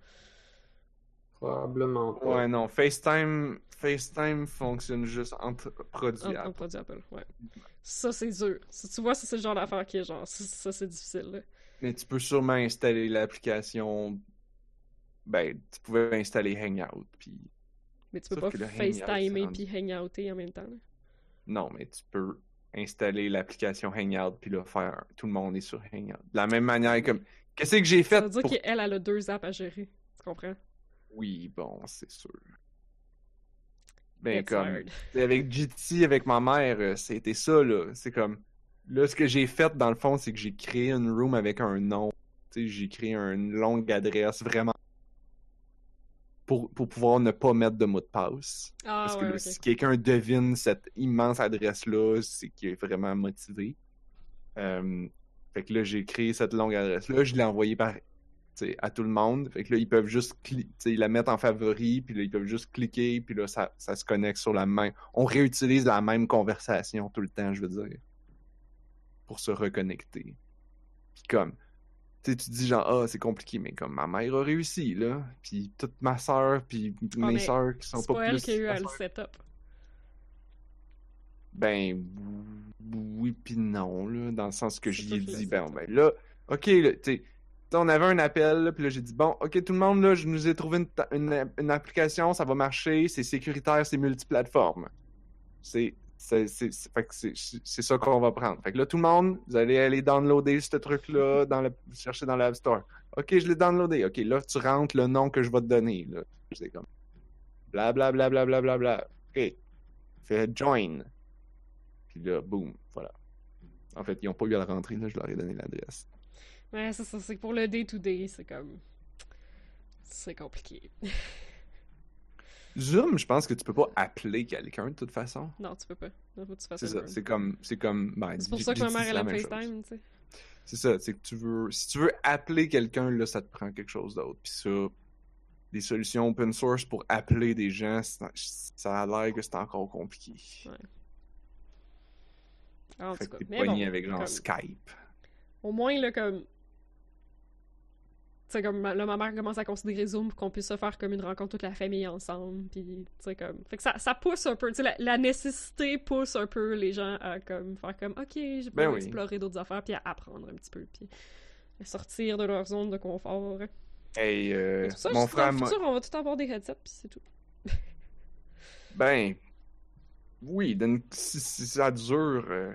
Speaker 1: Probablement pas.
Speaker 3: Ouais, non, FaceTime, FaceTime fonctionne juste entre produits Apple.
Speaker 2: produit Apple, ouais. Ça, c'est dur. Ça, tu vois, ça, c'est le genre d'affaire qui est genre... Ça, ça, c'est difficile, là.
Speaker 3: Mais tu peux sûrement installer l'application. Ben, tu pouvais installer Hangout, puis
Speaker 2: Mais tu peux
Speaker 3: Sauf
Speaker 2: pas
Speaker 3: le
Speaker 2: FaceTimer
Speaker 3: ça
Speaker 2: puis hangouter en même temps, là.
Speaker 3: non, mais tu peux installer l'application Hangout, puis là, faire tout le monde est sur Hangout. De la même manière comme. Qu'est-ce que j'ai
Speaker 2: Ça
Speaker 3: fait
Speaker 2: veut dire
Speaker 3: pour...
Speaker 2: qu'elle, elle a deux apps à gérer. Tu comprends?
Speaker 3: Oui, bon, c'est sûr. Ben,
Speaker 2: It's
Speaker 3: comme.
Speaker 2: hard.
Speaker 3: Avec GT, avec ma mère, euh, c'était ça, là. C'est comme. Là, ce que j'ai fait, dans le fond, c'est que j'ai créé une room avec un nom. Tu sais, j'ai créé une longue adresse, vraiment. Pour, pour pouvoir ne pas mettre de mot de passe.
Speaker 2: Ah,
Speaker 3: Parce que
Speaker 2: ouais,
Speaker 3: là, si quelqu'un devine cette immense adresse-là, c'est qu'il est vraiment motivé. Euh, fait que là, j'ai créé cette longue adresse-là. Je l'ai envoyée par à tout le monde. Fait que là, ils peuvent juste sais, la mettre en favori, puis là, ils peuvent juste cliquer, puis là, ça, ça se connecte sur la même. On réutilise la même conversation tout le temps, je veux dire. Pour se reconnecter. Puis comme, tu tu dis genre, ah, c'est compliqué, mais comme ma mère a réussi, là. Puis toute ma soeur, puis mes
Speaker 2: mais
Speaker 3: sœurs qui sont pas,
Speaker 2: pas elle
Speaker 3: plus.
Speaker 2: qui a eu à le setup.
Speaker 3: Ben, oui puis non, là, dans le sens que j'y ai dit, ben, ben là, ok, là, tu sais, on avait un appel, puis là, j'ai dit, bon, ok, tout le monde, là, je nous ai trouvé une, application, ça va marcher, c'est sécuritaire, c'est multiplateforme. C'est, c'est ça qu'on va prendre. Fait que là, tout le monde, vous allez aller downloader ce truc-là, dans le, chercher dans l'App Store. Ok, je l'ai downloadé. Ok, là, tu rentres le nom que je vais te donner, là. C'est comme, bla bla bla bla bla bla bla. Ok, fais join. Puis là, boum, voilà. En fait, ils n'ont pas eu à le rentrer, là, je leur ai donné l'adresse.
Speaker 2: Ouais, c'est ça. C'est que pour le day-to-day, c'est comme. C'est compliqué.
Speaker 3: Zoom, je pense que tu peux pas appeler quelqu'un de toute façon.
Speaker 2: Non, tu peux pas. Que
Speaker 3: C'est ça, c'est comme, c'est comme, ben,
Speaker 2: pour ça que ma mère, elle
Speaker 3: chose.
Speaker 2: FaceTime, tu sais.
Speaker 3: C'est ça, c'est que tu veux, si tu veux appeler quelqu'un, là, ça te prend quelque chose d'autre. Puis ça, des solutions open source pour appeler des gens, ça a l'air que c'est encore compliqué.
Speaker 2: En
Speaker 3: fait
Speaker 2: tout
Speaker 3: que
Speaker 2: cas.
Speaker 3: t'es pogné
Speaker 2: bon,
Speaker 3: avec genre
Speaker 2: comme-
Speaker 3: Skype.
Speaker 2: Au moins, là, comme. Sais, comme là, ma mère commence à considérer Zoom pour qu'on puisse se faire comme une rencontre toute la famille ensemble. Puis, tu sais, comme. Fait que ça, ça pousse un peu. Tu sais, la, la nécessité pousse un peu les gens à comme faire comme, OK, j'ai
Speaker 3: Ben
Speaker 2: pas
Speaker 3: oui.
Speaker 2: explorer d'autres affaires, puis à apprendre un petit peu. Puis à sortir de leur zone de confort.
Speaker 3: Hey, euh,
Speaker 2: ça,
Speaker 3: mon
Speaker 2: je-
Speaker 3: frère
Speaker 2: dans le futur, on va tout avoir des headsets, puis c'est tout.
Speaker 3: Ben, oui, si ça dure. euh,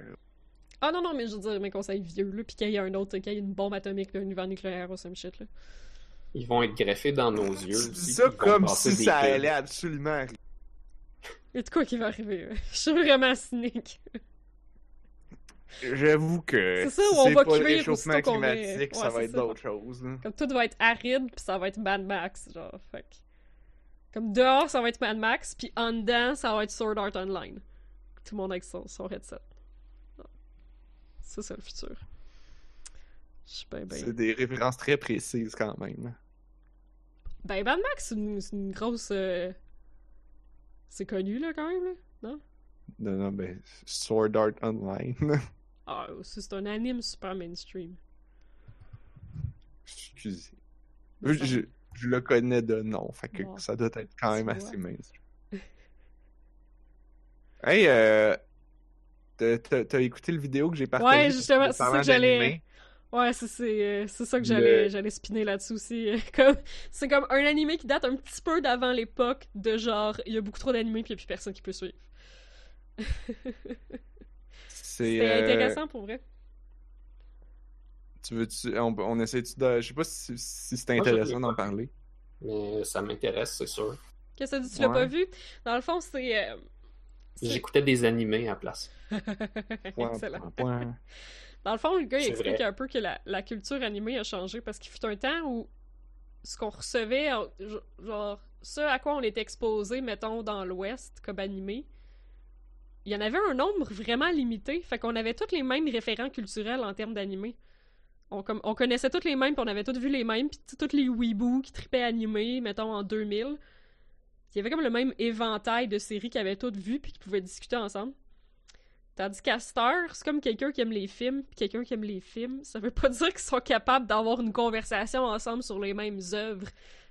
Speaker 2: Ah non, non, mais je veux dire, mes conseils vieux, là, puis qu'il y a un autre, qu'il y ait une bombe atomique, là, un univers nucléaire ou some shit, là.
Speaker 1: Ils vont être greffés dans nos yeux.
Speaker 3: tu dis ça comme si ça allait absolument arriver.
Speaker 2: Il y a de quoi qui va arriver, ouais. Je suis vraiment cynique.
Speaker 3: J'avoue que
Speaker 2: C'est ça, où on va
Speaker 3: pas le
Speaker 2: cuire
Speaker 3: réchauffement climatique,
Speaker 2: Ouais,
Speaker 3: ça va être d'autres choses. là.
Speaker 2: Comme tout va être aride, puis ça va être Mad Max, genre, fait que- Comme dehors, ça va être Mad Max, puis en dedans, ça va être Sword Art Online. Tout le monde avec son, son headset. Ouais. C'est ça le futur. Ben ben...
Speaker 3: C'est des références très précises quand même.
Speaker 2: Ben, Mad Max, c'est une, grosse... euh, C'est connu, là, quand même, là, non?
Speaker 3: Non, non, ben, Sword Art Online.
Speaker 2: Ah, c'est un anime super mainstream.
Speaker 3: Excusez. Je,
Speaker 2: ça-
Speaker 3: je, je le connais de nom, fait que
Speaker 2: Bon.
Speaker 3: ça doit être quand même assez mainstream. hey, euh, t'as- écouté le vidéo que j'ai partagé?
Speaker 2: Ouais, justement, c'est ça que j'allais-? Ouais, c'est c'est euh, c'est ça que
Speaker 3: Le-
Speaker 2: j'allais j'allais spinner là-dessus aussi. comme c'est comme un animé qui date un petit peu d'avant l'époque de genre il y a beaucoup trop d'animés puis il y a plus personne qui peut suivre.
Speaker 3: C'est euh,
Speaker 2: intéressant pour vrai.
Speaker 3: Tu veux, tu, on, on essaie-tu de. Je sais pas si, si c'est intéressant d'en parler.
Speaker 1: Mais ça m'intéresse, c'est sûr.
Speaker 2: Qu'est-ce que tu l'as
Speaker 3: Ouais.
Speaker 2: pas vu? Dans le fond, c'est. euh, c'est-
Speaker 1: J'écoutais des animés à la place.
Speaker 3: Point,
Speaker 2: Excellent. Dans le fond, le gars, il explique
Speaker 1: vrai.
Speaker 2: un peu que la, la culture animée a changé parce qu'il fut un temps où ce qu'on recevait, en- genre, ce à quoi on était exposé, mettons, dans l'Ouest, comme animé, il y en avait un nombre vraiment limité. Fait qu'on avait tous les mêmes référents culturels en termes d'animé. On, comme, on connaissait tous les mêmes, puis on avait tous vu les mêmes, puis tous les weeboos qui tripaient animés, mettons, en 2000. Il y avait comme le même éventail de séries qu'ils avaient toutes vues, puis qui pouvaient discuter ensemble. Tandis qu'à heure, c'est comme quelqu'un qui aime les films, puis quelqu'un qui aime les films. Ça veut pas dire qu'ils sont capables d'avoir une conversation ensemble sur les mêmes œuvres.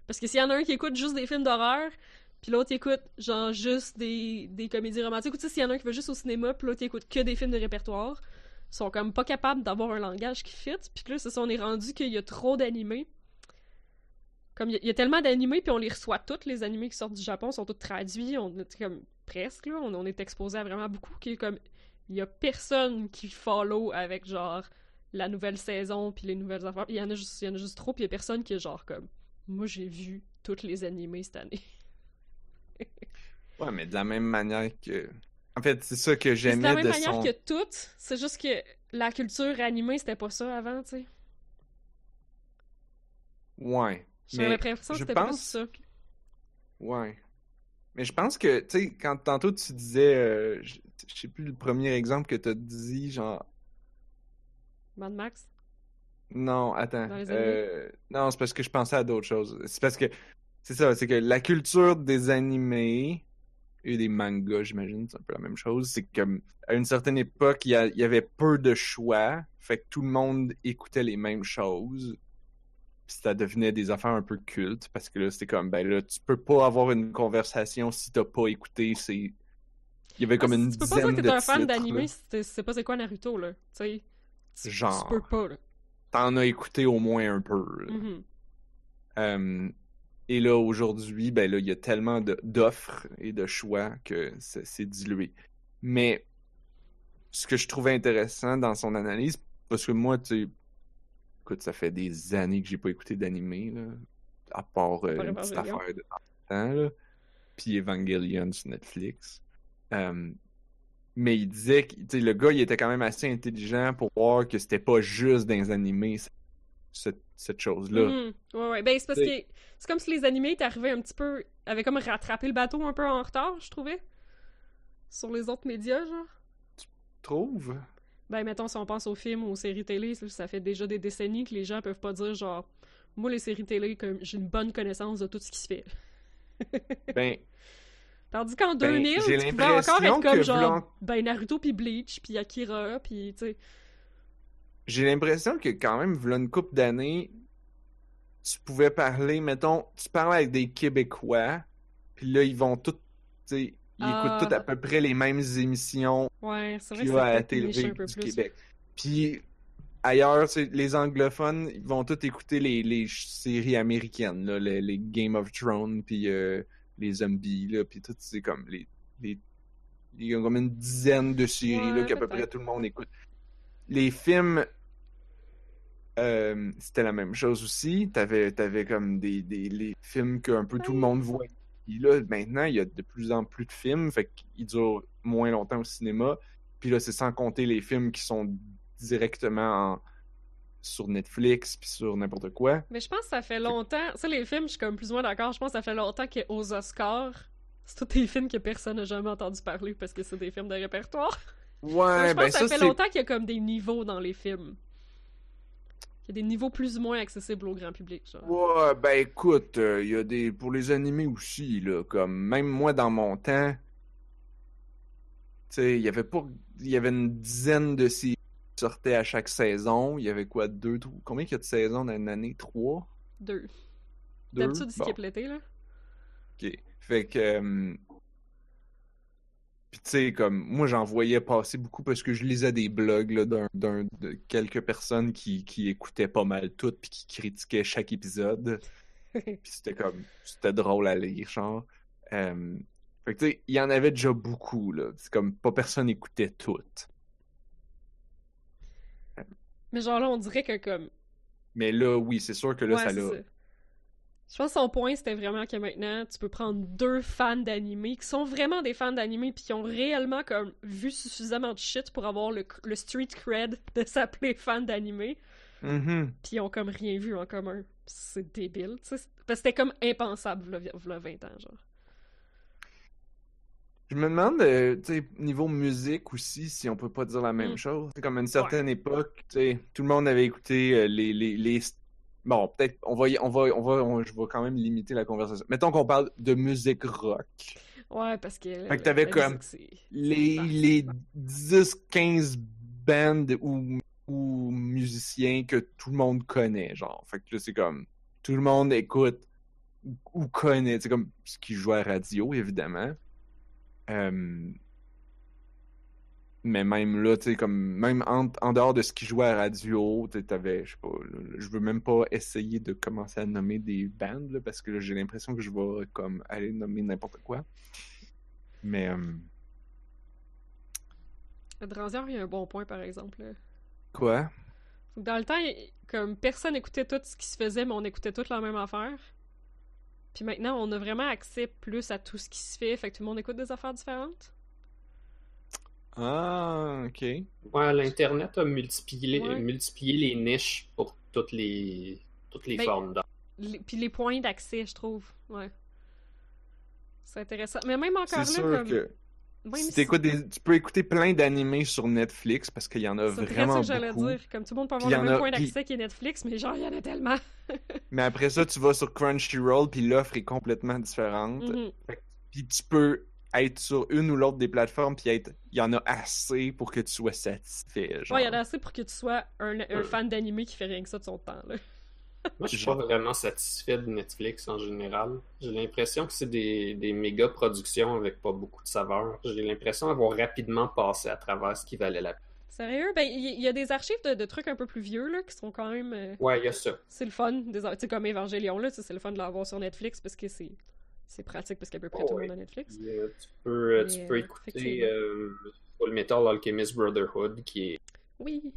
Speaker 2: Parce que s'il y en a un qui écoute juste des films d'horreur, puis l'autre écoute genre juste des, des comédies romantiques, ou tu sais, s'il y en a un qui va juste au cinéma, puis l'autre écoute que des films de répertoire, ils sont comme pas capables d'avoir un langage qui fit. Puis que là, c'est ça, on est rendu qu'il y a trop d'animés. Comme il y, a- il y a tellement d'animés, puis on les reçoit toutes, les animés qui sortent du Japon sont tous traduits, on est comme presque, là, on, on est exposé à vraiment beaucoup, qui est comme il y a personne qui follow avec genre la nouvelle saison puis les nouvelles affaires. Il y en a juste, il y en a juste trop, puis il y a personne qui est genre comme moi j'ai vu toutes les animés cette année.
Speaker 3: Ouais, mais de la même manière que. En fait, c'est ça que
Speaker 2: C'est de
Speaker 3: j'aimais
Speaker 2: la même manière
Speaker 3: son.
Speaker 2: que toutes, c'est juste que la culture animée c'était pas ça avant, tu sais.
Speaker 3: Ouais.
Speaker 2: J'ai l'impression que
Speaker 3: je
Speaker 2: c'était plus
Speaker 3: pense-
Speaker 2: ça.
Speaker 3: Ouais. Mais je pense que, tu sais, quand tantôt tu disais, euh, je sais plus le premier exemple que t'as dit, genre,
Speaker 2: Mad Max?
Speaker 3: Non, attends.
Speaker 2: Dans les
Speaker 3: Euh, non, c'est parce que je pensais à d'autres choses. C'est parce que c'est ça, c'est que la culture des animés et des mangas, j'imagine, c'est un peu la même chose. C'est que à une certaine époque, il y, a- il y avait peu de choix, fait que tout le monde écoutait les mêmes choses. Puis ça devenait des affaires un peu cultes parce que là, c'était comme ben là, tu peux pas avoir une conversation si t'as pas écouté. C'est il y avait comme
Speaker 2: Ah,
Speaker 3: une
Speaker 2: tu peux pas
Speaker 3: dizaine
Speaker 2: dire que
Speaker 3: de
Speaker 2: t'es un fan
Speaker 3: titres,
Speaker 2: d'animé
Speaker 3: là.
Speaker 2: si tu sais pas c'est quoi Naruto, là. Tu sais?
Speaker 3: Genre.
Speaker 2: Tu peux pas, là.
Speaker 3: T'en as écouté au moins un peu. là.
Speaker 2: Mhm.
Speaker 3: Euh, et là, aujourd'hui, ben là, il y a tellement de- d'offres et de choix que c'est c'est dilué. Mais ce que je trouvais intéressant dans son analyse, parce que moi, tu sais, écoute, ça fait des années que j'ai pas écouté d'animé, là, à part euh, une petite affaire de temps, là, puis Evangelion sur Netflix. Mais il disait que, tu le gars, il était quand même assez intelligent pour voir que c'était pas juste dans les animés, cette, cette chose-là.
Speaker 2: Mhm. Ouais, ouais. Ben, c'est parce que c'est comme si les animés étaient arrivés un petit peu. avaient comme rattrapé le bateau un peu en retard, je trouvais. Sur les autres médias, genre.
Speaker 3: Trouve?
Speaker 2: Ben, mettons, si on pense aux films ou aux séries télé, ça fait déjà des décennies que les gens peuvent pas dire, genre, moi, les séries télé, comme j'ai une bonne connaissance de tout ce qui se fait.
Speaker 3: Ben,
Speaker 2: Tandis qu'en
Speaker 3: Ben,
Speaker 2: 2000,
Speaker 3: j'ai
Speaker 2: tu pouvais encore être comme genre, ben Naruto puis Bleach puis Akira puis tu sais.
Speaker 3: j'ai l'impression que quand même, v'là une couple d'années, tu pouvais parler, mettons, tu parles avec des Québécois, puis là, ils vont tous, tu sais, ils
Speaker 2: Ah.
Speaker 3: écoutent tous à peu près les mêmes émissions
Speaker 2: Ouais, c'est vrai que
Speaker 3: à la télé du. Québec. Puis ailleurs, les anglophones, ils vont tous écouter les, les séries américaines, là, les, les Game of Thrones, puis euh, les zombies, là, puis tout, c'est comme les, les... Il y a comme une dizaine de séries
Speaker 2: Ouais,
Speaker 3: qu'à peu près tout le monde écoute. Les films, euh, c'était la même chose aussi. T'avais, t'avais comme des, des les films que un peu tout le monde voit. Puis là, maintenant, il y a de plus en plus de films, fait qu'ils durent moins longtemps au cinéma. Puis là, c'est sans compter les films qui sont directement en- sur Netflix, puis sur n'importe quoi.
Speaker 2: Mais je pense que ça fait longtemps. Ça, les films, je suis comme plus ou moins d'accord. Je pense que ça fait longtemps qu'aux Oscars, c'est tous des films que personne n'a jamais entendu parler parce que c'est des films de répertoire.
Speaker 3: Ouais,
Speaker 2: je pense
Speaker 3: ben
Speaker 2: que ça,
Speaker 3: ça,
Speaker 2: fait longtemps qu'il y a comme des niveaux dans les films. Il y a des niveaux plus ou moins accessibles au grand public, genre.
Speaker 3: Ouais, ben écoute, euh, il y a des... Pour les animés aussi, là, comme même moi, dans mon temps, tu sais, il y avait pas... Il y avait une dizaine de séries qui sortaient à chaque saison. Il y avait quoi, deux... trois- Combien qu'il y a de saisons dans une année? Trois?
Speaker 2: Deux.
Speaker 3: Deux?
Speaker 2: D'habitude, ils
Speaker 3: Bon.
Speaker 2: l'été, là.
Speaker 3: OK. Fait que. euh, Puis tu sais, comme. Moi, j'en voyais passer beaucoup parce que je lisais des blogs là, d'un, d'un- de quelques personnes qui, qui écoutaient pas mal tout puis qui critiquaient chaque épisode. Puis c'était comme. C'était drôle à lire, genre. Euh, Fait que tu sais, il y en avait déjà beaucoup, là. C'est comme pas personne écoutait tout.
Speaker 2: Mais genre là, on dirait que comme.
Speaker 3: Mais là, oui, c'est sûr que là,
Speaker 2: Ouais,
Speaker 3: ça l'a.
Speaker 2: Je pense que son point, c'était vraiment que maintenant, tu peux prendre deux fans d'animé qui sont vraiment des fans d'animé puis qui ont réellement comme vu suffisamment de shit pour avoir le, le street cred de s'appeler fan d'animé,
Speaker 3: Mhm.
Speaker 2: puis ils ont comme rien vu en commun. C'est débile, tu sais. Parce que c'était comme impensable, v'là, v'là 20 ans, genre.
Speaker 3: Je me demande, euh, tu sais, niveau musique aussi, si on peut pas dire la même
Speaker 2: Mm.
Speaker 3: chose. C'est comme à une certaine époque, tu sais, tout le monde avait écouté euh, les, les, les... Bon, peut-être, on va, y- on va, on va, on- je vais quand même limiter la conversation. Mettons qu'on parle de musique rock.
Speaker 2: Ouais, parce que.
Speaker 3: Fait que t'avais comme Les, les 10-15 bands ou, ou musiciens que tout le monde connaît, genre. Fait que là, c'est comme, tout le monde écoute ou- ou connaît, c'est comme ce qui joue à la radio, évidemment. Euh, mais même là, tu sais, comme, même en, en dehors de ce qui jouait à radio, tu je sais pas, je veux même pas essayer de commencer à nommer des bands, là, parce que j'ai l'impression que je vais, comme, aller nommer n'importe quoi. Mais, euh,
Speaker 2: Dranzière, il y a un bon point, par exemple.
Speaker 3: quoi?
Speaker 2: Dans le temps, comme personne écoutait tout ce qui se faisait, mais on écoutait toute la même affaire. Puis maintenant, on a vraiment accès plus à tout ce qui se fait, fait que tout le monde écoute des affaires différentes.
Speaker 3: Ah, ok.
Speaker 1: Ouais, l'Internet a multiplié,
Speaker 2: Ouais.
Speaker 1: multiplié les niches pour toutes les, toutes les
Speaker 2: Ben,
Speaker 1: formes d'art.
Speaker 2: Les- Puis les points d'accès, je trouve. Ouais. C'est intéressant. Mais même encore
Speaker 3: C'est
Speaker 2: là,
Speaker 3: sûr
Speaker 2: comme.
Speaker 3: que. Si
Speaker 2: si-
Speaker 3: des- Tu peux écouter plein d'animés sur Netflix parce qu'il y en a
Speaker 2: C'est très ça
Speaker 3: vraiment
Speaker 2: que j'allais
Speaker 3: beaucoup.
Speaker 2: dire. Comme tout le monde peut avoir le même
Speaker 3: a-
Speaker 2: point d'accès qui est Netflix, mais genre, il y en a tellement.
Speaker 3: Mais après ça, tu vas sur Crunchyroll, puis l'offre est complètement différente.
Speaker 2: Mhm.
Speaker 3: Puis tu peux être sur une ou l'autre des plateformes, puis être... il y en a assez pour que tu sois satisfait. Genre.
Speaker 2: Ouais, il y en a assez pour que tu sois un, un fan d'anime qui fait rien que ça de son temps, là.
Speaker 1: Moi, je suis pas vraiment satisfait de Netflix en général. J'ai l'impression que c'est des, des méga productions avec pas beaucoup de saveur. J'ai l'impression d'avoir rapidement passé à travers ce qui valait la peine.
Speaker 2: Sérieux? Ben, il y, a des archives de, de trucs un peu plus vieux, là, qui sont quand même... euh,
Speaker 1: Ouais, il y a ça.
Speaker 2: C'est le fun. Des... Tu sais, comme Evangelion, là, c'est le fun de l'avoir sur Netflix parce que c'est... C'est pratique parce qu'à peu près
Speaker 1: Oh,
Speaker 2: tout le monde a Netflix.
Speaker 1: Euh, tu peux, euh, tu peux
Speaker 2: euh,
Speaker 1: écouter euh, Full Metal Alchemist Brotherhood, qui est,
Speaker 2: Oui.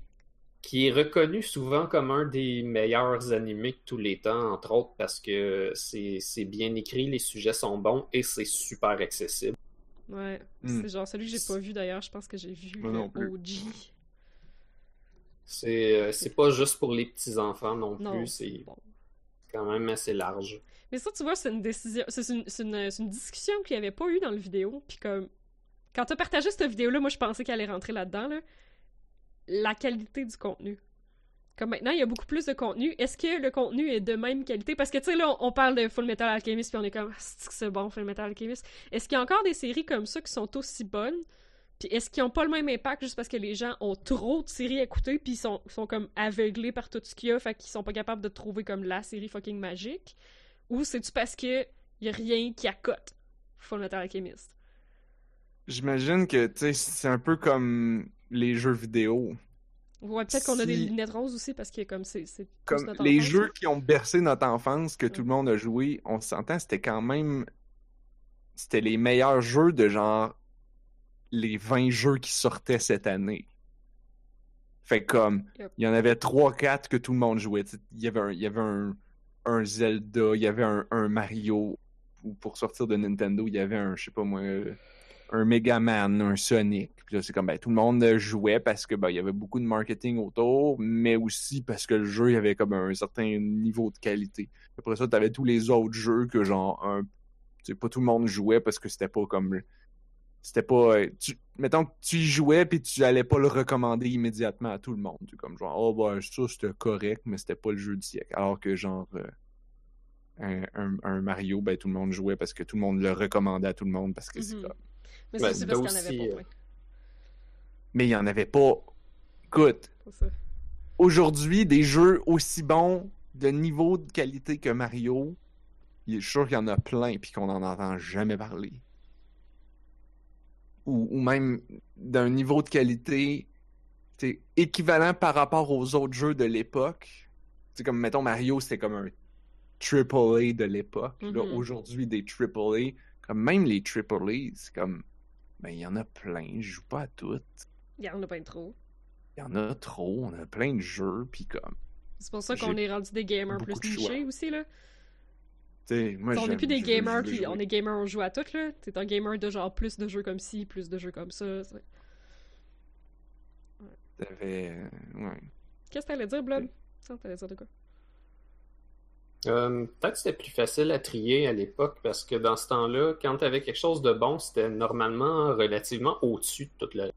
Speaker 1: qui est reconnu souvent comme un des meilleurs animés de tous les temps, entre autres parce que c'est c'est bien écrit, les sujets sont bons et c'est super accessible.
Speaker 2: Ouais.
Speaker 3: Hmm.
Speaker 2: C'est genre celui que j'ai pas vu d'ailleurs, je pense que j'ai vu le. OG.
Speaker 1: C'est c'est pas juste pour les petits-enfants non plus, c'est
Speaker 2: Bon.
Speaker 1: quand même assez large.
Speaker 2: Mais ça, tu vois, c'est une décision. C'est une, discussion qu'il n'y avait pas eu dans le vidéo. Puis comme. Quand t'as partagé cette vidéo-là, moi je pensais qu'elle allait rentrer là-dedans, là. La qualité du contenu. Comme maintenant, il y a beaucoup plus de contenu. Est-ce que le contenu est de même qualité? Parce que, tu sais, là, on parle de Full Metal Alchemist, puis on est comme, Ah, c'est bon, Full Metal Alchemist? Est-ce qu'il y a encore des séries comme ça qui sont aussi bonnes? Puis est-ce qu'ils ont pas le même impact juste parce que les gens ont trop de séries à écouter, puis ils sont, sont comme aveuglés par tout ce qu'il y a, fait qu'ils sont pas capables de trouver comme la série fucking magique? Ou c'est-tu parce que y a rien qui accote Full Metal Alchemist?
Speaker 3: J'imagine que, tu sais, c'est un peu comme les jeux vidéo.
Speaker 2: Ouais, peut-être qu'on a des lunettes roses aussi parce que comme c'est
Speaker 3: Comme
Speaker 2: notre
Speaker 3: les
Speaker 2: enfance.
Speaker 3: jeux qui ont bercé notre enfance, que tout le monde a joué, on s'entend, c'était quand même... C'était les meilleurs jeux de genre les 20 jeux qui sortaient cette année. Fait que comme,
Speaker 2: Yep.
Speaker 3: il y en avait 3-4 que tout le monde jouait. Il y avait un, il y avait un, un Zelda, il y avait un, Mario, ou pour sortir de Nintendo, il y avait un, je sais pas moi, un Mega Man, un Sonic. Puis là, c'est comme, ben, tout le monde jouait parce que, ben, il y avait beaucoup de marketing autour, mais aussi parce que le jeu, il avait comme un certain niveau de qualité. Après ça, t'avais tous les autres jeux que, genre, un, pas tout le monde jouait parce que c'était pas comme, c'était pas, euh, tu, mettons que tu y jouais puis tu allais pas le recommander immédiatement à tout le monde. Tu comme genre, oh, ben, ça, c'était correct, mais c'était pas le jeu du siècle. Alors que, genre, euh, un, un- un Mario, ben, tout le monde jouait parce que tout le monde le recommandait à tout le monde parce que c'est
Speaker 2: Mhm.
Speaker 3: comme,
Speaker 2: Mais
Speaker 1: Ben,
Speaker 2: c'est parce qu'il y en avait pas
Speaker 1: euh,
Speaker 2: plein.
Speaker 3: mais il y en avait pas. Écoute, aujourd'hui, des jeux aussi bons, de niveau de qualité que Mario, il est sûr qu'il y en a plein puis qu'on en entend jamais parler. Ou, ou même d'un niveau de qualité équivalent par rapport aux autres jeux de l'époque. C'est comme, mettons, Mario, c'était comme un AAA de l'époque. Là,
Speaker 2: Mhm.
Speaker 3: aujourd'hui, des AAA, comme même les AAA, c'est comme, ben, il y en a plein, je joue pas à toutes.
Speaker 2: Il y en a pas trop.
Speaker 3: Il y en a trop, on a plein de jeux, puis comme,
Speaker 2: C'est pour ça qu'on est rendu des gamers plus nichés aussi, là.
Speaker 3: Moi,
Speaker 2: on n'est plus des gamers, puis on est gamers, on joue à tout, là. T'es un gamer de genre plus de jeux comme ci, plus de jeux comme ça.
Speaker 3: T'avais, euh, ouais.
Speaker 2: Qu'est-ce que t'allais dire, Blob? Ça, t'allais dire de quoi?
Speaker 1: Euh, Peut-être que c'était plus facile à trier à l'époque parce que dans ce temps-là, quand tu avais quelque chose de bon, c'était normalement relativement au-dessus de toute la.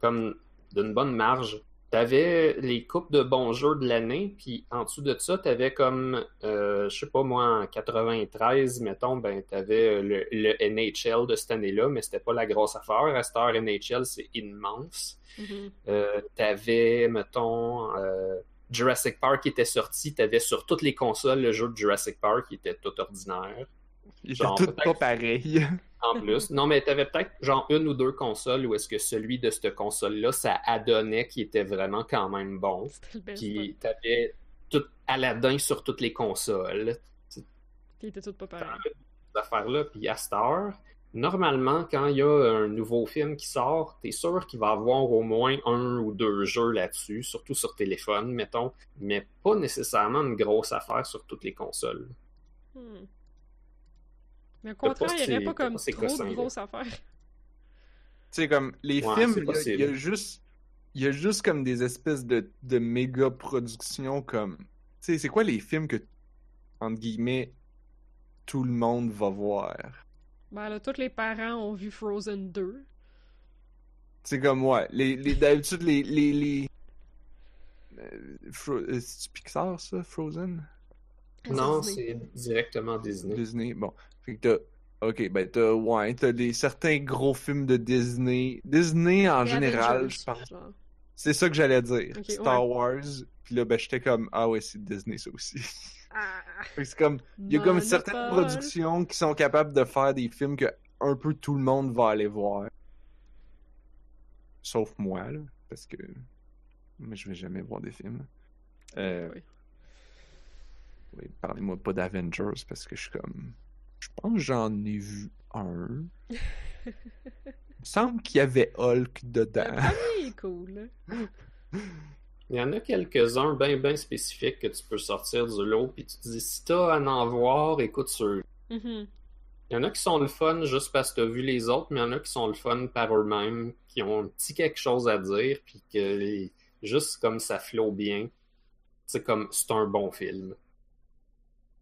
Speaker 1: Comme d'une bonne marge. Tu avais les coupes de bons jeux de l'année, puis en dessous de ça, tu avais comme, euh, je sais pas moi, en 93, mettons, ben, tu avais le, le NHL de cette année-là, mais c'était pas la grosse affaire. À cette heure, NHL, c'est immense.
Speaker 2: Mhm.
Speaker 1: Euh, t'avais, mettons, euh, Jurassic Park qui était sorti, t'avais sur toutes les consoles le jeu de Jurassic Park qui était tout ordinaire.
Speaker 3: Ils étaient
Speaker 1: Genre,
Speaker 3: tous pas pareils.
Speaker 1: En plus, non, mais t'avais peut-être genre une ou deux consoles où est-ce que celui de cette console-là, ça adonnait qui était vraiment quand même bon. Puis t'avais tout Aladdin sur toutes les consoles.
Speaker 2: Puis il était tout pas pareil.
Speaker 1: Ces affaires-là. Puis à normalement, quand il y a un nouveau film qui sort, t'es sûr qu'il va avoir au moins un ou deux jeux là-dessus, surtout sur téléphone, mettons, mais pas nécessairement une grosse affaire sur toutes les consoles.
Speaker 2: Hmm. Mais au contraire, il n'y aurait pas comme trop de grosses affaires.
Speaker 3: Tu sais, comme, les
Speaker 1: Ouais,
Speaker 3: films,
Speaker 1: c'est
Speaker 3: il y a- y, juste, il y a juste comme des espèces de, de méga productions comme, tu sais, c'est quoi les films que, entre guillemets, tout le monde va voir?
Speaker 2: Ben là, tous les parents ont vu Frozen 2.
Speaker 3: C'est comme, ouais, les, les, d'habitude, les... les, les... Euh, Fro- euh, C'est-tu Pixar, ça, Frozen?
Speaker 1: Non,
Speaker 2: Disney.
Speaker 1: c'est directement Disney.
Speaker 3: Disney, bon. Fait que t'as... Ok, ben t'as, ouais, t'as des, certains gros films de Disney. Disney, en
Speaker 2: Et
Speaker 3: général,
Speaker 2: Avengers,
Speaker 3: je pense. C'est ça que j'allais dire. Star Wars. Puis là, ben, j'étais comme, ah ouais, c'est Disney, ça aussi.
Speaker 2: Ah,
Speaker 3: c'est comme, il y a comme certaines productions qui sont capables de faire des films que un peu tout le monde va aller voir. Sauf moi, là. Parce que. Mais je vais jamais voir des films. Euh,
Speaker 2: Oui.
Speaker 3: oui, Parlez-moi pas d'Avengers parce que je suis comme. Je pense que j'en ai vu un. Il me semble qu'il y avait Hulk
Speaker 2: Le
Speaker 3: dedans.
Speaker 2: premier est cool.
Speaker 1: Il y en a quelques-uns bien bien spécifiques que tu peux sortir du lot, puis tu te dis si t'as à en voir, écoute ceux.
Speaker 2: Mhm.
Speaker 1: Il y en a qui sont le fun juste parce que t'as vu les autres, mais il y en a qui sont le fun par eux-mêmes, qui ont un petit quelque chose à dire, puis que les- juste comme ça flot bien, c'est comme c'est un bon film.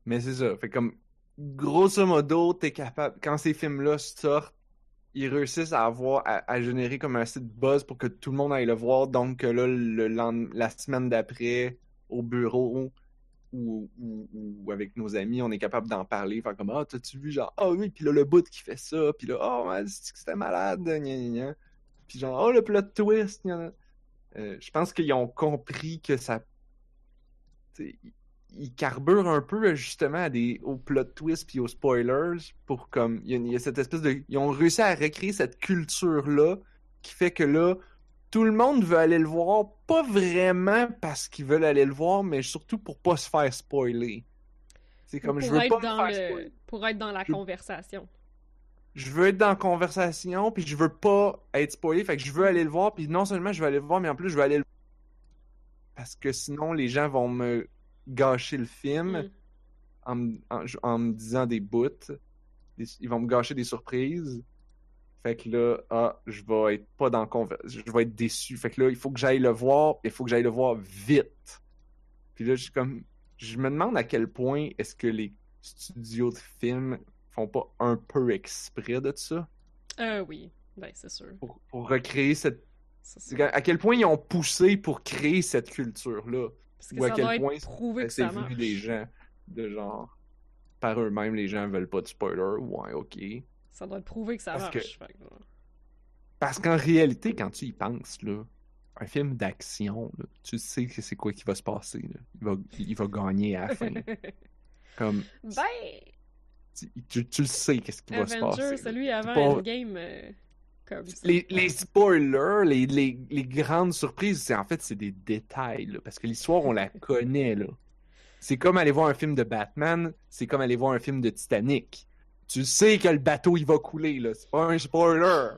Speaker 3: Mais c'est ça. Fait comme, grosso modo, t'es capable, quand ces films-là sortent, ils réussissent à avoir, à, générer comme un site buzz pour que tout le monde aille le voir. Donc, là, le, la semaine d'après, au bureau ou, avec nos amis, on est capable d'en parler. Faire comme, ah, t'as-tu vu, genre, ah oui, puis là, le bout qui fait ça, puis là, oh, c'est que c'était malade, gna gna genre, oh, le plot twist. Euh, je pense qu'ils ont compris que ça. Ils carburent un peu justement à des, au plot twist puis aux spoilers pour comme il y, a, il y a cette espèce de ils ont réussi à recréer cette culture là qui fait que là tout le monde veut aller le voir pas vraiment parce qu'ils veulent aller le voir mais surtout pour pas se faire spoiler c'est comme je veux
Speaker 2: être
Speaker 3: pas
Speaker 2: dans
Speaker 3: me faire
Speaker 2: le...
Speaker 3: spoiler.
Speaker 2: pour être dans la
Speaker 3: Je-
Speaker 2: conversation.
Speaker 3: je veux être dans la conversation puis je veux pas être spoilé fait que je veux aller le voir puis non seulement je veux aller le voir mais en plus je veux aller le parce que sinon les gens vont me gâcher le film
Speaker 2: Mm.
Speaker 3: en, me- en- en me disant des bouts. Des- ils vont me gâcher des surprises. Fait que là, ah, je vais être pas dans je vais être déçu. Fait que là, il faut que j'aille le voir, il faut que j'aille le voir vite. Puis là, je comme, je me demande à quel point est-ce que les studios de films font pas un peu exprès de ça?
Speaker 2: Euh, oui. Ben, c'est sûr.
Speaker 3: pour, pour recréer cette,
Speaker 2: Ça,
Speaker 3: à quel point ils ont poussé pour créer cette culture-là?
Speaker 2: Parce que
Speaker 3: ou à
Speaker 2: ça
Speaker 3: quel
Speaker 2: doit
Speaker 3: point
Speaker 2: prouvé que
Speaker 3: c'est
Speaker 2: marche.
Speaker 3: des gens de genre par eux-mêmes les gens veulent pas de spoiler ouais ok
Speaker 2: Ça doit être prouvé que ça
Speaker 3: Parce
Speaker 2: marche.
Speaker 3: que-
Speaker 2: Fait que, ouais.
Speaker 3: parce qu'en réalité quand tu y penses là un film d'action tu sais que c'est quoi qui va se passer là. il va il va gagner à la fin comme
Speaker 2: ben,
Speaker 3: tu, tu- tu le sais qu'est-ce qui va se passer là.
Speaker 2: celui avant
Speaker 3: pas-
Speaker 2: Endgame, euh, comme ça.
Speaker 3: les, les spoilers, les, les, les grandes surprises, c'est en fait c'est des détails là, parce que l'histoire on la connaît là. C'est comme aller voir un film de Batman, c'est comme aller voir un film de Titanic. Tu sais que le bateau il va couler là, c'est pas un spoiler.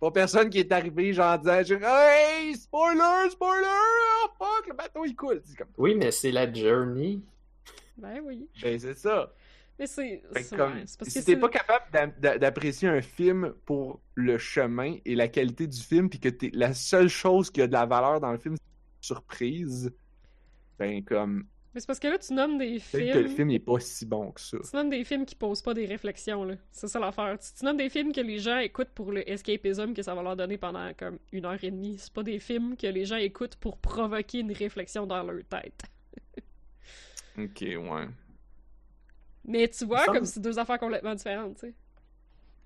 Speaker 3: Pas personne qui est arrivé genre en disant hey spoiler spoiler oh fuck le bateau il coule. Comme
Speaker 1: Oui, mais c'est la journey.
Speaker 2: Ben oui.
Speaker 3: ben c'est ça.
Speaker 2: Mais c'est.
Speaker 3: Comme,
Speaker 2: ouais, parce
Speaker 3: si t'es pas capable d'a- d'a- d'apprécier un film pour le chemin et la qualité du film, puis que t'es la seule chose qui a de la valeur dans le film, c'est une surprise, ben comme
Speaker 2: Mais c'est parce que là, tu nommes des
Speaker 3: peut-être que le
Speaker 2: films.
Speaker 3: film est pas si bon que ça.
Speaker 2: Tu nommes des films qui posent pas des réflexions, là. C'est ça l'affaire. Tu, tu nommes des films que les gens écoutent pour le escapism que ça va leur donner pendant comme une heure et demie. C'est pas des films que les gens écoutent pour provoquer une réflexion dans leur tête.
Speaker 3: Ok, ouais.
Speaker 2: Mais tu vois, comme c'est deux affaires complètement différentes, tu sais.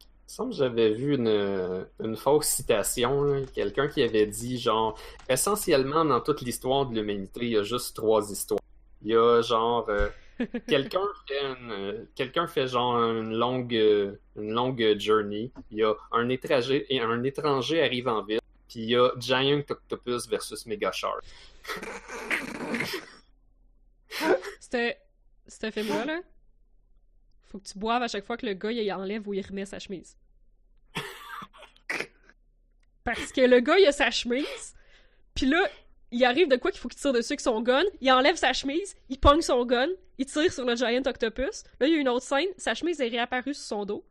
Speaker 1: Il me semble que j'avais vu une, une fausse citation, quelqu'un qui avait dit genre essentiellement dans toute l'histoire de l'humanité, il y a juste trois histoires. Il y a genre euh, quelqu'un fait une, euh, quelqu'un fait genre une longue euh, une longue journey. Il y a un étranger et un étranger arrive en ville. Puis il y a Giant Octopus versus Mega Shark.
Speaker 2: C'était. Ce film-là, là? Faut que tu boives à chaque fois que le gars il enlève ou il remet sa chemise. Parce que le gars il a sa chemise, puis là, il arrive de quoi qu'il faut qu'il tire dessus avec son gun, il enlève sa chemise, il pogne son gun, il tire sur le giant octopus. Là, il y a une autre scène, sa chemise est réapparue sur son dos.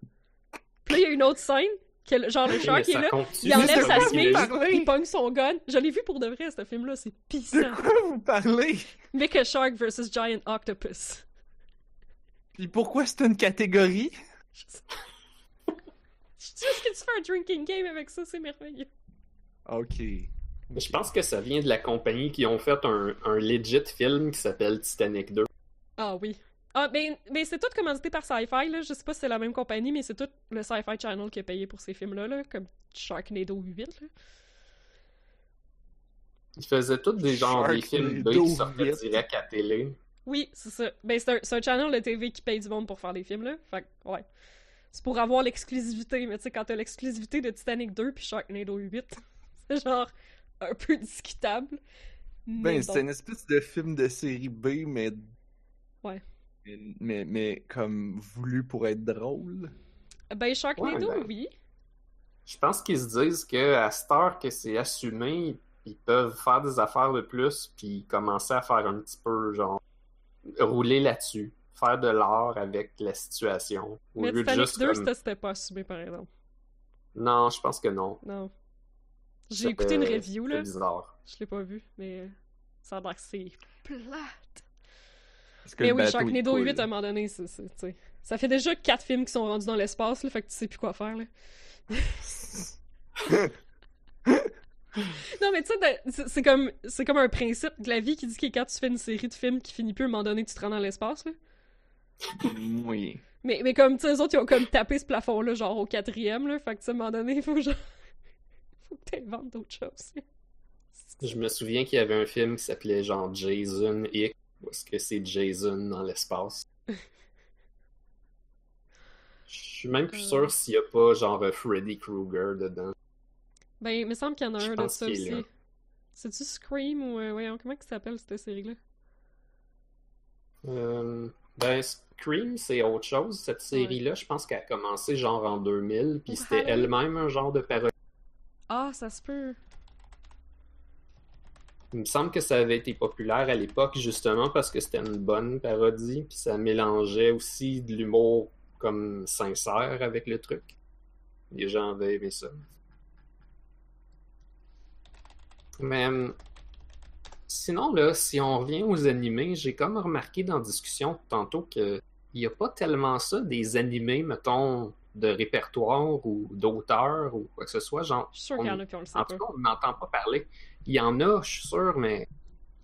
Speaker 2: Puis là, il y a une autre scène, que le- genre le shark est
Speaker 1: ça
Speaker 2: là,
Speaker 1: continue,
Speaker 2: il enlève sa chemise, il pogne son gun. Je l'ai vu pour de vrai, ce film-là, c'est
Speaker 3: De
Speaker 2: pissant.
Speaker 3: quoi vous parlez?
Speaker 2: Mecha Shark versus Giant Octopus.
Speaker 3: Puis pourquoi c'est une catégorie?
Speaker 2: Je sais- Juste que tu fais un drinking game avec ça, c'est merveilleux.
Speaker 3: Ok.
Speaker 1: Mais je pense que ça vient de la compagnie qui ont fait un, un legit film qui s'appelle Titanic 2.
Speaker 2: Ah oui. Ah, ben, ben c'est tout commandité par Sci-Fi, là. Je sais pas si c'est la même compagnie, mais c'est tout le Sci-Fi Channel qui a payé pour ces films-là, là, comme Sharknado 8, là.
Speaker 1: Ils faisaient tous des genres des films B qui sortaient
Speaker 3: 8.
Speaker 1: direct à télé.
Speaker 2: Oui, c'est ça. Ben, c'est un, c'est un channel de TV qui paye du monde pour faire des films, là. Fait que, ouais. C'est pour avoir l'exclusivité, mais tu sais, quand t'as l'exclusivité de Titanic 2 puis Sharknado 8, c'est genre un peu discutable. Mais
Speaker 3: Ben, c'est une espèce de film de série B, mais.
Speaker 2: Ouais.
Speaker 3: Mais, mais, mais comme voulu pour être drôle.
Speaker 2: Ben, Sharknado,
Speaker 1: Ouais, ben-
Speaker 2: oui.
Speaker 1: Je pense qu'ils se disent que à cette heure que c'est assumé, ils peuvent faire des affaires de plus, puis commencer à faire un petit peu, genre, rouler là-dessus. Faire de l'art avec la situation. Au
Speaker 2: Mais
Speaker 1: lieu de
Speaker 2: Titanic
Speaker 1: juste
Speaker 2: 2,
Speaker 1: comme-
Speaker 2: c'était- pas assumé, par exemple.
Speaker 1: Non, je pense que non.
Speaker 2: Non. J'ai écouté une review,
Speaker 1: c'était
Speaker 2: là.
Speaker 1: bizarre.
Speaker 2: Je l'ai pas vu, mais ça a l'air que c'est plate.
Speaker 3: Que
Speaker 2: Mais oui, Sharknado
Speaker 3: coule.
Speaker 2: 8, à un moment donné, c'est, ça fait déjà quatre films qui sont rendus dans l'espace, là, fait que tu sais plus quoi faire, là. non, mais tu sais, c'est- comme, c'est comme un principe de la vie qui dit que quand tu fais une série de films qui finit plus, à un moment donné, tu te rends dans l'espace, là.
Speaker 3: Oui.
Speaker 2: Mais, mais comme, tu sais, eux autres, ils ont comme tapé ce plafond-là, genre au quatrième, là, fait que, tu sais, à un moment donné, il faut genre... faut que t'inventes d'autres choses.
Speaker 1: Je me souviens qu'il y avait un film qui s'appelait genre Jason X, où est-ce que c'est Jason dans l'espace? Je suis même plus sûr s'il y a pas genre Freddy Krueger dedans.
Speaker 2: Ben, il me semble qu'il y en a
Speaker 1: Je
Speaker 2: un de ça aussi. C'est-tu Scream ou... euh, voyons, comment ça s'appelle, cette série-là?
Speaker 1: Euh, ben, Scream, c'est autre chose. Cette série-là, je pense qu'elle a commencé genre en 2000, puis c'était elle-même un genre de parodie.
Speaker 2: Ah, ça se peut.
Speaker 1: Il me semble que ça avait été populaire à l'époque justement parce que c'était une bonne parodie, puis ça mélangeait aussi de l'humour comme sincère avec le truc. Les gens avaient aimé ça. Mais hum, sinon, là, si on revient aux animés, j'ai comme remarqué dans la discussion tantôt que il n'y a pas tellement ça des animés, mettons, de répertoire ou d'auteurs ou quoi que ce soit. Genre,
Speaker 2: Je suis sûr
Speaker 1: on-
Speaker 2: qu'il y en a qui on le sait
Speaker 1: en tout cas, on n'entend pas parler. Il y en a, je suis sûr, mais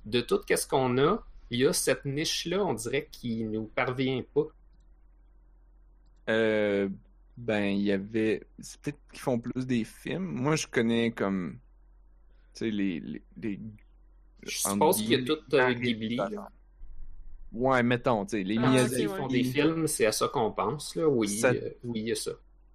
Speaker 1: de tout ce qu'on a, il y a cette niche-là, on dirait, qui nous parvient pas.
Speaker 3: Euh, ben, il y avait. C'est peut-être qu'ils font plus des films. Moi, je connais comme. Tu sais, les. les, les-
Speaker 1: Je suppose qu'il y a tout euh, Ghibli. là.
Speaker 3: Ouais, mettons, tu sais, les
Speaker 2: Ah,
Speaker 3: Miyazaki
Speaker 1: font
Speaker 2: ouais.
Speaker 1: des films, c'est à ça qu'on pense, là. Oui,
Speaker 3: Ça-
Speaker 1: euh, oui, il y a ça.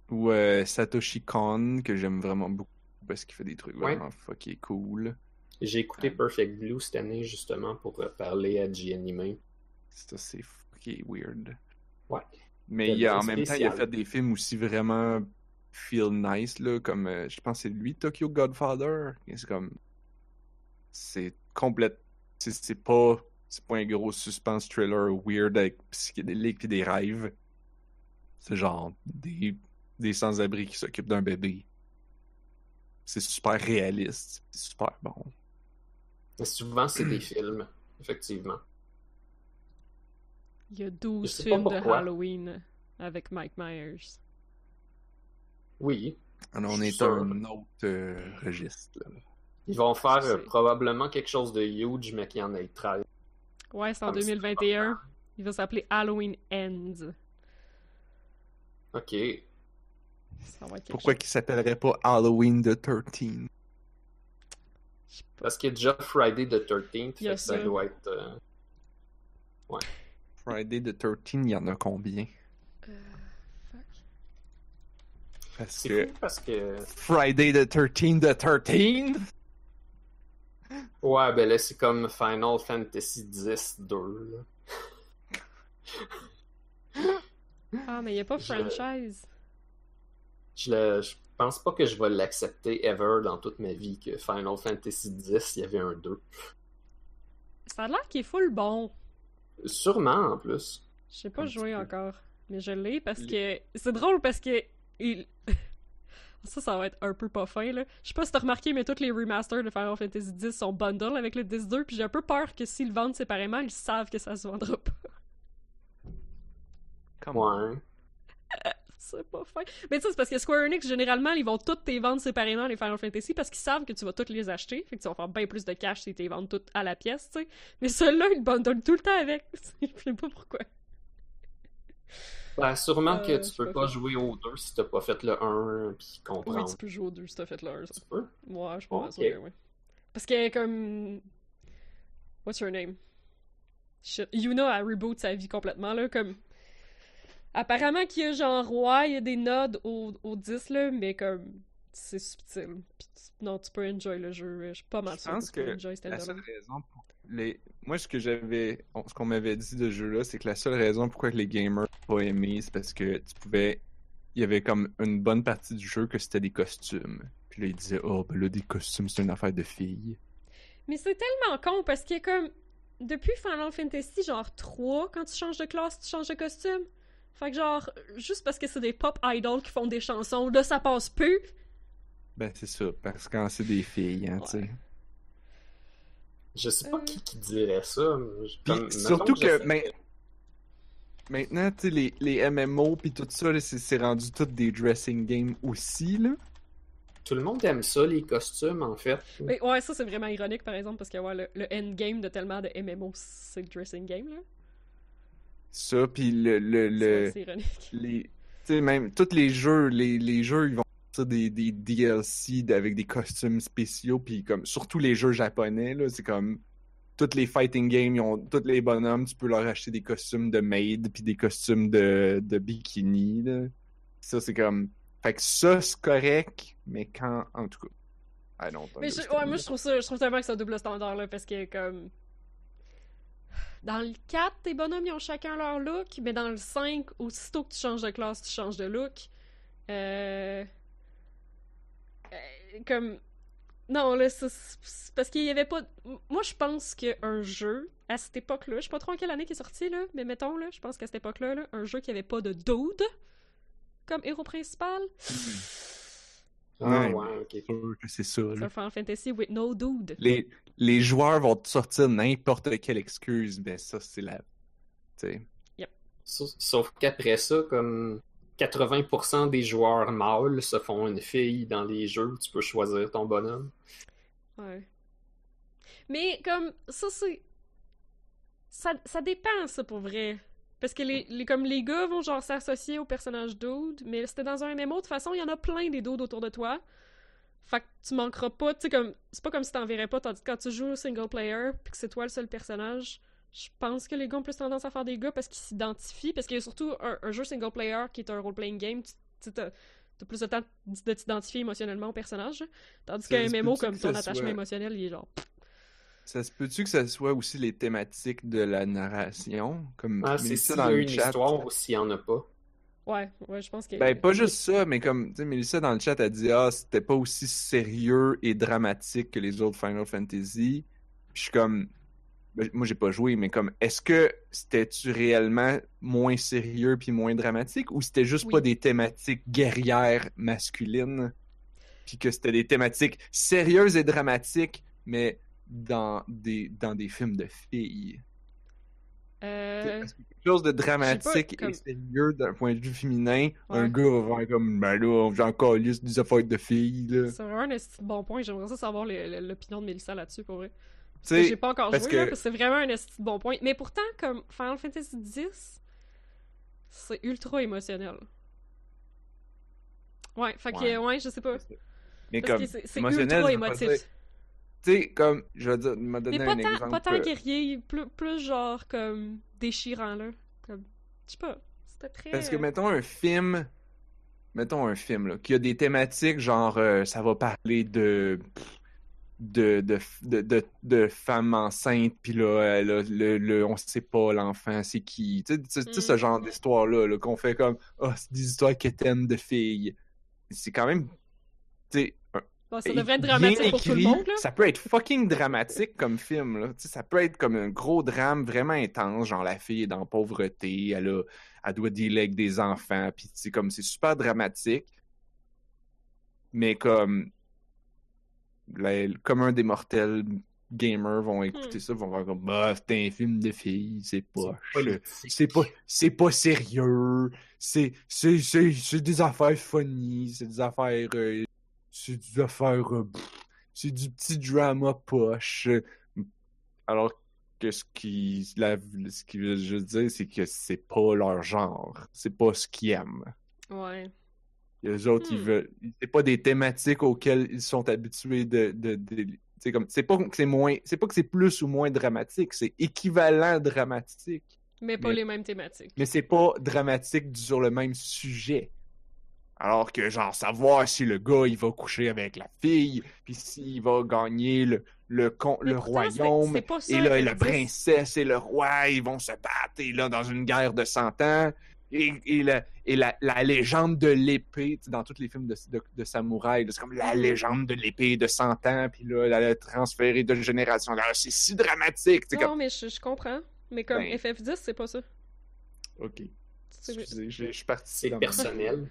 Speaker 3: ou euh, Satoshi Kon, que j'aime vraiment beaucoup parce qu'il fait des trucs
Speaker 1: Ouais.
Speaker 3: vraiment fucking cool.
Speaker 1: J'ai écouté
Speaker 3: Ouais.
Speaker 1: Perfect Blue cette année, justement, pour euh, parler à G-Anime.
Speaker 3: Ça, c'est fucking weird.
Speaker 1: Ouais.
Speaker 3: Mais il y a, en même temps, il a fait des films aussi vraiment feel nice, là, comme euh, je pense que c'est lui, Tokyo Godfather. C'est comme. C'est complète. C'est pas. C'est pas un gros suspense thriller weird avec psychédélique et des rêves. C'est genre des, des sans-abri qui s'occupent d'un bébé. C'est super réaliste. C'est super bon.
Speaker 1: Mais souvent, c'est des films, effectivement.
Speaker 2: Il y a
Speaker 1: Je
Speaker 2: 12
Speaker 1: sais pas
Speaker 2: films de. Halloween avec Mike Myers.
Speaker 1: Oui.
Speaker 3: Alors, on est
Speaker 1: sûr.
Speaker 3: un autre euh, registre. là.
Speaker 1: Ils vont faire euh, probablement quelque chose de huge, mais qu'il y en ait 13.
Speaker 2: Ouais, c'est en
Speaker 1: Ah, mais c'est
Speaker 2: 2021. Il va s'appeler Halloween Ends.
Speaker 1: Ok.
Speaker 2: Ça va être
Speaker 3: Pourquoi
Speaker 2: chose.
Speaker 3: qu'il s'appellerait pas Halloween the 13
Speaker 2: Je sais pas.
Speaker 1: Parce qu'il y a déjà Friday the 13th,
Speaker 2: Il y a
Speaker 1: fait que ça doit être. euh,
Speaker 3: Friday the 13 il y en a combien
Speaker 2: Euh, fuck.
Speaker 3: Parce que
Speaker 1: fou parce que.
Speaker 3: Friday the 13 the 13
Speaker 1: Ouais, ben là, c'est comme Final Fantasy X 2. là.
Speaker 2: Ah, mais il n'y a pas franchise.
Speaker 1: Je, le- je pense pas que je vais l'accepter ever dans toute ma vie que Final Fantasy X, il y avait un 2.
Speaker 2: Ça a l'air qu'il est full bon.
Speaker 1: Sûrement en plus.
Speaker 2: Je sais pas jouer encore. Mais je l'ai parce que. C'est drôle parce que. Il... ça, ça va être un peu pas fin, là. Je sais pas si t'as remarqué, mais tous les remasters de Final Fantasy X sont bundle avec le 10-2, puis j'ai un peu peur que s'ils le vendent séparément, ils savent que ça se vendra pas.
Speaker 3: Come on.
Speaker 1: Ouais.
Speaker 2: c'est pas fin. Mais tu sais, c'est parce que Square Enix, généralement, ils vont toutes tes vendre séparément, les Final Fantasy, parce qu'ils savent que tu vas toutes les acheter. Fait que tu vas faire bien plus de cash si tu les vends toutes à la pièce, tu sais. Mais ceux-là, ils bundlent tout le temps avec. Je sais pas pourquoi.
Speaker 1: Ben, sûrement
Speaker 2: Euh,
Speaker 1: que tu peux
Speaker 2: pas
Speaker 1: jouer au 2 si t'as pas fait le 1 puis
Speaker 2: Oui,
Speaker 1: comprendre.
Speaker 2: tu peux jouer aux deux si t'as fait l'heure, ça.
Speaker 1: Tu peux?
Speaker 2: Ouais, je suis pas mal
Speaker 1: Ok.
Speaker 2: sûre que oui. Parce que, comme. What's her name? Shit. Yuna, elle reboot sa vie complètement, là. Comme. Apparemment qu'il y a genre, ouais, il y a des nodes au, au 10, là, mais comme. C'est subtil. Puis non, tu peux enjoy le jeu. Je suis pas mal
Speaker 3: Je
Speaker 2: sûre que
Speaker 3: pense
Speaker 2: tu peux
Speaker 3: que
Speaker 2: enjoy
Speaker 3: La
Speaker 2: Zelda.
Speaker 3: seule raison pour les. Moi, ce que j'avais. Ce qu'on m'avait dit de ce jeu-là, c'est que la seule raison pourquoi que les gamers n'ont pas aimé, c'est parce que tu pouvais. Il y avait comme une bonne partie du jeu que c'était des costumes. Puis là, ils disaient, oh, ben là, des costumes, c'est une affaire de filles.
Speaker 2: Mais c'est tellement con parce qu'il y a comme. Depuis Final Fantasy, genre 3, quand tu changes de classe, tu changes de costume. Fait que genre, juste parce que c'est des pop idols qui font des chansons, là, ça passe plus.
Speaker 3: Ben, c'est ça. Parce que quand c'est des filles, hein, tu sais.
Speaker 1: Je sais pas
Speaker 2: Euh.
Speaker 1: qui, qui dirait ça. mais comme-
Speaker 3: surtout que main- maintenant, tu sais, les, les MMO puis tout ça, c'est c'est rendu tout des dressing games aussi, là.
Speaker 1: Tout le monde aime ça, les costumes, en fait.
Speaker 2: Mais ouais, ça c'est vraiment ironique par exemple parce que ouais, le, le endgame de tellement de MMO, c'est le dressing game là.
Speaker 3: Ça, puis le... le, le...
Speaker 2: Ironique.
Speaker 3: les tu sais même tous les jeux les, les jeux ils vont sortir des, des DLC avec des costumes spéciaux puis comme surtout les jeux japonais là c'est comme toutes les fighting games ils ont tous les bonhommes tu peux leur acheter des costumes de maid puis des costumes de, de bikini là. ça c'est comme fait que ça c'est correct mais quand en tout cas I don't
Speaker 2: Mais je, ouais, moi je trouve ça, je trouve tellement que c'est un double standard là parce que comme dans le 4, tes bonhommes ils ont chacun leur look, mais dans le 5, aussitôt que tu changes de classe, tu changes de look. Euh... euh, Comme non là c'est parce qu'il y avait pas moi je pense qu'un jeu à cette époque-là, je sais pas trop en quelle année qui est sorti là, mais mettons là, je pense qu'à cette époque-là là, un jeu qui avait pas de dude comme héros principal,
Speaker 1: Ah,
Speaker 3: Ouais.
Speaker 1: ouais, ok.
Speaker 3: C'est sûr que c'est ça là.
Speaker 2: un Final Fantasy with no dude.
Speaker 3: les les joueurs vont sortir n'importe quelle excuse mais ça c'est la tu sais
Speaker 1: Sauf, sauf qu'après ça, comme 80% des joueurs mâles se font une fille dans les jeux, tu peux choisir ton bonhomme.
Speaker 2: Ouais. Mais comme ça c'est ça, ça dépend ça pour vrai. Parce que les, les comme les gars vont genre s'associer au personnage dude, mais c'était dans un MMO de toute façon, il y en a plein des dudes autour de toi. Fait que tu manqueras pas, tu sais comme c'est pas comme si t'en verrais pas tandis que quand tu joues au single player puis que c'est toi le seul personnage, je pense que les gars ont plus tendance à faire des gars parce qu'ils s'identifient parce qu'il y a surtout un, un jeu single player qui est un role playing game, tu t'as plus de temps de t'identifier émotionnellement au personnage. Tandis
Speaker 3: Ça
Speaker 2: qu'un
Speaker 3: peut-tu
Speaker 2: comme ton
Speaker 3: ça
Speaker 2: attachement
Speaker 3: soit-
Speaker 2: émotionnel, il est genre.
Speaker 3: Ça se peut-tu que ça soit aussi les thématiques de la narration? Comme
Speaker 1: Ah, c'est y
Speaker 3: dans
Speaker 1: a
Speaker 3: le
Speaker 1: une
Speaker 3: chat.
Speaker 1: histoire ou s'il y en a pas.
Speaker 2: Ouais, ouais, je pense que.
Speaker 3: Ben, pas juste ça, mais comme, tu sais, Mélissa dans le chat a dit, ah, c'était pas aussi sérieux et dramatique que les autres Final Fantasy. Puis je suis comme, moi j'ai pas joué, mais comme, est-ce que c'était-tu réellement moins sérieux puis moins dramatique ou c'était juste
Speaker 2: Oui.
Speaker 3: pas des thématiques guerrières masculines? Puis que c'était des thématiques sérieuses et dramatiques, mais dans des, dans des films de filles.
Speaker 2: Euh,
Speaker 3: que quelque chose de dramatique
Speaker 2: comme-
Speaker 3: et sérieux d'un point de vue féminin, un gars va faire comme ben là, j'ai encore des affaires de filles
Speaker 2: c'est vraiment un bon point. J'aimerais ça savoir l'opinion de Mélissa là-dessus, pour vrai. J'ai pas encore
Speaker 3: parce
Speaker 2: joué,
Speaker 3: que-
Speaker 2: là, parce que c'est vraiment un bon point. Mais pourtant, comme Final Fantasy X, c'est ultra émotionnel. Ouais, fait que,
Speaker 3: Ouais.
Speaker 2: ouais, je sais pas.
Speaker 3: mais
Speaker 2: Parce
Speaker 3: comme
Speaker 2: c'est ultra
Speaker 3: pas
Speaker 2: émotif.
Speaker 3: tu sais comme je vais dire, me
Speaker 2: Mais
Speaker 3: donner
Speaker 2: pas
Speaker 3: un
Speaker 2: tant,
Speaker 3: exemple.
Speaker 2: pas tant
Speaker 3: euh,
Speaker 2: guerrier, plus, plus genre comme déchirant, là. Comme, je sais pas, c'était très...
Speaker 3: Parce que mettons un film, mettons un film là, qui a des thématiques genre euh, ça va parler de de de de, de, de femmes enceintes puis là elle a le, le on sait pas l'enfant c'est qui tu sais ce
Speaker 2: Mm.
Speaker 3: genre d'histoire là, là qu'on fait comme oh c'est des histoires quétaines de filles c'est quand même tu
Speaker 2: Bon, ça devrait être dramatique pour tout le
Speaker 3: écrit,
Speaker 2: monde, là.
Speaker 3: Ça peut être fucking dramatique comme film, là. Tu sais, ça peut être comme un gros drame vraiment intense, genre la fille est dans la pauvreté, elle, a, elle doit dealer avec des enfants, puis c'est comme c'est super dramatique. Mais comme la- le commun des mortels gamers vont écouter
Speaker 2: Hmm.
Speaker 3: ça, vont faire comme bah c'est un film de filles, c'est pas
Speaker 1: politique.
Speaker 3: c'est pas c'est pas sérieux, c'est c'est c'est c'est des affaires funny, c'est des affaires euh, c'est des affaires euh, c'est du petit drama poche. Alors que ce qui la, ce qui veut juste dire c'est que c'est pas leur genre, c'est pas ce qu'ils aiment.
Speaker 2: Ouais.
Speaker 3: Les autres, ils
Speaker 2: Hmm.
Speaker 3: veulent. C'est pas des thématiques auxquelles ils sont habitués de. de, de- c'est comme. C'est pas que c'est moins. C'est pas que c'est plus ou moins dramatique, c'est équivalent dramatique.
Speaker 2: Mais pas
Speaker 3: Mais-
Speaker 2: les mêmes thématiques.
Speaker 3: Mais c'est pas dramatique sur le même sujet. Alors que, genre, savoir si le gars, il va coucher avec la fille, puis s'il va gagner le, le, con- le
Speaker 2: pourtant,
Speaker 3: royaume,
Speaker 2: ça,
Speaker 3: et là,
Speaker 2: FF10.
Speaker 3: la princesse et le roi, ils vont se battre, et là, dans une guerre de 100 ans. Et, et, la, et la, la légende de l'épée, dans tous les films de, de, de samouraï, c'est comme la légende de l'épée de 100 ans, puis là, elle a transféré de génération. C'est si dramatique,
Speaker 2: Non,
Speaker 3: comme...
Speaker 2: mais je, je comprends. Mais comme
Speaker 3: Ben.
Speaker 2: FF10, c'est pas ça.
Speaker 3: Ok, excusez, je, je suis parti.
Speaker 1: C'est personnel.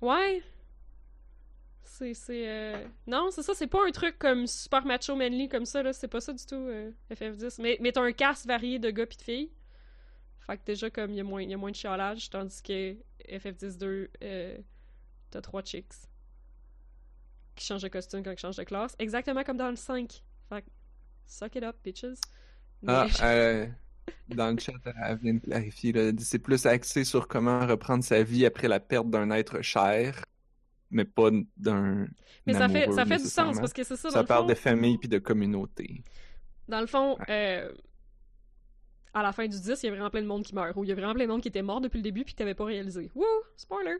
Speaker 2: Ouais. C'est. c'est euh, Non, c'est ça, c'est pas un truc comme super macho manly comme ça, là. C'est pas ça du tout, euh, FF10. Mais, mais t'as un cast varié de gars pis de filles. Fait que déjà, comme, il y, a moins- y a moins de chialage, tandis que FF10-2, euh, t'as trois chicks qui changent de costume quand ils changent de classe. Exactement comme dans le 5. Fait que, suck it up, bitches. Mais-
Speaker 3: Ah, euh, dans le chat, elle vient de clarifier. C'est plus axé sur comment reprendre sa vie après la perte d'un être cher, mais pas d'un.
Speaker 2: mais ça fait, ça fait du sens, parce que c'est ça, dans
Speaker 3: Ça
Speaker 2: le
Speaker 3: parle
Speaker 2: fond,
Speaker 3: de famille puis de communauté.
Speaker 2: Dans le fond, euh, à la fin du 10, il y a vraiment plein de monde qui meurt. Ou il y a vraiment plein de monde qui était mort depuis le début puis que t'avais pas réalisé. Wouh! Spoiler!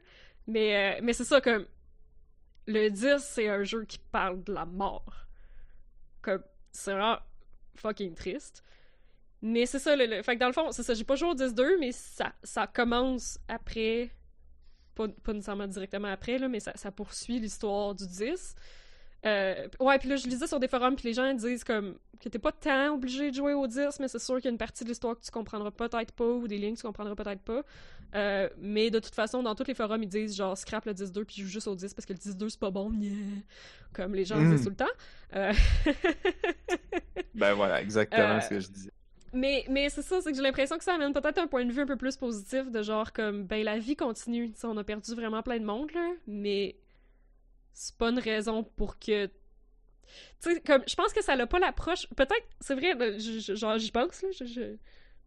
Speaker 2: Mais, euh, mais c'est ça, comme. Le 10, c'est un jeu qui parle de la mort. Comme. C'est vraiment fucking triste. Mais c'est ça, le, le- Fait que dans le fond, c'est ça, j'ai pas joué au 10-2, mais ça, ça commence après. Pas, pas nécessairement directement après, là, mais ça, ça poursuit l'histoire du 10. Euh, ouais, puis là, je lisais sur des forums, puis les gens disent comme que t'es pas tant obligé de jouer au 10, mais c'est sûr qu'il y a une partie de l'histoire que tu comprendras peut-être pas, ou des lignes que tu comprendras peut-être pas. Euh, mais de toute façon, dans tous les forums, ils disent genre scrap le 10-2 puis joue juste au 10 parce que le 10-2 c'est pas bon, yeah. comme les gens
Speaker 3: Mm.
Speaker 2: disent tout le temps. Euh,
Speaker 3: Ben voilà, exactement ce que je disais.
Speaker 2: Mais, mais c'est ça, c'est que j'ai l'impression que ça amène peut-être un point de vue un peu plus positif de genre comme, ben la vie continue. Tu sais, on a perdu vraiment plein de monde, là, mais c'est pas une raison pour que. Tu sais, comme, je pense que ça n'a pas l'approche. Peut-être, c'est vrai, je- genre, j'y pense, là, je, je,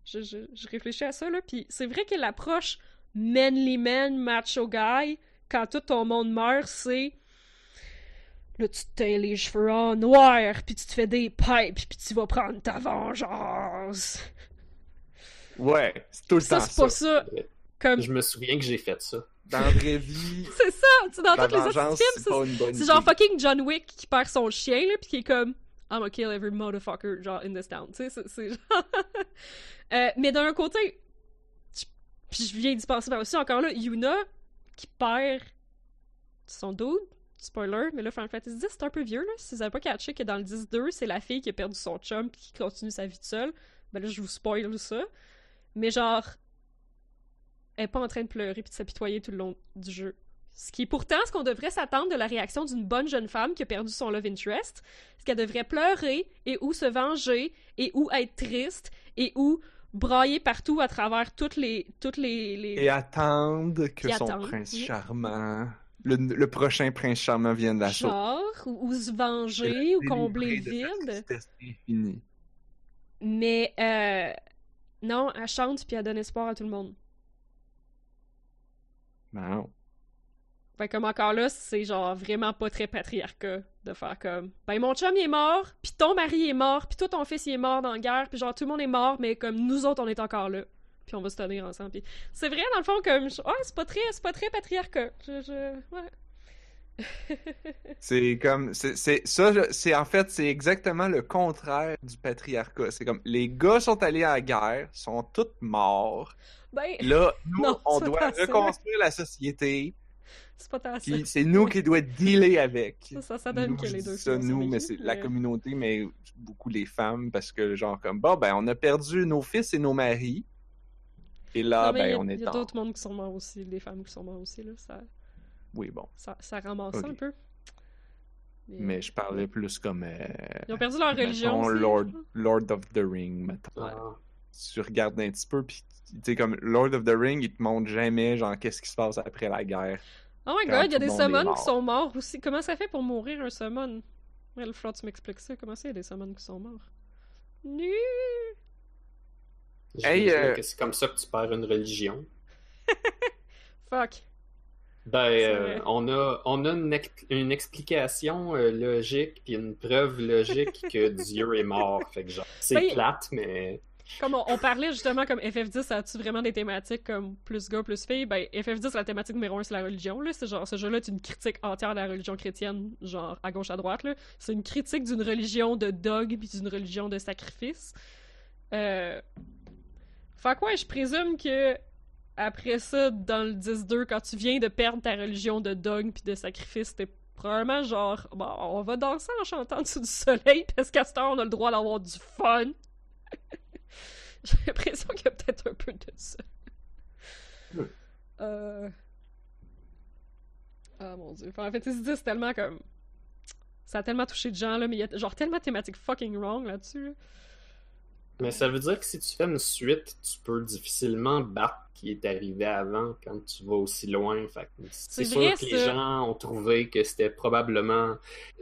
Speaker 2: je, je, je réfléchis à ça, là, puis c'est vrai que l'approche manly man, macho guy, quand tout ton monde meurt, c'est. Là, tu te teins les cheveux en noir, puis tu te fais des pipes, puis tu vas prendre ta vengeance.
Speaker 3: Ouais, c'est tout le
Speaker 2: Ça,
Speaker 3: temps
Speaker 2: c'est pas
Speaker 3: ça.
Speaker 2: Comme...
Speaker 1: Je me souviens que j'ai fait ça.
Speaker 3: Dans la vraie vie,
Speaker 2: C'est ça! Tu sais, dans tous les autres films,
Speaker 3: c'est
Speaker 2: genre fucking John Wick qui perd son chien, là, pis qui est comme I'm gonna kill every motherfucker, genre, in this town. Tu sais, c'est- genre. Euh, mais d'un côté, je- puis je viens d'y penser par aussi, encore là, Yuna qui perd son dude. Spoiler, mais là, Final Fantasy X, c'est un peu vieux, là. Si vous avez pas catché que dans le 10-2, c'est la fille qui a perdu son chum pis qui continue sa vie toute seule, ben là, je vous spoil ça. Mais genre, est pas en train de pleurer puis de s'apitoyer tout le long du jeu. Ce qui est pourtant ce qu'on devrait s'attendre de la réaction d'une bonne jeune femme qui a perdu son love interest. Ce qu'elle devrait pleurer et ou se venger et ou être triste et ou brailler partout à travers toutes les toutes les, les...
Speaker 3: Et attendre que son
Speaker 2: attendre,
Speaker 3: prince
Speaker 2: oui.
Speaker 3: charmant, le, le prochain prince charmant vienne la
Speaker 2: genre ou, ou se venger ou combler le vide.
Speaker 3: C'est fini.
Speaker 2: Mais euh, non, elle chante puis elle donne espoir à tout le monde.
Speaker 3: Non.
Speaker 2: Fait comme encore là, c'est genre vraiment pas très patriarcat de faire comme ben mon chum est mort, puis ton mari est mort, puis toi ton fils il est mort dans la guerre, puis genre tout le monde est mort, mais comme nous autres on est encore là, puis on va se tenir ensemble. Puis c'est vrai dans le fond comme ouais c'est pas très c'est patriarcat.
Speaker 3: C'est comme, c'est, ça, c'est en fait, c'est exactement le contraire du patriarcat. C'est comme, les gars sont allés à la guerre, sont tous morts.
Speaker 2: Ben
Speaker 3: Là, nous,
Speaker 2: Non,
Speaker 3: on doit
Speaker 2: ça.
Speaker 3: reconstruire la société,
Speaker 2: c'est pas tant ça.
Speaker 3: puis c'est nous qui doit dealer avec.
Speaker 2: Ça, ça, ça donne
Speaker 3: Nous,
Speaker 2: que les deux
Speaker 3: ça, nous, mais c'est la communauté, mais beaucoup les femmes, parce que genre comme, bon, ben, on a perdu nos fils et nos maris. Et là,
Speaker 2: Non,
Speaker 3: ben,
Speaker 2: a-
Speaker 3: on est
Speaker 2: Il y a d'autres mondes qui sont morts aussi, des femmes qui sont morts aussi là, ça
Speaker 3: Oui, bon.
Speaker 2: ça, ça ramasse un peu.
Speaker 3: Mais je parlais plus comme. euh,
Speaker 2: Ils ont perdu leur religion. aussi,
Speaker 3: Lord. Lord of the Ring.
Speaker 1: Ah.
Speaker 3: Tu regardes un petit peu, puis tu sais, comme Lord of the Ring, il te montre jamais, genre, qu'est-ce qui se passe après la guerre.
Speaker 2: Oh my god, il y a des summons qui sont morts aussi. Comment ça fait pour mourir un summon? Ouais, le tu m'expliques ça. Comment ça, il y a des summons qui sont morts? Nu!
Speaker 3: Hey, euh,
Speaker 1: c'est comme ça que tu perds une religion.
Speaker 2: Fuck.
Speaker 1: Ben, euh, on a, on a une, une explication euh, logique puis une preuve logique que Dieu est mort. Fait que genre, c'est
Speaker 2: Ben,
Speaker 1: plate, mais
Speaker 2: Comme on, on parlait justement comme FF10, ça a-tu vraiment des thématiques comme plus gars, plus filles? Ben, FF10, la thématique numéro un, c'est la religion, là. C'est genre, ce jeu-là est une critique entière de la religion chrétienne, genre, à gauche, à droite, là. C'est une critique d'une religion de dogme puis d'une religion de sacrifice. Euh... Fait quoi, je présume que après ça, dans le 10-2, quand tu viens de perdre ta religion de dogme puis de sacrifice, t'es probablement genre, bon, on va danser en chantant dessous du soleil parce qu'à ce temps, on a le droit d'avoir du fun. J'ai l'impression qu'il y a peut-être un peu de ça. Euh... Ah mon dieu. Enfin, en fait, c'est tellement comme. Ça a tellement touché de gens, là, mais il y a genre tellement de thématiques fucking wrong là-dessus. là.
Speaker 1: Mais ça veut dire que si tu fais une suite, tu peux difficilement battre ce qui est arrivé avant quand tu vas aussi loin. C'est sûr que les gens ont trouvé que c'était probablement.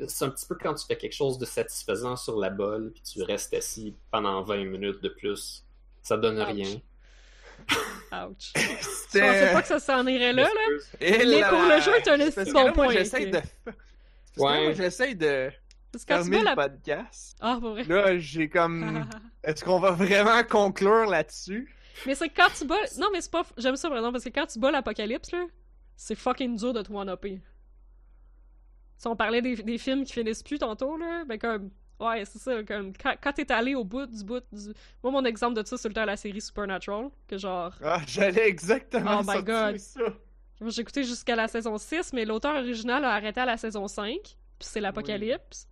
Speaker 1: C'est un petit peu quand tu fais quelque chose de satisfaisant sur la bolle, puis tu restes assis pendant 20 minutes de plus. Ça donne
Speaker 2: Ouch.
Speaker 1: rien.
Speaker 2: Ouch. Je pensais pas que ça s'en irait là, là.
Speaker 3: Et
Speaker 2: Mais pour le jeu, t'as un bon point,
Speaker 3: J'essaie de.
Speaker 1: Ouais.
Speaker 3: j'essaie de
Speaker 2: Parce que
Speaker 3: le podcast.
Speaker 2: Ah, pour vrai.
Speaker 3: Là, j'ai comme. Est-ce qu'on va vraiment conclure là-dessus?
Speaker 2: Mais c'est quand tu bats. Non, mais c'est pas. J'aime ça, par exemple, parce que quand tu bats l'apocalypse, là, c'est fucking dur de te one-upper. Si on parlait des, des films qui finissent plus tantôt, là, ben comme. Ouais, c'est ça, comme. Quand, quand t'es allé au bout du bout du. Moi, mon exemple de ça, c'est le temps de la série Supernatural, que genre.
Speaker 3: Ah, j'allais exactement
Speaker 2: Oh my God.
Speaker 3: ça.
Speaker 2: J'ai écouté jusqu'à la saison 6, mais l'auteur original a arrêté à la saison 5, puis c'est l'apocalypse.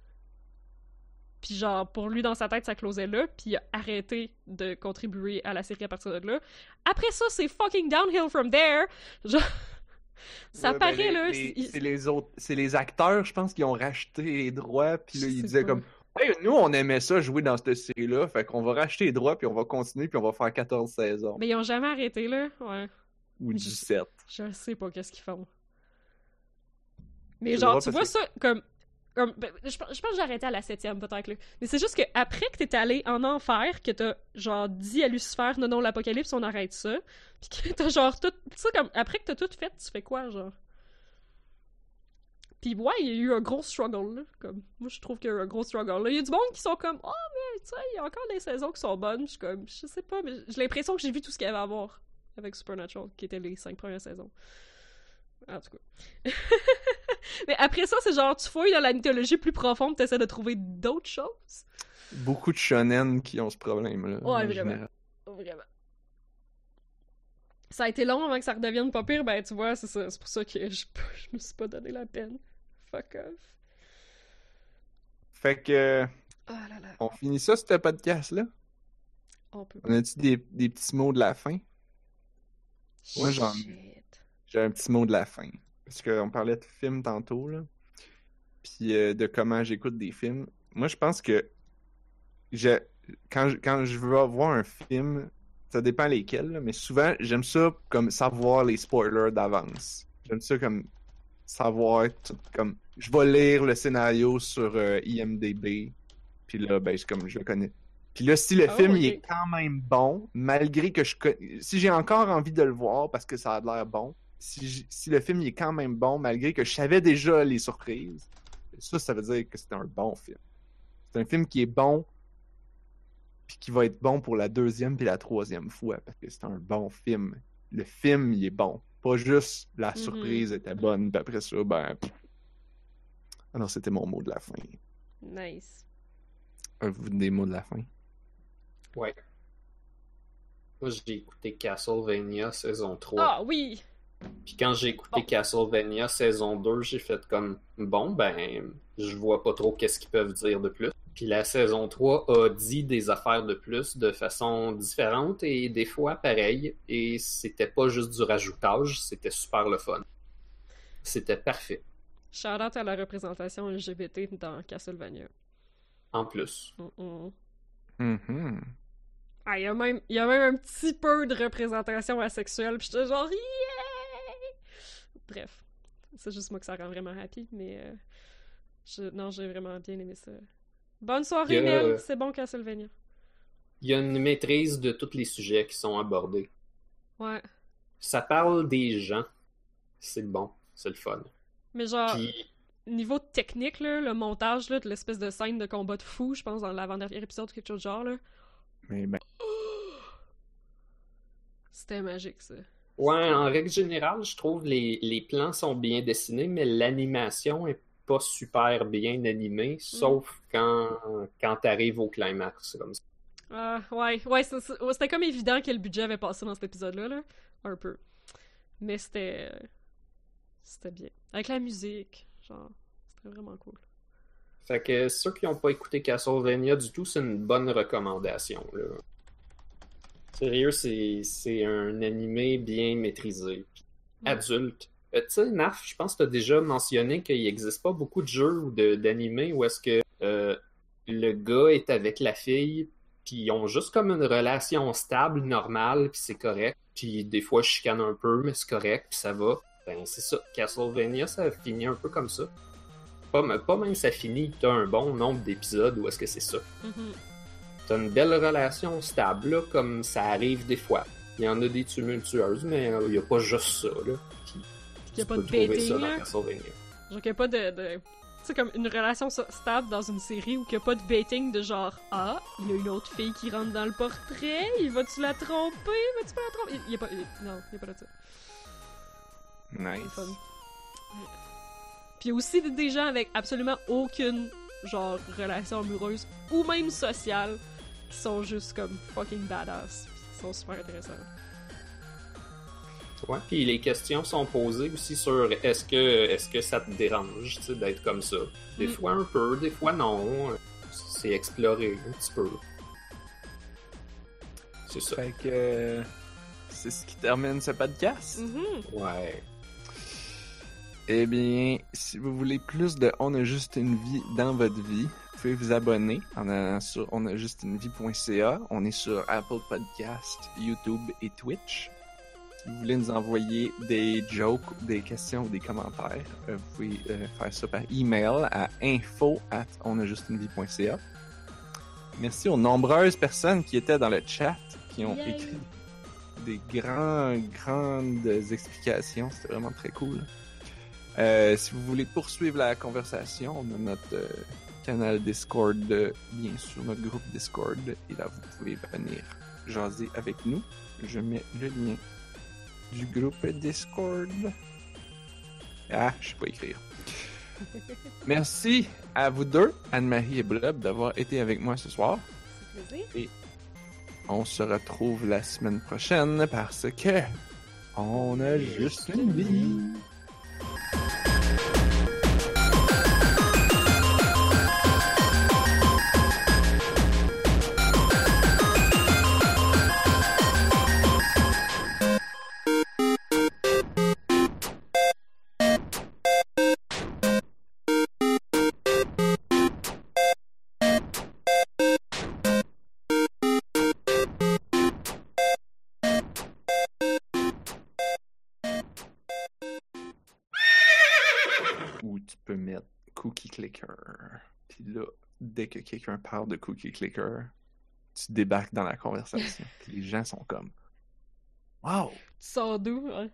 Speaker 2: Puis genre, pour lui, dans sa tête, ça closait là, puis il a arrêté de contribuer à la série à partir de là. Après ça, c'est fucking downhill from there! Genre... ça
Speaker 3: Ouais, ben,
Speaker 2: paraît,
Speaker 3: les-
Speaker 2: là...
Speaker 3: les- C'est les autres, c'est les acteurs, je pense, qui ont racheté les droits, puis là, ils disaient
Speaker 2: pas.
Speaker 3: comme, hey, nous, on aimait ça jouer dans cette série-là, fait qu'on va racheter les droits, puis on va continuer, puis on va faire 14 saisons.
Speaker 2: Mais ils ont jamais arrêté, là. Ouais.
Speaker 3: Ou
Speaker 2: je-
Speaker 3: 17.
Speaker 2: Je sais pas qu'est-ce qu'ils font. Mais genre, tu vois
Speaker 3: que-
Speaker 2: ça comme. Ben, je, pense- que arrêté à la septième, peut-être. Mais c'est juste que après que t'es allé en enfer, que t'as genre dit à Lucifer, non, non, l'apocalypse, on arrête ça. Puis que t'as genre tout. Sais, comme après que t'as tout fait, tu fais quoi, genre? Puis ouais, il y a eu un gros struggle, là. Comme, moi, je trouve qu'il y a eu un gros struggle. Là, il y a du monde qui sont comme, oh, mais tu sais, il y a encore des saisons qui sont bonnes. Je suis comme, je sais pas, mais j'ai l'impression que j'ai vu tout ce qu'il y avait à voir avec Supernatural, qui étaient les cinq premières saisons. En tout cas. mais après ça, c'est genre, tu fouilles dans la mythologie plus profonde, t'essaies de trouver d'autres choses?
Speaker 3: Beaucoup de shonen qui ont ce problème-là.
Speaker 2: Ouais,
Speaker 3: en
Speaker 2: vraiment.
Speaker 3: général.
Speaker 2: Vraiment. Ça a été long avant que ça redevienne pas pire, ben tu vois, c'est ça. C'est pour ça que je, je me suis pas donné la peine. Fuck off.
Speaker 3: Fait que,
Speaker 2: Oh là là.
Speaker 3: on finit ça, ce podcast-là?
Speaker 2: On peut
Speaker 3: On a-tu des, des petits mots de la fin? Moi, j'en-
Speaker 2: Shit.
Speaker 3: J'ai un petit mot de la fin. Parce qu'on parlait de films tantôt, là. Puis euh, de comment j'écoute des films. Moi, je pense que je- quand, je, quand je veux voir un film, ça dépend lesquels, là, mais souvent, j'aime ça comme savoir les spoilers d'avance. J'aime ça comme savoir, tout- comme, je vais lire le scénario sur euh, IMDB, puis là, ben, c'est comme, je le connais. Puis là, si le
Speaker 2: Ah,
Speaker 3: film, il est quand même bon, malgré que je... con- Si j'ai encore envie de le voir parce que ça a l'air bon, si, le film il est quand même bon, malgré que je savais déjà les surprises, ça, ça veut dire que c'est un bon film. C'est un film qui est bon, puis qui va être bon pour la deuxième puis la troisième fois, parce que c'est un bon film. Le film, il est bon. Pas juste la
Speaker 2: Mhm.
Speaker 3: surprise était bonne, puis après ça, ben... pff. Alors, c'était mon mot de la fin.
Speaker 2: Nice.
Speaker 3: Avez-vous des mots de la fin?
Speaker 1: Ouais. Moi, j'ai écouté Castlevania saison 3.
Speaker 2: Ah oui!
Speaker 1: Puis quand j'ai écouté
Speaker 2: Bon.
Speaker 1: Castlevania saison 2, j'ai fait comme bon ben je vois pas trop qu'est-ce qu'ils peuvent dire de plus. Puis la saison 3 a dit des affaires de plus de façon différente et des fois pareil et c'était pas juste du rajoutage, c'était super le fun. C'était parfait.
Speaker 2: Shout out à la représentation LGBT dans Castlevania.
Speaker 1: En plus.
Speaker 2: Mm, mm.
Speaker 3: Mhm.
Speaker 2: Ah, il y, a même, il y a même un petit peu de représentation asexuelle, pis j'étais genre, yeah! Bref, c'est juste moi que ça rend vraiment happy, mais euh, je- non, j'ai vraiment bien aimé ça. Bonne soirée,
Speaker 1: a-
Speaker 2: Nel, c'est bon Castlevania.
Speaker 1: Il y a une maîtrise de tous les sujets qui sont abordés.
Speaker 2: Ouais,
Speaker 1: Ça parle des gens. C'est bon. C'est le fun.
Speaker 2: mais genre,
Speaker 1: Puis,
Speaker 2: niveau technique, là, le montage là, de l'espèce de scène de combat de fou, je pense, dans l'avant-dernier épisode ou quelque chose de genre, là,
Speaker 3: Mais ben,
Speaker 2: c'était magique, ça.
Speaker 1: Ouais, en règle générale, je trouve les, les plans sont bien dessinés, mais l'animation est pas super bien animée, sauf quand, quand t'arrives au climax. Comme ça.
Speaker 2: Ah, ouais, ouais, c'était comme évident que le budget avait passé dans cet épisode-là, là. Un peu. Mais c'était. euh, C'était bien. Avec la musique, genre, c'était vraiment cool.
Speaker 1: Fait que ceux qui n'ont pas écouté Castlevania du tout, c'est une bonne recommandation. Là. Sérieux, c'est c'est un animé bien maîtrisé.
Speaker 2: Ouais.
Speaker 1: Adulte. Euh, tu sais, Naf, je pense que tu as déjà mentionné qu'il n'existe pas beaucoup de jeux ou de- d'animés où est-ce que euh, le gars est avec la fille, puis ils ont juste comme une relation stable, normale, puis c'est correct. Puis des fois, je chicane un peu, mais c'est correct, puis ça va. Ben, c'est ça. Castlevania, ça finit un peu comme ça. Pas, pas même ça finit, t'as un bon nombre d'épisodes où est-ce que c'est ça.
Speaker 2: Mhm.
Speaker 1: T'as une belle relation stable, là, comme ça arrive des fois. Il y en a des tumultueuses, mais euh, il n'y a pas juste ça, là. Puis,
Speaker 2: Qu'il y a pas de
Speaker 1: dans
Speaker 2: là. Genre qu'il a pas de. de... Sais, comme une relation stable dans une série où qu'il n'y a pas de baiting de genre Ah, il y a une autre fille qui rentre dans le portrait, il va-tu la tromper, va-tu pas la tromper? Il y a pas. il- Non, il y a pas de ça. C'est
Speaker 3: nice.
Speaker 2: Puis aussi des- gens avec absolument aucune genre relation amoureuse ou même sociale sont juste comme fucking badass. Qui sont super intéressants.
Speaker 1: Ouais. Puis les questions sont posées aussi sur est-ce que est-ce que ça te dérange d'être comme ça. Des
Speaker 2: Mm.
Speaker 1: fois un peu, des fois non. C'est exploré un petit peu. C'est ça.
Speaker 3: Fait que c'est ce qui termine ce podcast.
Speaker 2: Mhm.
Speaker 1: Ouais.
Speaker 3: Eh bien, si vous voulez plus de On a juste une vie dans votre vie, pouvez vous abonner en allant sur onajustunevie.ca. On est sur Apple Podcast, YouTube et Twitch. Si vous voulez nous envoyer des jokes, des questions ou des commentaires, euh, vous pouvez euh, faire ça par email à info at onajustunevie.ca. Merci aux nombreuses personnes qui étaient dans le chat, qui ont
Speaker 2: Yay.
Speaker 3: écrit des grands, grandes explications. C'était vraiment très cool. Euh, si vous voulez poursuivre la conversation, on a notre euh, canal Discord, bien sûr, notre groupe Discord, et là, vous pouvez venir jaser avec nous. Je mets le lien du groupe Discord. Ah, je sais pas écrire. Merci à vous deux, Anne-Marie et Blob, d'avoir été avec moi ce soir.
Speaker 2: Plaisir.
Speaker 3: On se retrouve la semaine prochaine parce que on a juste une vie. Clicker. Puis là, dès que quelqu'un parle de Cookie Clicker, tu débarques dans la conversation. Puis les gens sont comme Wow,
Speaker 2: Tu sors d'où? hein?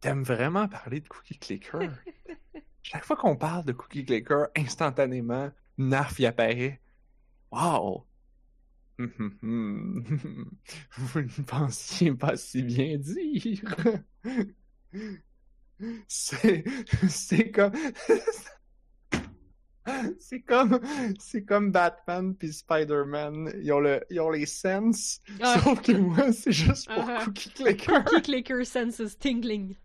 Speaker 3: t'aimes vraiment parler de Cookie Clicker? Chaque fois qu'on parle de Cookie Clicker, instantanément, Narf y apparaît. Wow! Hum, hum, hum. Vous ne pensiez pas si bien dire. C'est, c'est comme, c'est comme, c'est comme Batman puis Spider-Man. Ils ont le, ils ont les senses.
Speaker 2: Ah.
Speaker 3: Sauf que moi, c'est juste pour
Speaker 2: Ah.
Speaker 3: Cookie Clicker.
Speaker 2: Cookie Clicker senses tingling.